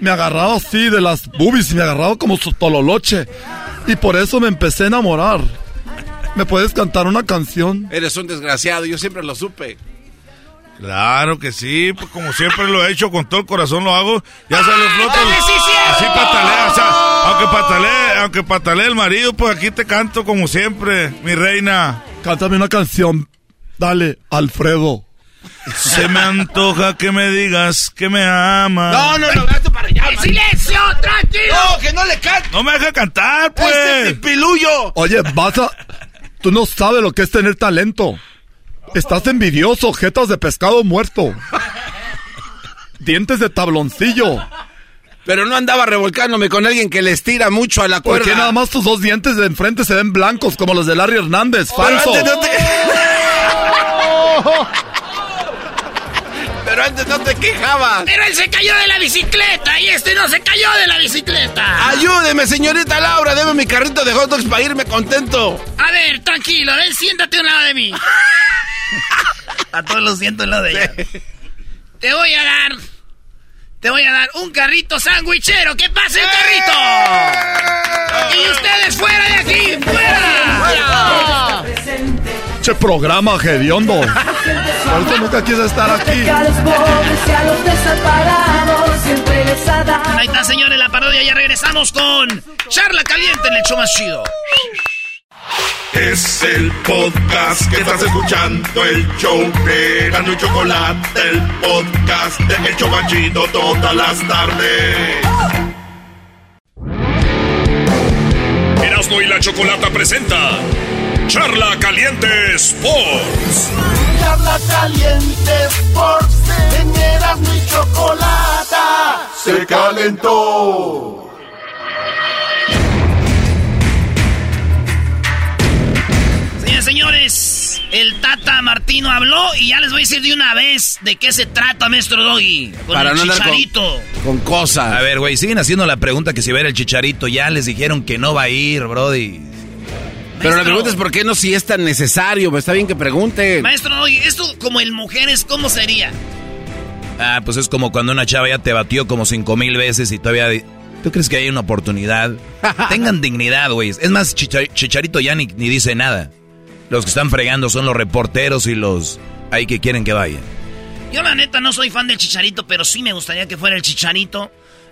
Me agarraba así de las boobies me agarraba como su tololoche. Y por eso me empecé a enamorar. ¿Me puedes cantar una canción? Eres un desgraciado, yo siempre lo supe. Claro que sí, pues como siempre lo he hecho, con todo el corazón lo hago. Ya flota. entonces sí es cierto. Así patalea, o sea, aunque patalee, aunque patalee el marido, pues aquí te canto como siempre, mi reina. Cántame una canción. Dale, Alfredo. Se me antoja que me digas que me amas. No, no, no, gato para allá. man. ¡Silencio! ¡Tranquilo! No, que no le cante. No me deja cantar, pues. Este pilullo. Oye, vas a... Tú no sabes lo que es tener talento. Estás envidioso, jetas de pescado muerto. Dientes de tabloncillo. Pero no andaba revolcándome con alguien que le estira mucho a la ¿Por cuerda. qué nada más tus dos dientes de enfrente se ven blancos como los de Larry Hernández? Pero Falso. antes no te... [laughs] Pero antes no te quejabas. Pero él se cayó de la bicicleta y este no se cayó de la bicicleta. Ayúdeme, señorita Laura, deme mi carrito de hot dogs para irme contento. A ver, tranquilo, ven, siéntate a un lado de mí. [laughs] a todos los siento en lado de ella. Te voy a dar. Te voy a dar un carrito sandwichero. ¡Que pase el carrito! ¡Y ustedes fuera de aquí! ¡Fuera! Che programa, hediondo. Por eso nunca quise estar aquí. a los pobres y a los desamparados siempre les ha dado. Ahí está, señores, la parodia. Ya regresamos con Charla Caliente en el show más chido. Es el podcast que estás escuchando, el show de Gano y Chocolate, el podcast de El Chocachito todas las tardes. Erasmo y la Chocolata presenta Charla Caliente Sports. Charla caliente Sports. En Erasmo y Chocolata. Se calentó. Señores, señores, el Tata Martino habló y ya les voy a decir de una vez de qué se trata, maestro Doggy. Con Para el no andar con- chicharito. Con cosas. A ver, güey, siguen haciendo la pregunta que si va a ir el chicharito. Ya les dijeron que no va a ir, Brody. Pero la pregunta es por qué no si es tan necesario. Pues está bien que pregunten. Maestro Doggy, esto como el mujeres, ¿cómo sería? Ah, pues es como cuando una chava ya te batió como cinco mil veces y todavía... ¿Tú crees que hay una oportunidad? [laughs] Tengan dignidad, güey. Es más, Chicha- Chicharito ya ni, ni dice nada. Los que están fregando son los reporteros y los... Ahí que quieren que vayan. Yo la neta no soy fan del chicharito, pero sí me gustaría que fuera el chicharito.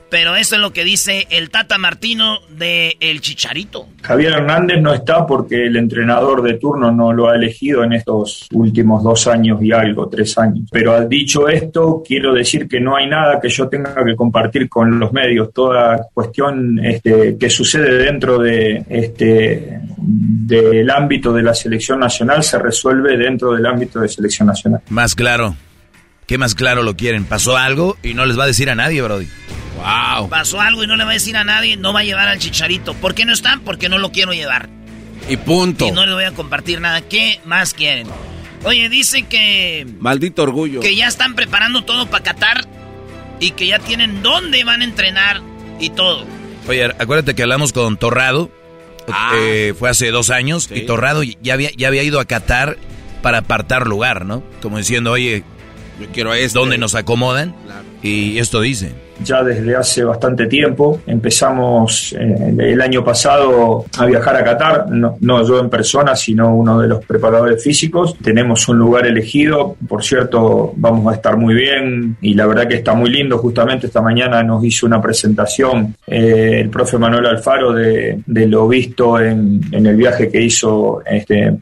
Pero esto es lo que dice el Tata Martino de El Chicharito. Javier Hernández no está porque el entrenador de turno no lo ha elegido en estos últimos dos años y algo, tres años. Pero dicho esto, quiero decir que no hay nada que yo tenga que compartir con los medios. Toda cuestión este, que sucede dentro de este del ámbito de la selección nacional se resuelve dentro del ámbito de selección nacional. Más claro. ¿Qué más claro lo quieren? ¿Pasó algo? Y no les va a decir a nadie, Brody. Wow. Pasó algo y no le va a decir a nadie, no va a llevar al chicharito. ¿Por qué no están? Porque no lo quiero llevar. Y punto. Y no les voy a compartir nada. ¿Qué más quieren? Oye, dice que, Maldito orgullo. que ya están preparando todo para Qatar y que ya tienen dónde van a entrenar y todo. Oye, acuérdate que hablamos con Torrado. eh, fue hace dos años. Y Torrado ya había, ya había ido a Qatar para apartar lugar, ¿no? Como diciendo, oye, yo quiero esto. ¿Dónde nos acomodan? Y esto dice. Ya desde hace bastante tiempo. Empezamos eh, el año pasado a viajar a Qatar, no, no yo en persona, sino uno de los preparadores físicos. Tenemos un lugar elegido, por cierto, vamos a estar muy bien y la verdad que está muy lindo. Justamente esta mañana nos hizo una presentación eh, el profe Manuel Alfaro de, de lo visto en, en el viaje que hizo este,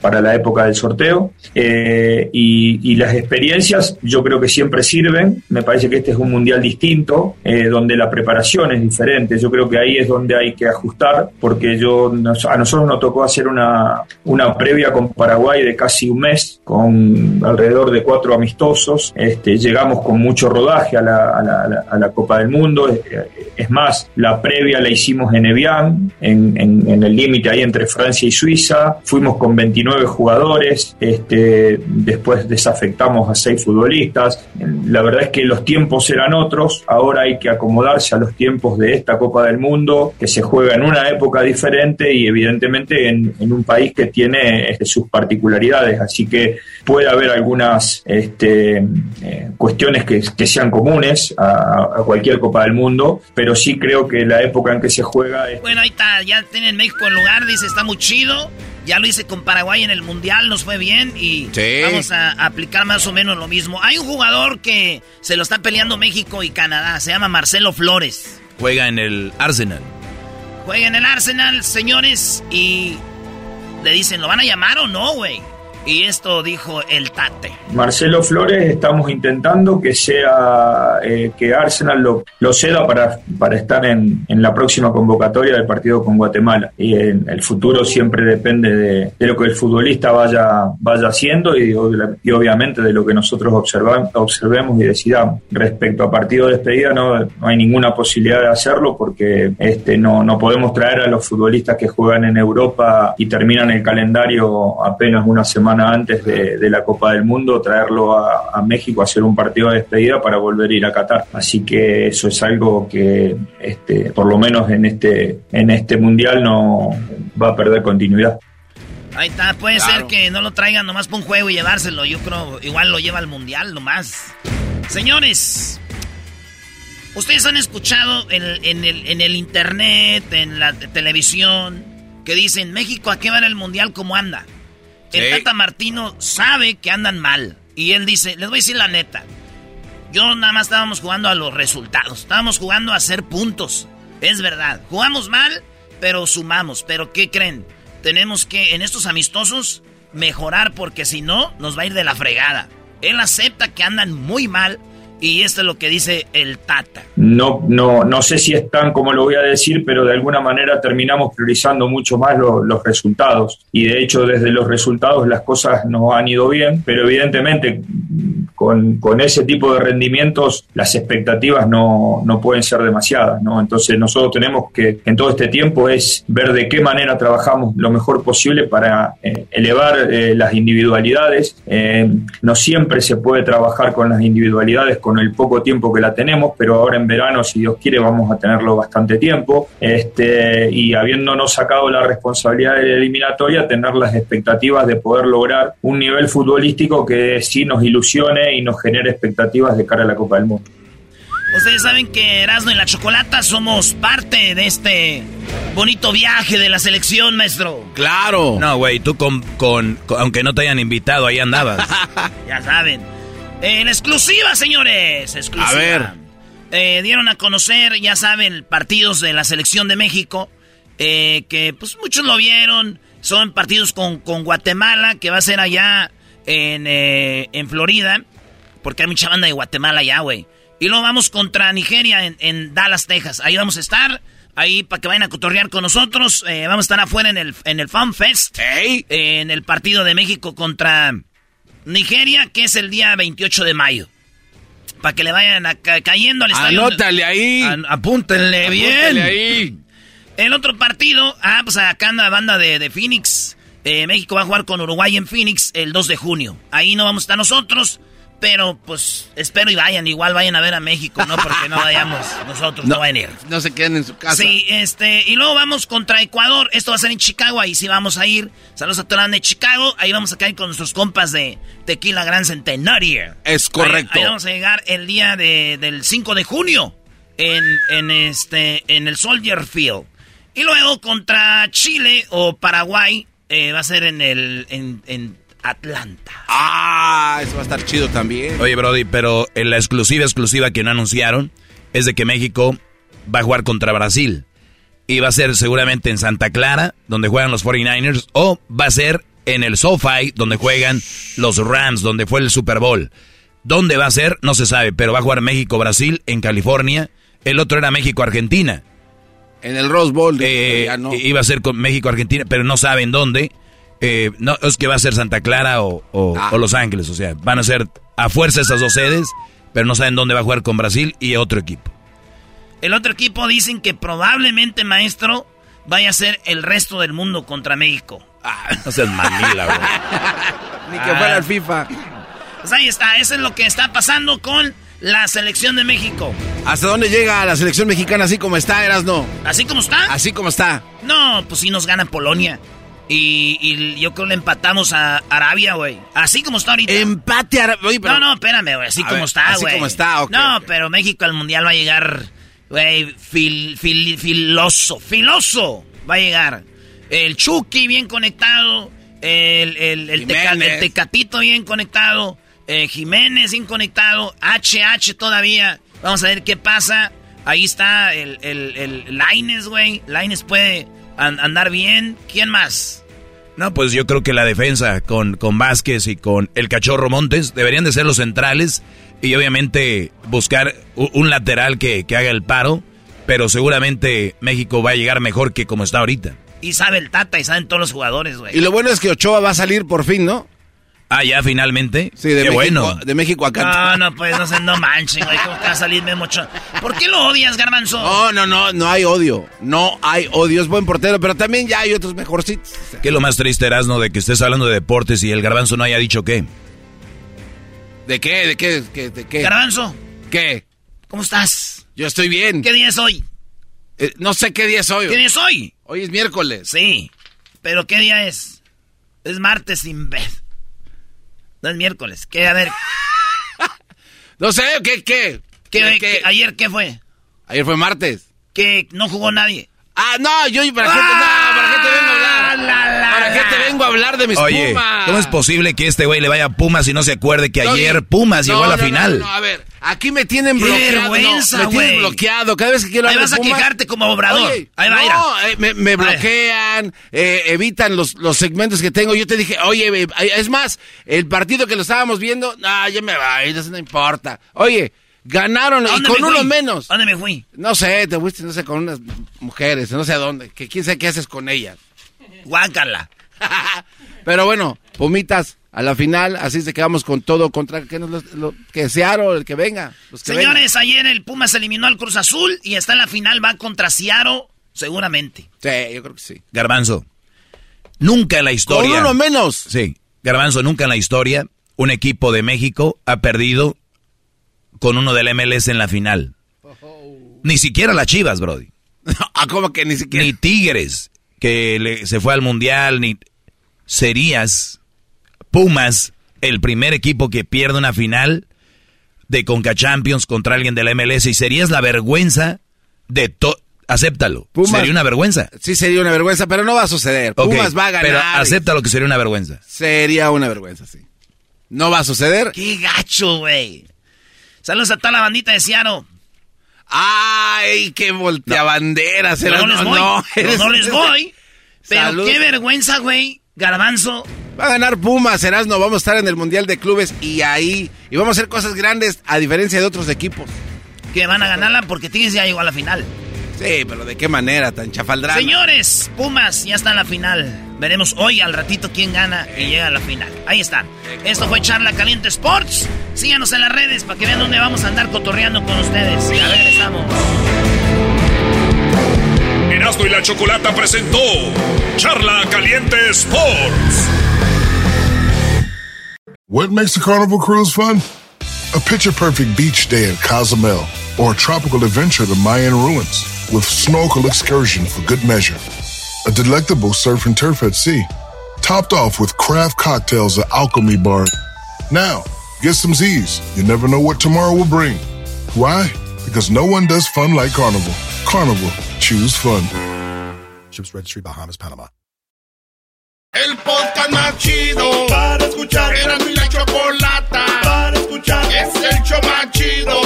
para la época del sorteo. Eh, y, y las experiencias yo creo que siempre sirven. Me parece que este es un mundial distinto, eh, donde la preparación es diferente. Yo creo que ahí es donde hay que ajustar, porque yo a nosotros nos tocó hacer una, una previa con Paraguay de casi un mes, con alrededor de cuatro amistosos. Este, llegamos con mucho rodaje a la, a la- Copa del Mundo. Eh, Es más, la previa la hicimos en Evian, en el límite ahí entre Francia y Suiza. Fuimos con 29 jugadores. Este, después desafectamos a seis futbolistas. La verdad es que los tiempos eran otros. Ahora hay que acomodarse a los tiempos de esta Copa del Mundo, que se juega en una época diferente y evidentemente en, un país que tiene este, sus particularidades. Así que puede haber algunas este, eh, cuestiones que, sean comunes a, a cualquier Copa del Mundo, pero sí creo que la época en que se juega es Bueno, ahí está, ya tienen México en lugar, dice, está muy chido. Ya lo hice con Paraguay en el Mundial, nos fue bien y Sí. vamos a aplicar más o menos lo mismo. Hay un jugador que se lo está peleando México y Canadá, se llama Marcelo Flores. Juega en el Arsenal. Juega en el Arsenal, señores, y le dicen, ¿lo van a llamar o no, güey? Y esto dijo el Tate. Marcelo Flores estamos intentando que sea eh, que Arsenal lo, lo ceda para, para estar en, en la próxima convocatoria del partido con Guatemala. Y el, el futuro siempre depende de, de lo que el futbolista vaya, vaya haciendo y, obvia- y obviamente de lo que nosotros observa- observemos y decidamos. Respecto a partido de despedida no, no hay ninguna posibilidad de hacerlo porque este, no, no podemos traer a los futbolistas que juegan en Europa y terminan el calendario apenas una semana antes de, de la Copa del Mundo, traerlo a, a México a hacer un partido de despedida para volver a ir a Qatar. Así que eso es algo que este, por lo menos en este, en este mundial no va a perder continuidad. Ahí está, puede Claro. ser que no lo traigan nomás para un juego y llevárselo. Yo creo igual lo lleva al mundial nomás. Señores, ustedes han escuchado en, en el, en el internet, en la te- televisión, que dicen México a qué va el mundial como anda. El. Tata Martino sabe que andan mal. Y él dice, les voy a decir la neta. Yo nada más estábamos jugando a los resultados. Estábamos jugando a hacer puntos. Es verdad. Jugamos mal, pero sumamos. Pero ¿qué creen? Tenemos que, en estos amistosos, mejorar porque si no, nos va a ir de la fregada. Él acepta que andan muy mal y esto es lo que dice el Tata. no, no, no sé si es tan como lo voy a decir, pero de alguna manera terminamos priorizando mucho más lo- los resultados. Y de hecho, desde los resultados las cosas nos han ido bien, pero evidentemente con, con ese tipo de rendimientos las expectativas no, no pueden ser demasiadas. ¿no? Entonces nosotros tenemos que en todo este tiempo es ver de qué manera trabajamos lo mejor posible para eh, elevar eh, las individualidades. Eh, no siempre se puede trabajar con las individualidades con el poco tiempo que la tenemos, pero ahora en verano, si Dios quiere, vamos a tenerlo bastante tiempo. Este, y habiéndonos sacado la responsabilidad de la eliminatoria, tener las expectativas de poder lograr un nivel futbolístico que sí nos ilusione y nos genere expectativas de cara a la Copa del Mundo. Ustedes saben que Erasmo y la Chocolata somos parte de este bonito viaje de la selección, maestro. Claro. No, güey, tú con, con, con- aunque no te hayan invitado, ahí andabas. [laughs] Ya saben. En exclusiva, señores. Exclusiva. A ver. Eh, dieron a conocer, ya saben, partidos de la selección de México. eh, que pues muchos lo vieron. Son partidos con, con Guatemala, que va a ser allá en, eh, en Florida. Porque hay mucha banda de Guatemala allá, güey. Y luego vamos contra Nigeria en, en Dallas, Texas. Ahí vamos a estar. Ahí para que vayan a cotorrear con nosotros. Eh, vamos a estar afuera en el, en el Fan Fest. En el partido de México contra Nigeria, que es el día 28 de mayo. Para que le vayan a ca- cayendo al estadio. Anótale ahí. An- apúntenle bien. Ahí. El otro partido, ah, pues acá anda la banda de, de Phoenix. Eh, México va a jugar con Uruguay en Phoenix el 2 de junio. Ahí no vamos a estar nosotros, pero pues espero y vayan. Igual vayan a ver a México, ¿no? Porque no vayamos [laughs] nosotros, no, vayan a ir. No se queden en su casa. Sí, este, y luego vamos contra Ecuador. Esto va a ser en Chicago, ahí sí vamos a ir. Saludos a toda de Chicago. Ahí vamos a caer con nuestros compas de Tequila Gran Centenario. Es correcto. Ahí, ahí vamos a llegar el día de- del 5 de junio en, en, este, en el Soldier Field. Y luego contra Chile o Paraguay eh, va a ser en el en, en Atlanta. Ah, eso va a estar chido también. Oye, Brody, pero en la exclusiva exclusiva que no anunciaron es de que México va a jugar contra Brasil. Y va a ser seguramente en Santa Clara, donde juegan los 49ers, o va a ser en el SoFi, donde juegan los Rams, donde fue el Super Bowl. ¿Dónde va a ser? No se sabe, pero va a jugar México-Brasil en California. El otro era México-Argentina. En el Rose Bowl. Eh, ya no. Iba a ser con México-Argentina, pero no saben dónde. Eh, no, es que va a ser Santa Clara o, o- Ah. o Los Ángeles. O sea, van a ser a fuerza esas dos sedes, pero no saben dónde va a jugar con Brasil y otro equipo. El otro equipo dicen que probablemente, maestro, vaya a ser el resto del mundo contra México. No seas manila, güey. [laughs] Ni que fuera el FIFA. Pues ahí está, eso es lo que está pasando con la selección de México. ¿Hasta dónde llega la selección mexicana así como está, Erasno? ¿Así como está? Así como está. No, pues sí nos gana Polonia. Y, y yo creo que le empatamos a Arabia, güey. Así como está ahorita. Empate a Arabia. No, no, espérame, güey. Así A como ver, está, así güey. como está, ok, No, pero México al mundial va a llegar, güey, fil, fil- filoso, filoso. Va a llegar. El Chucky bien conectado. El, el, el, teca- Jiménez. el Tecatito bien conectado. eh, Jiménez bien conectado. HH todavía. Vamos a ver qué pasa. Ahí está el, el, el Laines, güey. Laines puede an- andar bien. ¿Quién más? No, pues yo creo que la defensa con, con Vázquez y con el Cachorro Montes deberían de ser los centrales y obviamente buscar un lateral que, que haga el paro, pero seguramente México va a llegar mejor que como está ahorita. Y sabe el Tata y saben todos los jugadores, güey. Y lo bueno es que Ochoa va a salir por fin, ¿no? Ah, ya finalmente. Sí, de Qué México, bueno. de México acá. No, no, pues no se no manchen, güey. ¿Cómo que va a salir Memo Ochoa? ¿Por qué lo odias, Garbanzo? No, no, no, no hay odio. No hay odio. Es buen portero, pero también ya hay otros mejorcitos. ¿Qué es lo más triste, Erasno, de que estés hablando de deportes y el garbanzo no haya dicho qué? ¿De qué? ¿De qué? ¿Qué? ¿De qué? Garbanzo, ¿Qué? ¿cómo estás? Yo estoy bien. ¿Qué día es hoy? Eh, no sé qué día es hoy. ¿Qué día es hoy? Hoy es miércoles. Sí, pero ¿qué día es? Es martes sin vez. No es miércoles. ¿Qué? A ver, [laughs] No sé, ¿qué? ¿Qué? ¿qué, ¿De qué- ayer qué fue? Ayer fue martes. Que no jugó nadie. Ah, no, yo para qué te, no, ¿para te vengo a hablar de mis Oye, Pumas? ¿cómo es posible que este güey le vaya a Pumas y no se acuerde que ayer Pumas no, llegó a la no, final? No, no, a ver, aquí me tienen ¡Qué bloqueado. vergüenza, me tienen bloqueado. Cada vez que quiero Ahí hablar vas de a quejarte como obrador. Oye, Ahí va, no, eh, me, me bloquean, eh, evitan los, los segmentos que tengo. Yo te dije, oye, eh, es más, el partido que lo estábamos viendo, ah, ya me va, eso no importa. Oye, Ganaron ¿A y con uno menos. ¿A dónde me fui? No sé, te fuiste, no sé, con unas mujeres, no sé a dónde. Que quién sabe qué haces con ellas. Guácala. [laughs] Pero bueno, Pumitas, a la final, así se quedamos con todo contra que, nos, lo- que el que venga. los que Señores, ayer el Pumas eliminó al Cruz Azul y está en la final, va contra Ciaro, seguramente. Sí, yo creo que sí. Garbanzo, nunca en la historia. Con uno menos. Sí, Garbanzo, nunca en la historia un equipo de México ha perdido con uno del MLS en la final. Ni siquiera las Chivas, Brody. [laughs] Ah, ¿cómo que ni siquiera? Ni Tigres, que le- se fue al Mundial, ni... Serías Pumas, el primer equipo que pierde una final de Conca Champions contra alguien de la MLS y serías la vergüenza de todo... Acéptalo. Pumas- Sería una vergüenza. Sí, sería una vergüenza, pero no va a suceder. Pumas va a ganar. Pero acéptalo que sería una vergüenza. Sería una vergüenza, sí. No va a suceder. ¡Qué gacho, güey! Saludos a toda la bandita de Ciaro. ¡Ay, qué volteabanderas! No les voy. no, eres- no les voy. Pero Salud. qué vergüenza, güey. Garbanzo. Va a ganar Pumas, Erasno. Vamos a estar en el Mundial de Clubes y ahí. Y vamos a hacer cosas grandes a diferencia de otros equipos. Que van a ganarla porque Tigres ya llegó a la final. Sí, pero ¿de qué manera tan chafaldrada? Señores, Pumas ya está en la final. Veremos hoy al ratito quién gana y llega a la final. Ahí están. Esto fue Charla Caliente Sports. Síganos en las redes para que vean dónde vamos a andar cotorreando con ustedes. Ya regresamos. Erasmo y la Chocolata presentó Charla Caliente Sports. What makes a carnival cruise fun? A picture perfect beach day in Cozumel or a tropical adventure to Mayan ruins with snorkel excursion for good measure. A delectable surf and turf at sea, topped off with craft cocktails at Alchemy Bar. Now, get some Z's. You never know what tomorrow will bring. Why? Because no one does fun like Carnival. Carnival, choose fun. Ships Registry, Bahamas, Panama. El podcast más chido para escuchar. Era mi la chocolata para escuchar. Es el show más chido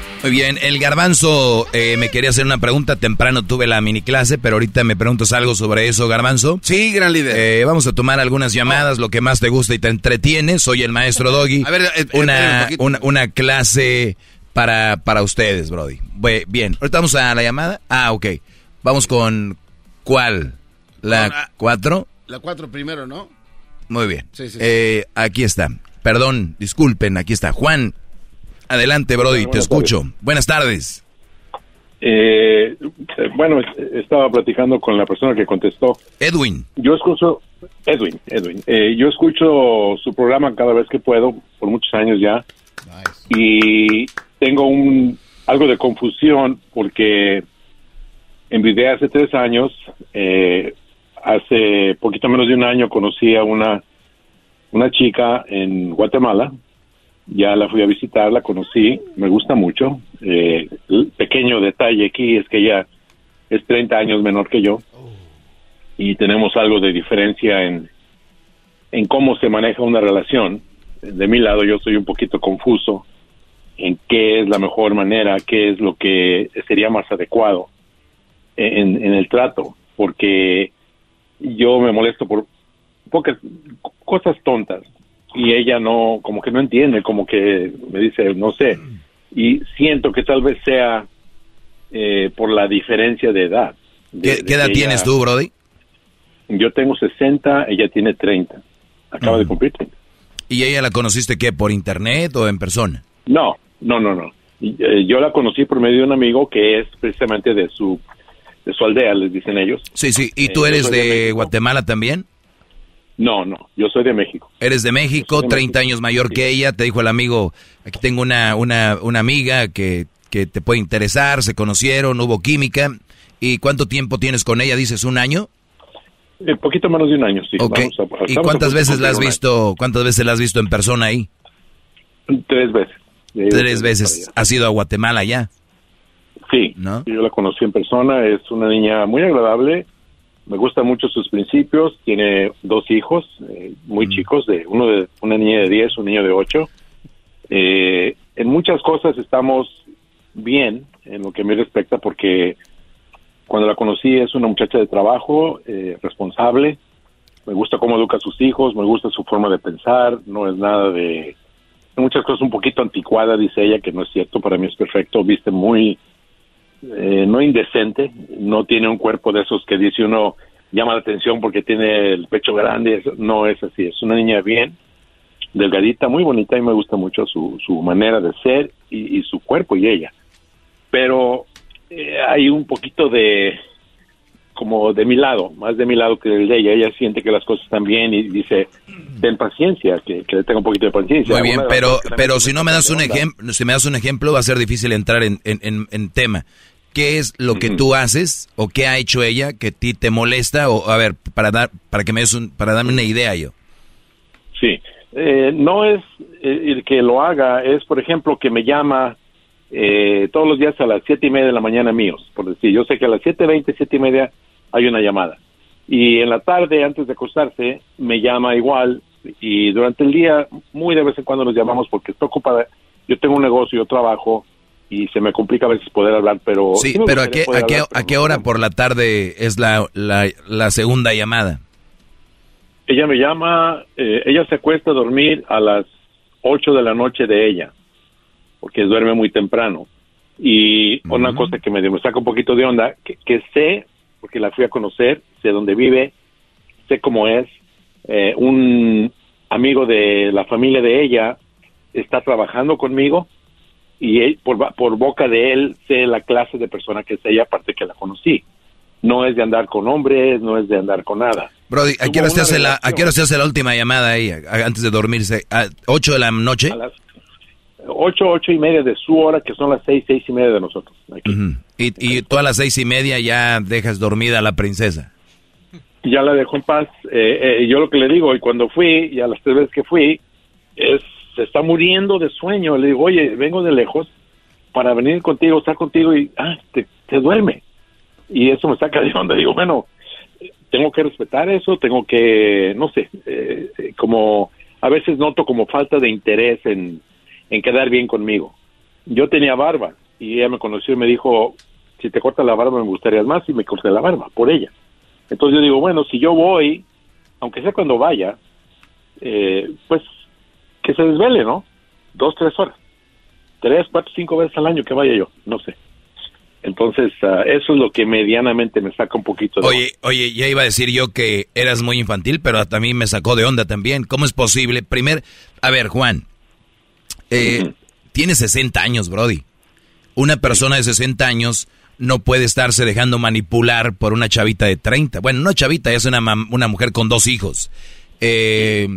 Muy bien, el garbanzo eh, me quería hacer una pregunta. Temprano tuve la mini clase, pero ahorita me preguntas algo sobre eso, garbanzo. Sí, gran líder. Eh, vamos a tomar algunas llamadas, lo que más te gusta y te entretiene. Soy el maestro Doggy. A ver, eh, eh, un una, una, clase para, para ustedes, Brody. Bien, ahorita vamos a la llamada. Ah, ok. Vamos con ¿cuál? ¿La cuatro? La cuatro primero, ¿no? Muy bien. Sí, sí, sí. Eh, aquí está. Perdón, disculpen, aquí está. Juan, adelante, Brody, te escucho. Buenas tardes. Eh, bueno, estaba platicando con la persona que contestó. Edwin. Yo escucho, Edwin, Edwin, eh, yo escucho su programa cada vez que puedo, por muchos años ya, y tengo un algo de confusión porque envidié hace tres años, eh, hace poquito menos de un año conocí a una, una chica en Guatemala, ya la fui a visitar, la conocí, me gusta mucho. Eh, el pequeño detalle aquí es que ella es 30 años menor que yo y tenemos algo de diferencia en, en cómo se maneja una relación. De mi lado yo soy un poquito confuso en qué es la mejor manera, qué es lo que sería más adecuado en, en el trato, porque yo me molesto por pocas cosas tontas y ella no, como que no entiende, como que me dice, no sé, y siento que tal vez sea eh, por la diferencia de edad. De- ¿Qué, de edad tienes tú, Brody? Yo tengo 60, ella tiene 30. Acaba de cumplir 30. ¿Y ella la conociste qué, por internet o en persona? No, no, no, no. Eh, yo la conocí por medio de un amigo que es precisamente de su de su aldea, les dicen ellos. Sí, sí. ¿Y Eh, tú yo eres de de. Guatemala también? No, no, yo soy de México. Eres de México, de 30 años mayor que ella. Te dijo el amigo, aquí tengo una, una, una amiga que, que te puede interesar, se conocieron, hubo química. ¿Y cuánto tiempo tienes con ella? Dices, ¿un año? Un poquito menos de un año, sí. Ok. Vamos a- ¿Y cuántas veces la has visto, cuántas veces la has visto en persona ahí? Tres veces. Tres veces. ¿Has ido a Guatemala ya? Sí, ¿No? yo la conocí en persona, es una niña muy agradable, me gustan mucho sus principios, tiene dos hijos eh, muy chicos, de uno de una niña de 10, un niño de 8. Eh, en muchas cosas estamos bien en lo que me respecta porque cuando la conocí es una muchacha de trabajo, eh, responsable, me gusta cómo educa a sus hijos, me gusta su forma de pensar, no es nada de muchas cosas un poquito anticuada, dice ella, que no es cierto, para mí es perfecto, viste muy, eh, no indecente, no tiene un cuerpo de esos que dice uno llama la atención porque tiene el pecho grande, no es así, es una niña bien, delgadita, muy bonita y me gusta mucho su, su manera de ser y, y su cuerpo y ella. Pero eh, hay un poquito de como de mi lado, más de mi lado que del de ella. Ella siente que las cosas están bien y dice, ten paciencia, que, que le tenga un poquito de paciencia. Muy bien, pero, pero si no me das un ejemplo, si me das un ejemplo, va a ser difícil entrar en, en, en- en tema. ¿Qué es lo que tú haces o qué ha hecho ella que a ti te molesta? O a ver, para dar, para que me des un, para darme una idea yo. Sí, Eh, no es eh, el que lo haga, es por ejemplo que me llama eh, todos los días a las siete y media de la mañana míos, por decir, yo sé que a las siete veinte, siete y media hay una llamada. Y en la tarde, antes de acostarse, me llama igual y durante el día, muy de vez en cuando nos llamamos porque estoy ocupada. Yo tengo un negocio, yo trabajo y se me complica a veces poder hablar, pero... Sí, pero ¿a qué, a qué, hablar, a qué hora por la tarde es la, la, la segunda llamada? Ella me llama, eh, ella se acuesta a dormir a las 8 de la noche de ella, porque duerme muy temprano. Y una cosa que me, me saca un poquito de onda, que, que sé, porque la fui a conocer, sé dónde vive, sé cómo es, eh, un amigo de la familia de ella está trabajando conmigo y él- por, por boca de él sé la clase de persona que es ella, aparte que la conocí. No es de andar con hombres, no es de andar con nada. Brody, ¿a qué hora se hace la, a qué hora se hace la última llamada ahí, antes de dormirse? ¿A ocho de la noche? A las ocho, ocho y media de su hora, que son las seis, seis y media de nosotros. Ujú. Y, y tú a las seis y media ya dejas dormida a la princesa. Ya la dejo en paz. Eh, eh, yo lo que le digo, y cuando fui, y a las tres veces que fui, es, se está muriendo de sueño. Le digo, oye, vengo de lejos para venir contigo, estar contigo, y ah, te, duerme. Y eso me saca de. Digo, bueno, tengo que respetar eso, tengo que, no sé, eh, eh, como a veces noto como falta de interés en, en quedar bien conmigo. Yo tenía barba y ella me conoció y me dijo, si te cortas la barba me gustaría más y me corté la barba por ella. Entonces yo digo, bueno, si yo voy, aunque sea cuando vaya, eh, pues que se desvele, ¿no? Dos, tres horas. Tres, cuatro, cinco veces al año que vaya yo, no sé. Entonces, ah, eso es lo que medianamente me saca un poquito de... Oye, oye, ya iba a decir yo que eras muy infantil, pero también me sacó de onda también. ¿Cómo es posible? Primer, a ver, Juan, eh, tienes 60 años, Brody. Una persona de 60 años no puede estarse dejando manipular por una chavita de 30. Bueno, no chavita, es una, una mujer con dos hijos. Eh,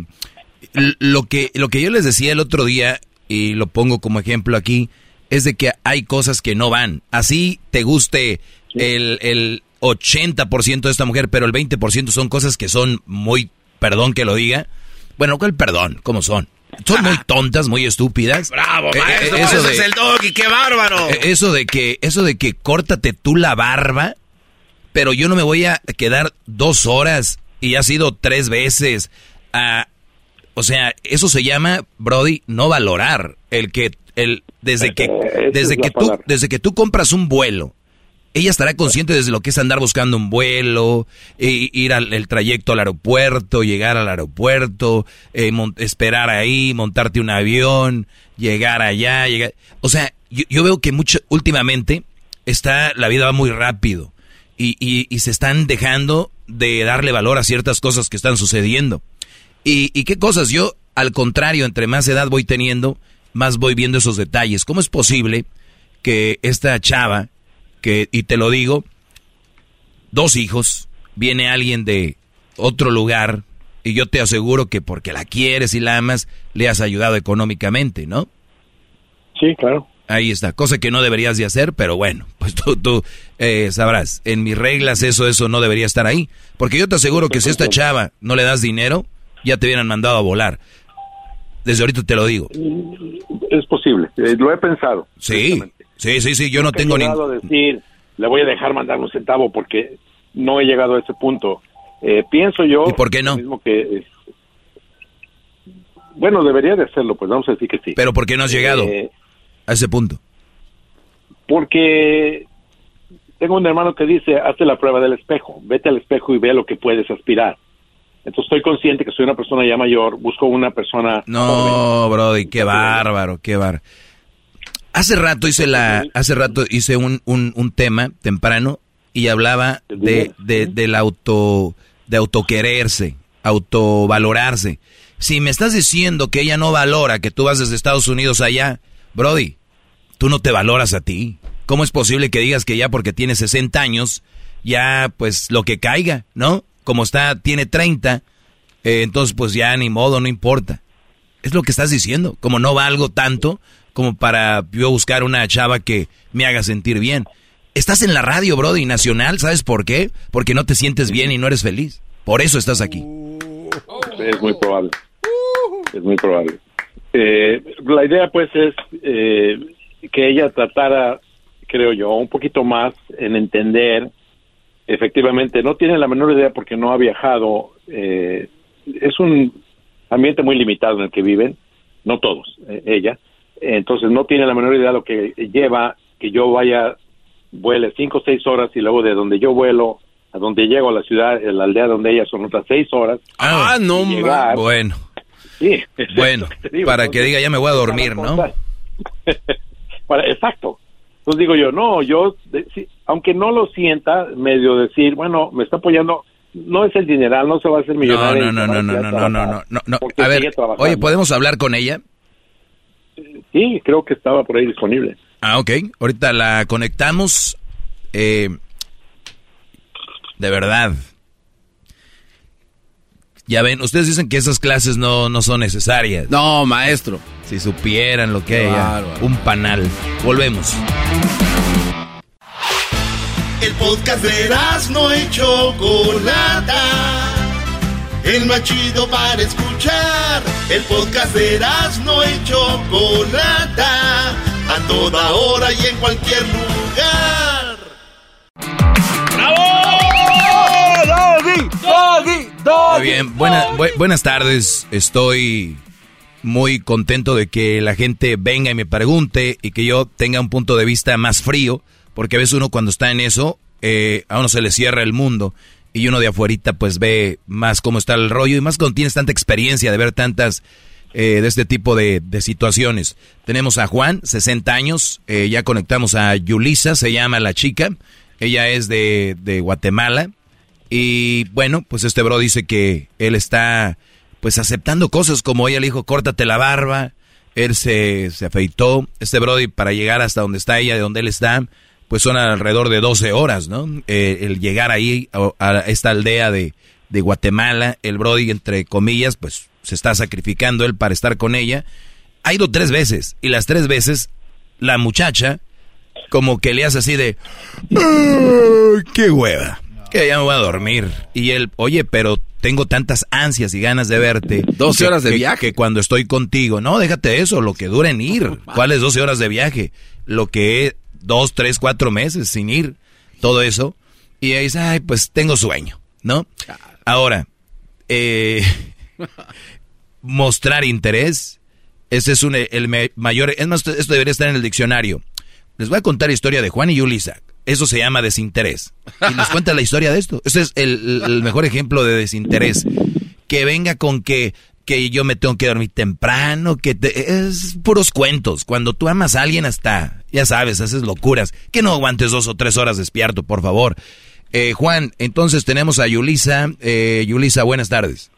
lo, que, lo que yo les decía el otro día, y lo pongo como ejemplo aquí, es de que hay cosas que no van. Así te guste el, el 80% de esta mujer, pero el 20% son cosas que son muy, perdón que lo diga, bueno, ¿cuál perdón? ¿Cómo son? Son muy [laughs] tontas, muy estúpidas. Bravo, Eh, eh, maestro, eso de- es el doggy, qué bárbaro. eh, Eso de que, eso de que córtate tú la barba, pero yo no me voy a quedar dos horas y ha sido tres veces. a- o sea, eso se llama, Brody, no valorar. El que, el, desde que, esa desde que tú, palabra. desde que tú compras un vuelo, ella estará consciente desde lo que es andar buscando un vuelo, e- ir al el trayecto al aeropuerto, llegar al aeropuerto, eh, esperar ahí, montarte un avión, llegar allá, llegar. O sea, yo, yo veo que mucho, últimamente está, la vida va muy rápido y, y- y se están dejando de darle valor a ciertas cosas que están sucediendo. ¿Y, y qué cosas? Yo, al contrario, entre más edad voy teniendo, más voy viendo esos detalles. ¿Cómo es posible que esta chava, que, y te lo digo, dos hijos, viene alguien de otro lugar, y yo te aseguro que porque la quieres y la amas, le has ayudado económicamente, ¿no? Sí, claro. Ahí está, cosa que no deberías de hacer, pero bueno, [laughs] pues tú, tú eh, sabrás, en mis reglas eso, eso no debería estar ahí. Porque yo te aseguro que si a esta chava no le das dinero, ya te hubieran mandado a volar. Desde ahorita te lo digo. Es posible, eh, lo he pensado. Sí, sí, sí, sí, yo no tengo ni... a decir, le voy a dejar mandar un centavo porque no he llegado a ese punto. Eh, pienso yo... ¿Y por qué no? mismo que, bueno, debería de hacerlo, pues vamos a decir que sí. Pero ¿por qué no has llegado Eh, a ese punto? porque tengo un hermano que dice, hazte la prueba del espejo, vete al espejo y ve lo que puedes aspirar. Entonces estoy consciente que soy una persona ya mayor, busco una persona... No, Brody, qué bárbaro, qué bárbaro. Hace rato hice la, hace rato hice un, un, un tema temprano y hablaba de, de, del auto, de autoquererse, autovalorarse. Si me estás diciendo que ella no valora que tú vas desde Estados Unidos allá, Brody, tú no te valoras a ti. ¿Cómo es posible que digas que ya porque tienes 60 años, ya pues lo que caiga, ¿no? Como está, tiene 30, eh, entonces pues ya ni modo, no importa. Es lo que estás diciendo, como no valgo tanto como para yo buscar una chava que me haga sentir bien. Estás en la radio, Brody, nacional, ¿sabes por qué? Porque no te sientes bien y no eres feliz. Por eso estás aquí. Es muy probable. Es muy probable. Eh, la idea, pues, es eh, que ella tratara, creo yo, un poquito más en entender. Efectivamente, no tiene la menor idea porque no ha viajado. eh, es un ambiente muy limitado en el que viven, no todos, eh, ella. Entonces, no tiene la menor idea de lo que lleva que yo vaya, vuele cinco o seis horas y luego de donde yo vuelo a donde llego a la ciudad, a la aldea donde ella son otras seis horas. Ah, no, llegar- Bueno, Sí, [laughs] bueno, que digo. para que diga ya me voy a dormir, ¿no? [laughs] exacto. Entonces digo yo, no, yo, de- sí, aunque no lo sienta, medio decir, bueno, me está apoyando, no es el dineral, no se va a hacer No, millonario. no, no, no, no, no, no, no, no, no, A ver, oye, ¿podemos hablar con ella? Sí, creo que estaba por ahí disponible. Ah, ok. Ahorita la conectamos. Eh, de verdad. Ya ven, ustedes dicen que esas clases no, no son necesarias. No, maestro. Si supieran lo que hay. Un panal. Volvemos. El podcast de no y Chocolata. El más chido para escuchar. El podcast de no y Chocolata. A toda hora y en cualquier lugar. Muy bien, buena- bu- buenas tardes. Estoy muy contento de que la gente venga y me pregunte y que yo tenga un punto de vista más frío, porque a veces uno cuando está en eso, eh, a uno se le cierra el mundo y uno de afuerita pues ve más cómo está el rollo y más cuando tienes tanta experiencia de ver tantas eh, de este tipo de, situaciones. Tenemos a Juan, 60 años, eh, ya conectamos a Yulisa, se llama la chica, ella es de, de Guatemala. Y bueno, pues este bro dice que él está pues aceptando cosas como ella le dijo, córtate la barba, él se, se afeitó, este brody para llegar hasta donde está ella, de donde él está, pues son alrededor de 12 horas, ¿no? Eh, el llegar ahí a, a esta aldea de, de Guatemala, el brody entre comillas, pues se está sacrificando él para estar con ella. Ha ido tres veces y las tres veces la muchacha como que le hace así de, "Ay, qué hueva que ya me voy a dormir. Y él, oye, pero tengo tantas ansias y ganas de verte. 12 que- horas de que- viaje. Que cuando estoy contigo, no, déjate eso, lo que dura en ir. ¿Cuáles 12 horas de viaje? Lo que dos, tres, cuatro meses sin ir. Todo eso. Y ella dice, ay, pues tengo sueño, ¿no? Ahora, eh, [laughs] mostrar interés, ese es un, el mayor, es más, esto debería estar en el diccionario. Les voy a contar la historia de Juan y Yulisa. Eso se llama desinterés. Y les cuenta la historia de esto. Ese es el, el mejor ejemplo de desinterés. Que venga con que, que yo me tengo que dormir temprano, que te- es puros cuentos. Cuando tú amas a alguien hasta, ya sabes, haces locuras. Que no aguantes dos o tres horas despierto, por favor. Eh, Juan, entonces tenemos a Yulisa. Eh, Yulisa, buenas tardes.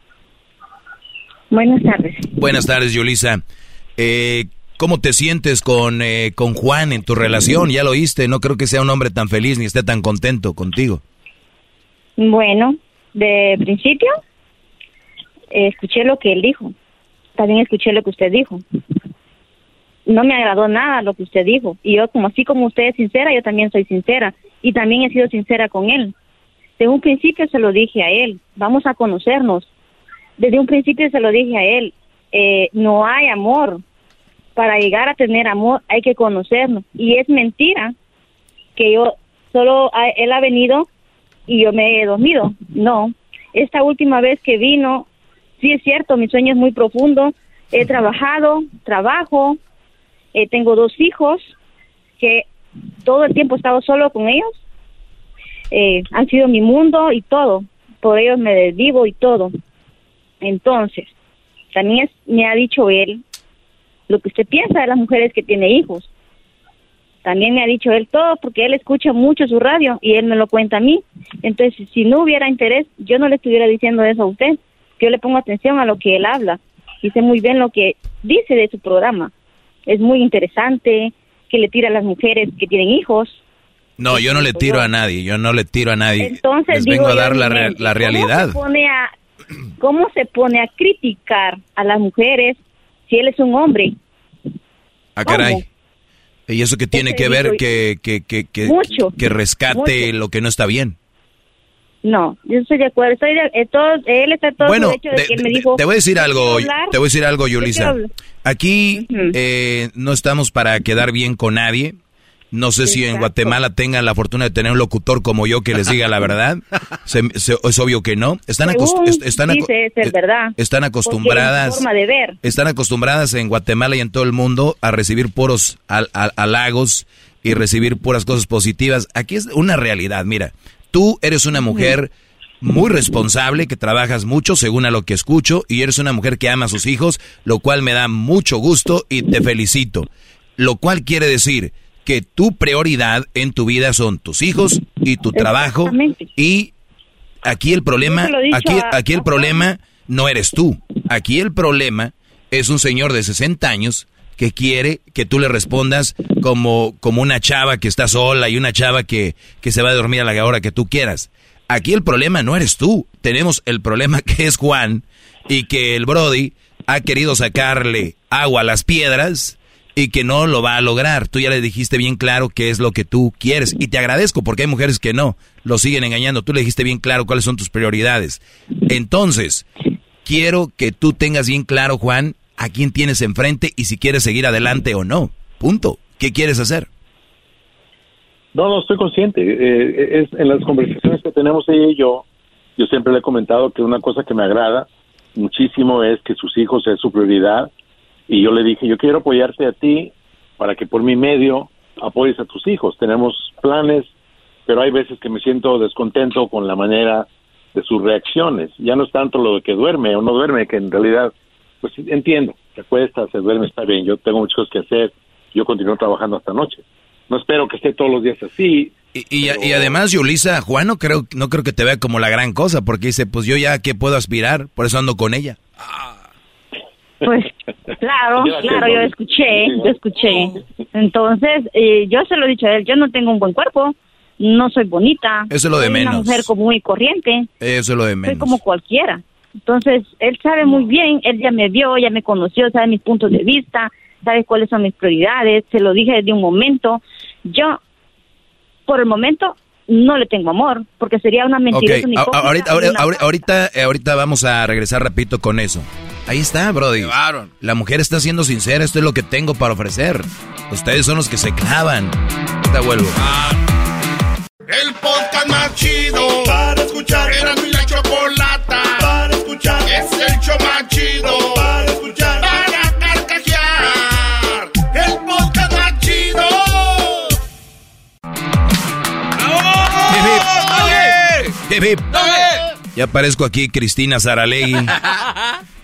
Buenas tardes. Buenas tardes, Yulisa. Eh, ¿Cómo te sientes con, eh, con Juan en tu relación? Ya lo oíste, no creo que sea un hombre tan feliz ni esté tan contento contigo. Bueno, de principio escuché lo que él dijo. También escuché lo que usted dijo. no me agradó nada lo que usted dijo. Y yo, como así como usted es sincera, yo también soy sincera. Y también he sido sincera con él. Desde un principio se lo dije a él, vamos a conocernos. Desde un principio se lo dije a él, eh, no hay amor. Para llegar a tener amor hay que conocernos. Y es mentira que yo solo él ha venido y yo me he dormido. No, esta última vez que vino, sí es cierto, mi sueño es muy profundo. He trabajado, trabajo, eh, tengo dos hijos que todo el tiempo he estado solo con ellos. Eh, han sido mi mundo y todo. Por ellos me desvivo y todo. Entonces, también es- me ha dicho él lo que usted piensa de las mujeres que tiene hijos. También me ha dicho él todo porque él escucha mucho su radio y él me lo cuenta a mí. Entonces, si no hubiera interés, yo no le estuviera diciendo eso a usted. Yo le pongo atención a lo que él habla y sé muy bien lo que dice de su programa. Es muy interesante que le tira a las mujeres que tienen hijos. No, yo no le tiro a nadie, yo no le tiro a nadie. Entonces, Les digo vengo a yo dar en la, mi re- mente, la ¿cómo realidad. se pone a, ¿Cómo se pone a criticar a las mujeres si él es un hombre? Ah, caray. ¿Y eso que tiene que ver que, que, que, que, Mucho, que rescate lo que no está bien? No, yo estoy de acuerdo. Estoy de, eh, todo- él está todo Bueno, de, de- que me dijo. te voy a decir "¿Yo algo, quiero hablar?". te voy a decir algo, Yulisa. Aquí eh, no estamos para quedar bien con nadie. No sé si en. Guatemala tengan la fortuna de tener un locutor como yo que les diga la verdad. [laughs] Se- se- es obvio que no. Están, Según est- están, aco- dice ser verdad. están acostumbradas. forma de ver. Están acostumbradas en Guatemala y en todo el mundo a recibir puros hal- hal- halagos y recibir puras cosas positivas. Aquí es una realidad. Mira, tú eres una mujer muy responsable, que trabajas mucho según a lo que escucho, y eres una mujer que ama a sus hijos, lo cual me da mucho gusto y te felicito. Lo cual quiere decir que tu prioridad en tu vida son tus hijos y tu trabajo y aquí el problema, aquí, aquí el problema no eres tú. Aquí el problema es un señor de 60 años que quiere que tú le respondas como, como una chava que está sola y una chava que, que se va a dormir a la hora que tú quieras. Aquí el problema no eres tú. Tenemos el problema [laughs] que es Juan y que el Brody ha querido sacarle agua a las piedras y que no lo va a lograr. Tú ya le dijiste bien claro qué es lo que tú quieres y te agradezco porque hay mujeres que no, lo siguen engañando. Tú le dijiste bien claro cuáles son tus prioridades. Entonces, quiero que tú tengas bien claro, Juan, a quién tienes enfrente y si quieres seguir adelante o no. Punto. ¿Qué quieres hacer? No, no, estoy consciente. Eh, en las conversaciones que tenemos ella y yo, yo siempre le he comentado que una cosa que me agrada muchísimo es que sus hijos es su prioridad. Y yo le dije, yo quiero apoyarte a ti para que por mi medio apoyes a tus hijos. Tenemos planes, pero hay veces que me siento descontento con la manera de sus reacciones. Ya no es tanto lo de que duerme o no duerme, que en realidad, pues entiendo, se acuesta, se duerme, está bien. Yo tengo muchas cosas que hacer, yo continúo trabajando hasta noche. No espero que esté todos los días así. Y, y- y además, Yulisa, Juan no creo, no creo que te vea como la gran cosa porque dice, pues yo ya a qué puedo aspirar, por eso ando con ella. [laughs] Pues claro, claro, que yo escuché, yo escuché. Entonces, eh, yo se lo he dicho a él, yo no tengo un buen cuerpo, no soy bonita. Eso es lo de soy menos. una mujer común y corriente, Eso es lo de soy menos. como cualquiera. Entonces, él sabe muy bien, él ya me vio, ya me conoció, sabe mis puntos de vista, sabe cuáles son mis prioridades, se lo dije desde un momento. Yo, por el momento, no le tengo amor, porque sería una mentira. ahorita, ahorita, ahorita, ahorita, eh, ahorita vamos a regresar, repito, con eso. Ahí está, Brody. La mujer está siendo sincera, esto es lo que tengo para ofrecer. Ustedes son los que se clavan. Te vuelvo. El podcast más chido chido para escuchar. Para carcajear. El podcast más chido. Hip, hip. Ya aparezco aquí, Cristina Saralegui. [laughs]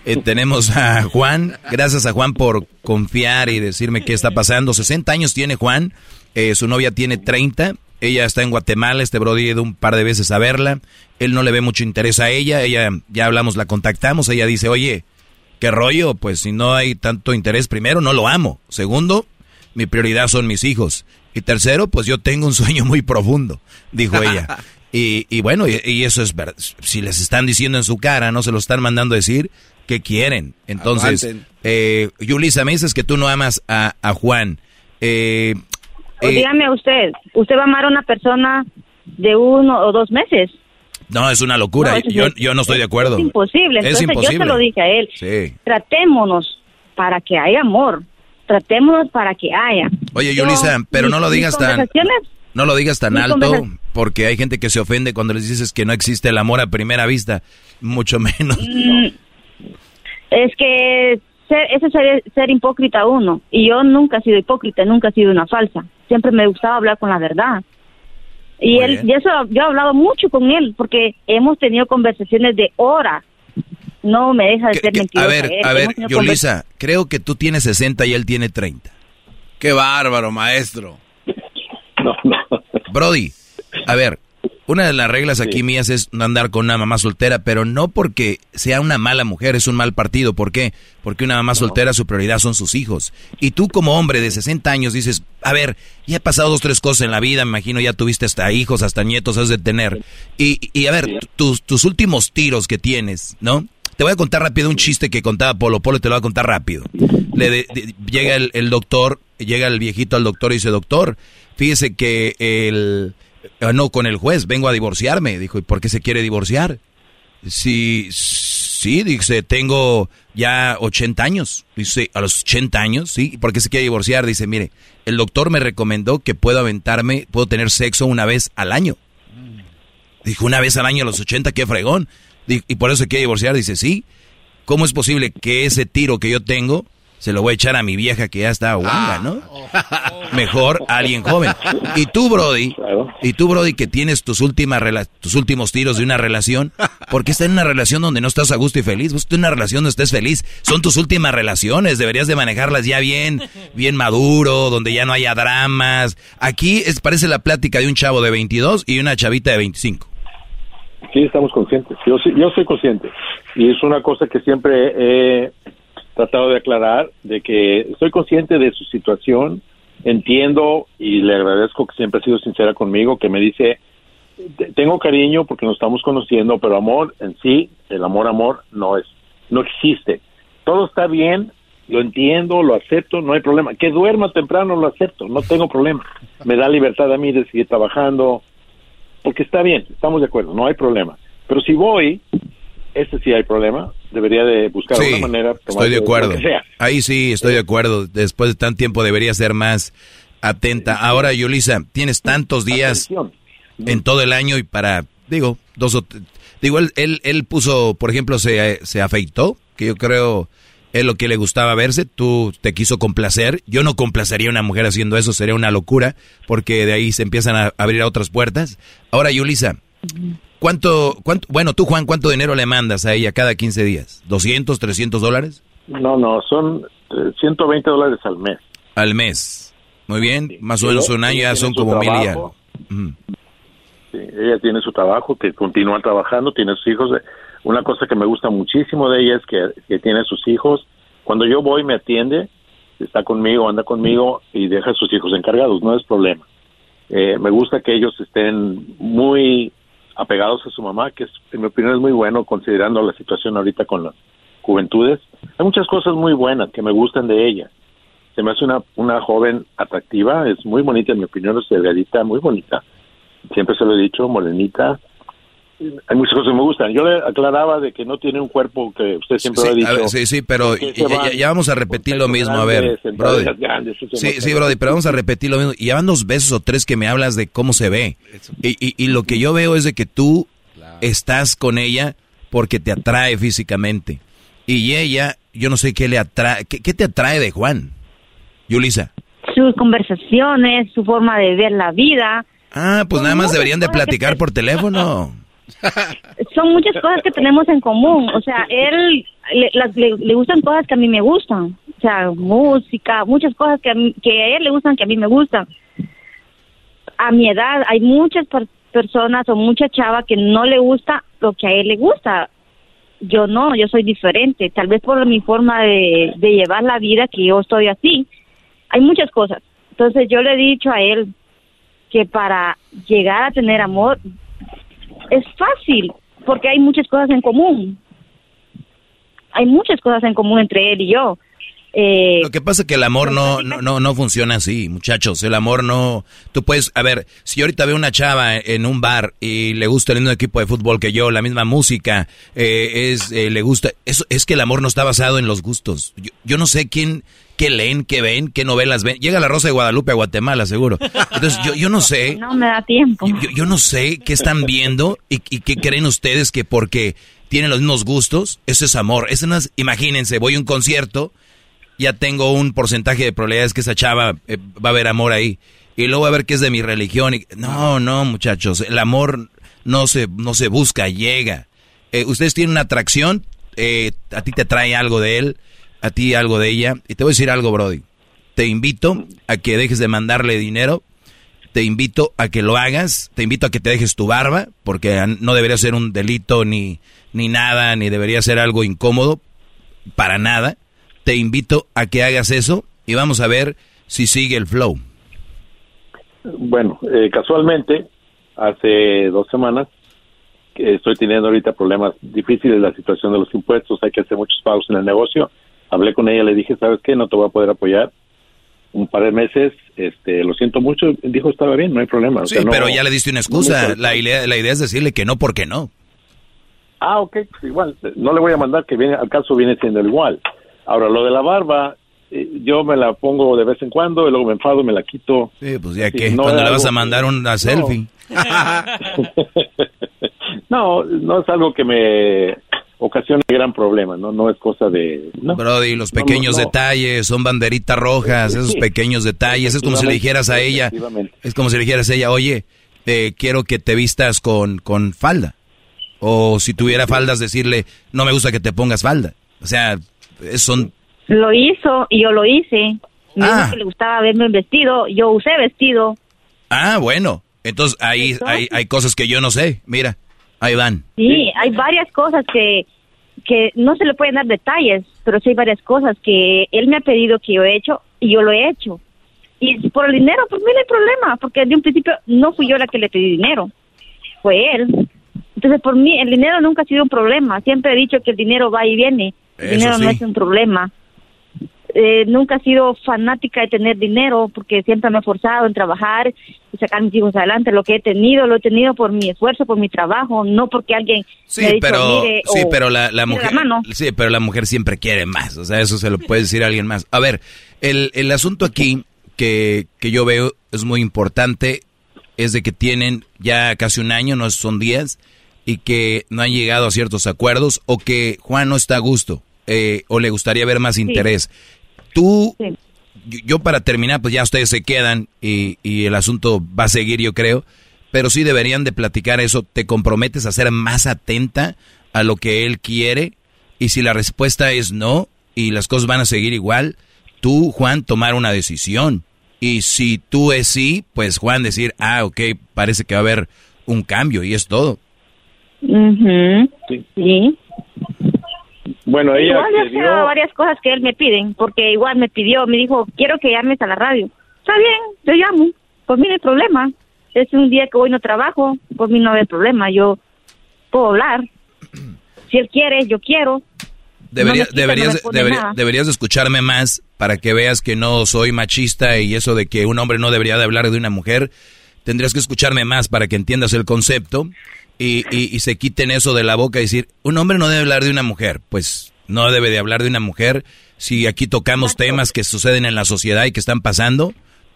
Eh, tenemos a Juan. Gracias a Juan por confiar y decirme qué está pasando. 60 años tiene Juan. eh, su novia tiene 30. Ella está en Guatemala. Este Brody ha ido un par de veces a verla. Él no le ve mucho interés a ella. Ella, ya hablamos, la contactamos. Ella dice, oye, ¿qué rollo? Pues si no hay tanto interés, primero, no lo amo. Segundo, mi prioridad son mis hijos. Y tercero, pues yo tengo un sueño muy profundo, dijo ella. [laughs] Y, y bueno, y, y eso es verdad. Si les están diciendo en su cara, no se lo están mandando a decir, ¿Qué quieren? Entonces, eh, Yulisa, me dices que tú no amas a, a Juan. Eh, O eh, dígame usted, ¿usted va a amar a una persona de uno o dos meses? No, es una locura. No, yo, es- yo no estoy de acuerdo. Es imposible. Es Entonces yo imposible. se lo dije a él. Sí. Tratémonos para que haya amor. Tratémonos para que haya. Oye, Yo- Yulisa, pero no lo digas tan... No lo digas tan alto, porque hay gente que se ofende cuando les dices que no existe el amor a primera vista, mucho [laughs] menos. Mm, Es que ser, eso es ser, ser hipócrita uno. Y yo nunca he sido hipócrita, nunca he sido una falsa. Siempre me gustaba hablar con la verdad. Y Muy él, bien. y eso yo he hablado mucho con él, porque hemos tenido conversaciones de horas. No me deja de ser mentirosa. A ver, a ver, Yulisa, creo que tú tienes 60 y él tiene 30. Qué bárbaro, maestro. [laughs] Brody, a ver, una de las reglas aquí mías es no andar con una mamá soltera, pero no porque sea una mala mujer, es un mal partido. ¿Por qué? Porque una mamá soltera su prioridad son sus hijos. Y tú como hombre de 60 años dices, a ver, ya he pasado dos, tres cosas en la vida, me imagino ya tuviste hasta hijos, hasta nietos has de tener. Y, y a ver, tus, tus últimos tiros que tienes, ¿no? Te voy a contar rápido un chiste que contaba Polo Polo, te lo voy a contar rápido. Le de- de- llega el, el doctor, llega el viejito al doctor y dice, doctor, fíjese que el... ah, No, con el juez, vengo a divorciarme. Dijo, ¿y por qué se quiere divorciar? Sí, sí, dice, tengo ya 80 años. Dice, a los 80 años, ¿sí? ¿Y ¿Por qué se quiere divorciar? Dice, mire, el doctor me recomendó que puedo aventarme, puedo tener sexo una vez al año. Dijo, una vez al año a los 80, qué fregón. Di- Y por eso se quiere divorciar. Dice, sí. ¿Cómo es posible que ese tiro que yo tengo se lo voy a echar a mi vieja que ya está guanga, ¿no? Mejor a alguien joven. Y tú, Brody, y tú, Brody, que tienes tus últimas rela- tus últimos tiros de una relación, ¿por qué estás en una relación donde no estás a gusto y feliz? Vos estás en una relación donde estés feliz. Son tus últimas relaciones, deberías de manejarlas ya bien, bien maduro, donde ya no haya dramas. Aquí es, parece la plática de un chavo de 22 y una chavita de 25. Sí, estamos conscientes. Yo, sí- yo soy consciente. Y es una cosa que siempre he tratado de aclarar, de que estoy consciente de su situación, entiendo y le agradezco que siempre ha sido sincera conmigo, que me dice, "Te- tengo cariño porque nos estamos conociendo, pero amor en sí, el amor, amor, no es, no existe. Todo está bien, lo entiendo, lo acepto, no hay problema. Que duerma temprano, lo acepto, no tengo problema. Me da libertad a mí de seguir trabajando, porque está bien, estamos de acuerdo, no hay problema. Pero si voy, ese sí hay problema, debería de buscar Sí, una manera. tomar Estoy de acuerdo. que sea. Ahí sí, estoy de acuerdo. Después de tanto tiempo debería ser más atenta. Ahora, Yulisa, tienes tantos días en todo el año y para, digo, dos o... Digo, él, él, él puso, por ejemplo, se, se afeitó, que yo creo es lo que le gustaba verse, tú te quiso complacer. Yo no complacería a una mujer haciendo eso, sería una locura, porque de ahí se empiezan a abrir a otras puertas. Ahora, Yulisa, ¿cuánto, cuánto, bueno, tú, Juan, ¿cuánto dinero le mandas a ella cada 15 días? ¿200, 300 dólares? No, no, son eh, 120 dólares al mes. Al mes. Muy bien, más o menos un año ya son como mil y trabajo. algo. Ujú. Sí, ella tiene su trabajo, que continúa trabajando, tiene sus hijos. Una cosa que me gusta muchísimo de ella es que, que tiene sus hijos. Cuando yo voy me atiende, está conmigo, anda conmigo y deja a sus hijos encargados, no es problema. Eh, me gusta que ellos estén muy apegados a su mamá, que es, en mi opinión es muy bueno considerando la situación ahorita con las juventudes. Hay muchas cosas muy buenas que me gustan de ella. Se me hace una, una joven atractiva, es muy bonita, en mi opinión es delgadita, muy bonita siempre se lo he dicho, morenita. Hay muchas cosas que me gustan. Yo le aclaraba de que no tiene un cuerpo que usted siempre Sí, lo ha dicho. ver, sí, sí, pero ya, van vamos a repetir lo mismo, a ver, Brody. grandes, Sí, sí. Brody, pero vamos a repetir lo mismo. Y ya van dos veces o tres que me hablas de cómo se ve. Y, y- y lo que yo veo es de que tú estás con ella porque te atrae físicamente. Y ella, yo no sé qué le atrae. ¿Qué, qué te atrae de Juan? Yulisa. Sus conversaciones, su forma de ver la vida. Ah, pues Son nada más deberían de que platicar por teléfono. [laughs] Son muchas cosas que tenemos en común. O sea, él le, las- le, gustan cosas que a mí me gustan. O sea, música, muchas cosas que a, que a él le gustan que a mí me gustan. A mi edad hay muchas per- personas o mucha chava que no le gusta lo que a él le gusta. Yo no, yo soy diferente. Tal vez por mi forma de, de llevar la vida que yo estoy así. Hay muchas cosas. Entonces yo le he dicho a él que para llegar a tener amor es fácil porque hay muchas cosas en común. hay muchas cosas en común entre él y yo. Eh, Lo que pasa es que el amor no, no, no, no funciona así, muchachos. El amor no... Tú puedes... A ver, si yo ahorita veo una chava en un bar y le gusta el mismo equipo de fútbol que yo, la misma música, eh, es eh, le gusta... Eso es que el amor no está basado en los gustos. Yo, yo no sé quién... ¿Qué leen? ¿Qué ven? ¿Qué novelas ven? Llega la Rosa de Guadalupe a Guatemala, seguro. Entonces, yo, yo no sé... [laughs] no me da tiempo. Yo, yo no sé qué están viendo y, y qué creen ustedes que porque tienen los mismos gustos, eso es amor. Eso no es, imagínense, voy a un concierto, ya tengo un porcentaje de probabilidades que esa chava eh, va a haber amor ahí. Y luego a ver qué es de mi religión. Y, no, no, muchachos, el amor no se, no se busca, llega. Eh, ustedes tienen una atracción, eh, a ti te trae algo de él, a ti algo de ella. Y te voy a decir algo, Brody. Te invito a que dejes de mandarle dinero te invito a que lo hagas, te invito a que te dejes tu barba, porque no debería ser un delito ni, ni nada, ni debería ser algo incómodo, para nada. Te invito a que hagas eso y vamos a ver si sigue el flow. Bueno, eh, casualmente, hace dos semanas, que estoy teniendo ahorita problemas difíciles, la situación de los impuestos, hay que hacer muchos pagos en el negocio. Hablé con ella, le dije, ¿sabes qué? No te voy a poder apoyar. Un par de meses, este, lo siento mucho, dijo, estaba bien, no hay problema. O Sí, sea, no- pero ya le diste una excusa. la, idea, la idea es decirle que no porque no. Ah, ok, pues igual, no le voy a mandar que viene, al caso viene siendo igual. Ahora, lo de la barba, eh, yo me la pongo de vez en cuando y luego me enfado y me la quito. Sí, pues ya que, no cuando le vas a mandar una selfie. [laughs] No, no es algo que me ocasione gran problema, no, no es cosa de... No. Brody, los no, pequeños no. detalles, son banderitas rojas, esos Sí. pequeños detalles. Es como si le dijeras a ella, es como si le dijeras a ella, oye, eh, quiero que te vistas con, con falda. O si tuviera faldas, decirle, no me gusta que te pongas falda. O sea, son... Lo hizo y yo lo hice. Me Ah. dijo que le gustaba verme en vestido, yo usé vestido. Ah, bueno. Entonces ahí hay, hay cosas que yo no sé. Mira, ahí van. Sí, hay varias cosas que, que no se le pueden dar detalles, pero sí hay varias cosas que él me ha pedido que yo he hecho y yo lo he hecho. Y por el dinero, pues no hay problema, porque de un principio no fui yo la que le pedí dinero, fue él. Entonces, por mí, el dinero nunca ha sido un problema. Siempre he dicho que el dinero va y viene. El Eso dinero no es un problema. Eh, nunca he sido fanática de tener dinero porque siempre me he esforzado en trabajar y sacar a mis hijos adelante. Lo que he tenido, lo he tenido por mi esfuerzo, por mi trabajo, no porque alguien Sí, me ha dicho, pero, "Mire", sí, o, pero la, la "Mire mujer, mano". sí, pero la mujer siempre quiere más, o sea, eso se lo puede decir a alguien más. A ver, el, el asunto aquí que, que yo veo es muy importante, es de que tienen ya casi un año, no son días, y que no han llegado a ciertos acuerdos, o que Juan no está a gusto, eh, o le gustaría ver más interés. Tú, yo, yo para terminar, pues ya ustedes se quedan y, y el asunto va a seguir, yo creo. Pero sí deberían de platicar eso. ¿Te comprometes a ser más atenta a lo que él quiere? Y si la respuesta es no y las cosas van a seguir igual, tú, Juan, tomar una decisión. Y si tú es sí, pues Juan decir, ah, ok, parece que va a haber un cambio y es todo. Sí. Bueno, ella igual yo he accedió- hecho varias cosas que él me piden, porque igual me pidió, me dijo, quiero que llames a la radio. Está bien, yo llamo. Por mí no hay problema. Es un día que hoy no trabajo, por mí no hay problema. Yo puedo hablar. [clears throat] Si él quiere, yo quiero. Debería- No me quita, deberías, no debería- deberías de escucharme más para que veas que no soy machista y eso de que un hombre no debería de hablar de una mujer. Tendrías que escucharme más para que entiendas el concepto y, y- y se quiten eso de la boca y decir, un hombre no debe hablar de una mujer. Pues no debe de hablar de una mujer. Si aquí tocamos temas que suceden en la sociedad y que están pasando,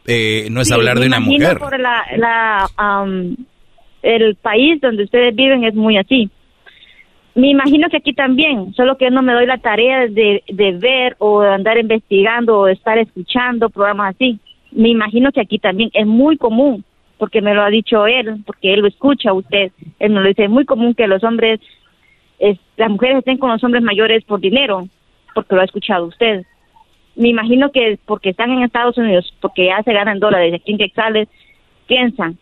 eh, no es Sí, hablar de una mujer. Por la, la, el país donde ustedes viven es muy así. Me imagino que aquí también, solo que no me doy la tarea de, de ver o de andar investigando o de estar escuchando programas así. Me imagino que aquí también es muy común, porque me lo ha dicho él, porque él lo escucha a usted. Él me lo dice, es muy común que los hombres, es- las mujeres estén con los hombres mayores por dinero, porque lo ha escuchado usted me imagino que porque están en Estados Unidos, porque ya se ganan dólares aquí en quetzales, piensan.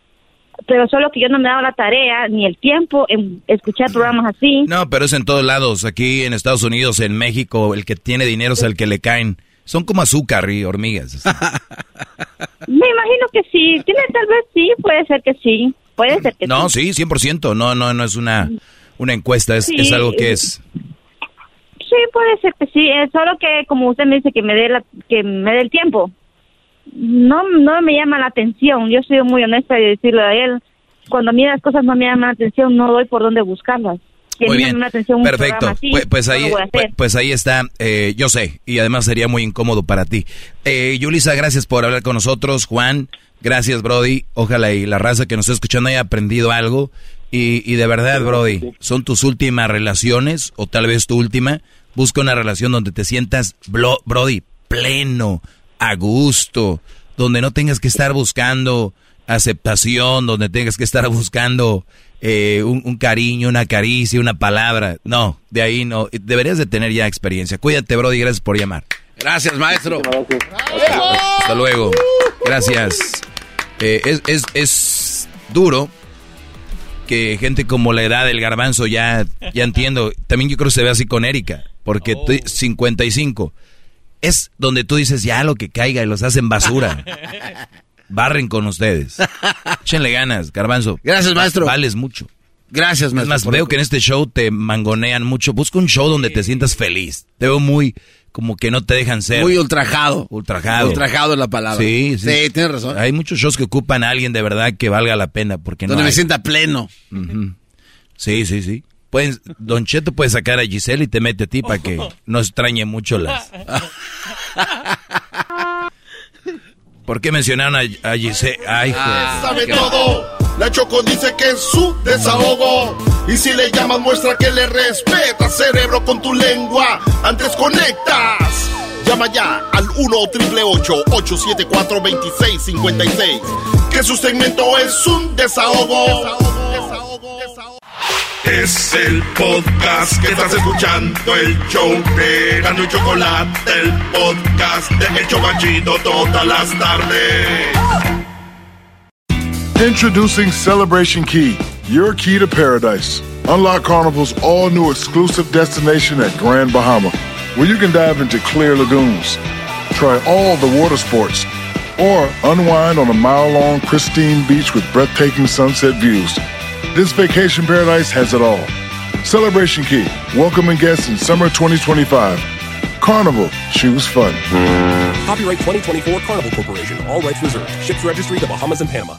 Pero solo que yo no me he dado la tarea ni el tiempo en escuchar programas así. No, pero es en todos lados. Aquí en Estados Unidos, en México, el que tiene dinero es el que le caen. Son como azúcar y hormigas. [laughs] Me imagino que sí. Tiene tal vez sí, puede ser que sí. Puede ser que No, sí. sí, 100%. No, no, no es una, una encuesta, es, Sí. es algo que es. Sí, puede ser que sí, eh, solo que como usted me dice que me dé la, que me dé el tiempo. No no me llama la atención, yo soy muy honesta de decirle a él, cuando a mí las cosas no me llaman la atención, no doy por dónde buscarlas. Muy bien, la atención perfecto. así, pues, pues ahí, pues, pues ahí está, eh, yo sé, y además sería muy incómodo para ti. Eh, Yulisa, gracias por hablar con nosotros. Juan, gracias, Brody. Ojalá y la raza que nos está escuchando haya aprendido algo. Y, y de verdad, Brody, son tus últimas relaciones, o tal vez tu última. Busca una relación donde te sientas, blo- Brody, pleno, a gusto, donde no tengas que estar buscando aceptación, donde tengas que estar buscando eh, un, un cariño, una caricia, una palabra. No, de ahí no. Deberías de tener ya experiencia. Cuídate, Brody, gracias por llamar. Gracias, maestro. Hasta luego. Gracias. Eh, es, es, es duro que gente como la edad del garbanzo ya, ya entiendo. También yo creo que se ve así con Erika, porque tú- 55 es donde tú dices ya lo que caiga y los hacen basura. [laughs] Barren con ustedes. [laughs] Échenle ganas, garbanzo. Gracias, maestro. Vales mucho. Gracias, Es maestro. más, por- veo que en este show te mangonean mucho. Busca un show donde te sientas feliz. Te veo muy como que no te dejan ser. Muy ultrajado. Ultrajado. Ultrajado es la palabra. Sí, sí. Sí, tienes razón. Hay muchos shows que ocupan a alguien de verdad que valga la pena. Porque Donde no me hay. sienta pleno. Sí, sí, sí. Pueden, Don Cheto puede sacar a Giselle y te mete a ti para que [laughs] no extrañe mucho las... [laughs] ¿Por qué mencionaron a, a Giselle? Ay, joder. Sabe todo. La Choco dice que es su desahogo. Y si le llamas, muestra que le respeta, cerebro, con tu lengua. Antes conectas. Llama ya al 1-888-874-2656. Que su segmento es un desahogo. Es el podcast que estás escuchando, el show de Gano y Chocolate, el podcast de El Chobachito todas las tardes. Introducing Celebration Key, your key to paradise. Unlock Carnival's all new exclusive destination at Grand Bahama, where you can dive into clear lagoons, try all the water sports, or unwind on a mile long pristine beach with breathtaking sunset views. This vacation paradise has it all. Celebration Key, welcoming guests in summer 2025. Carnival, choose fun. Copyright 2024 Carnival Corporation. All rights reserved. Ships registry the Bahamas and Panama.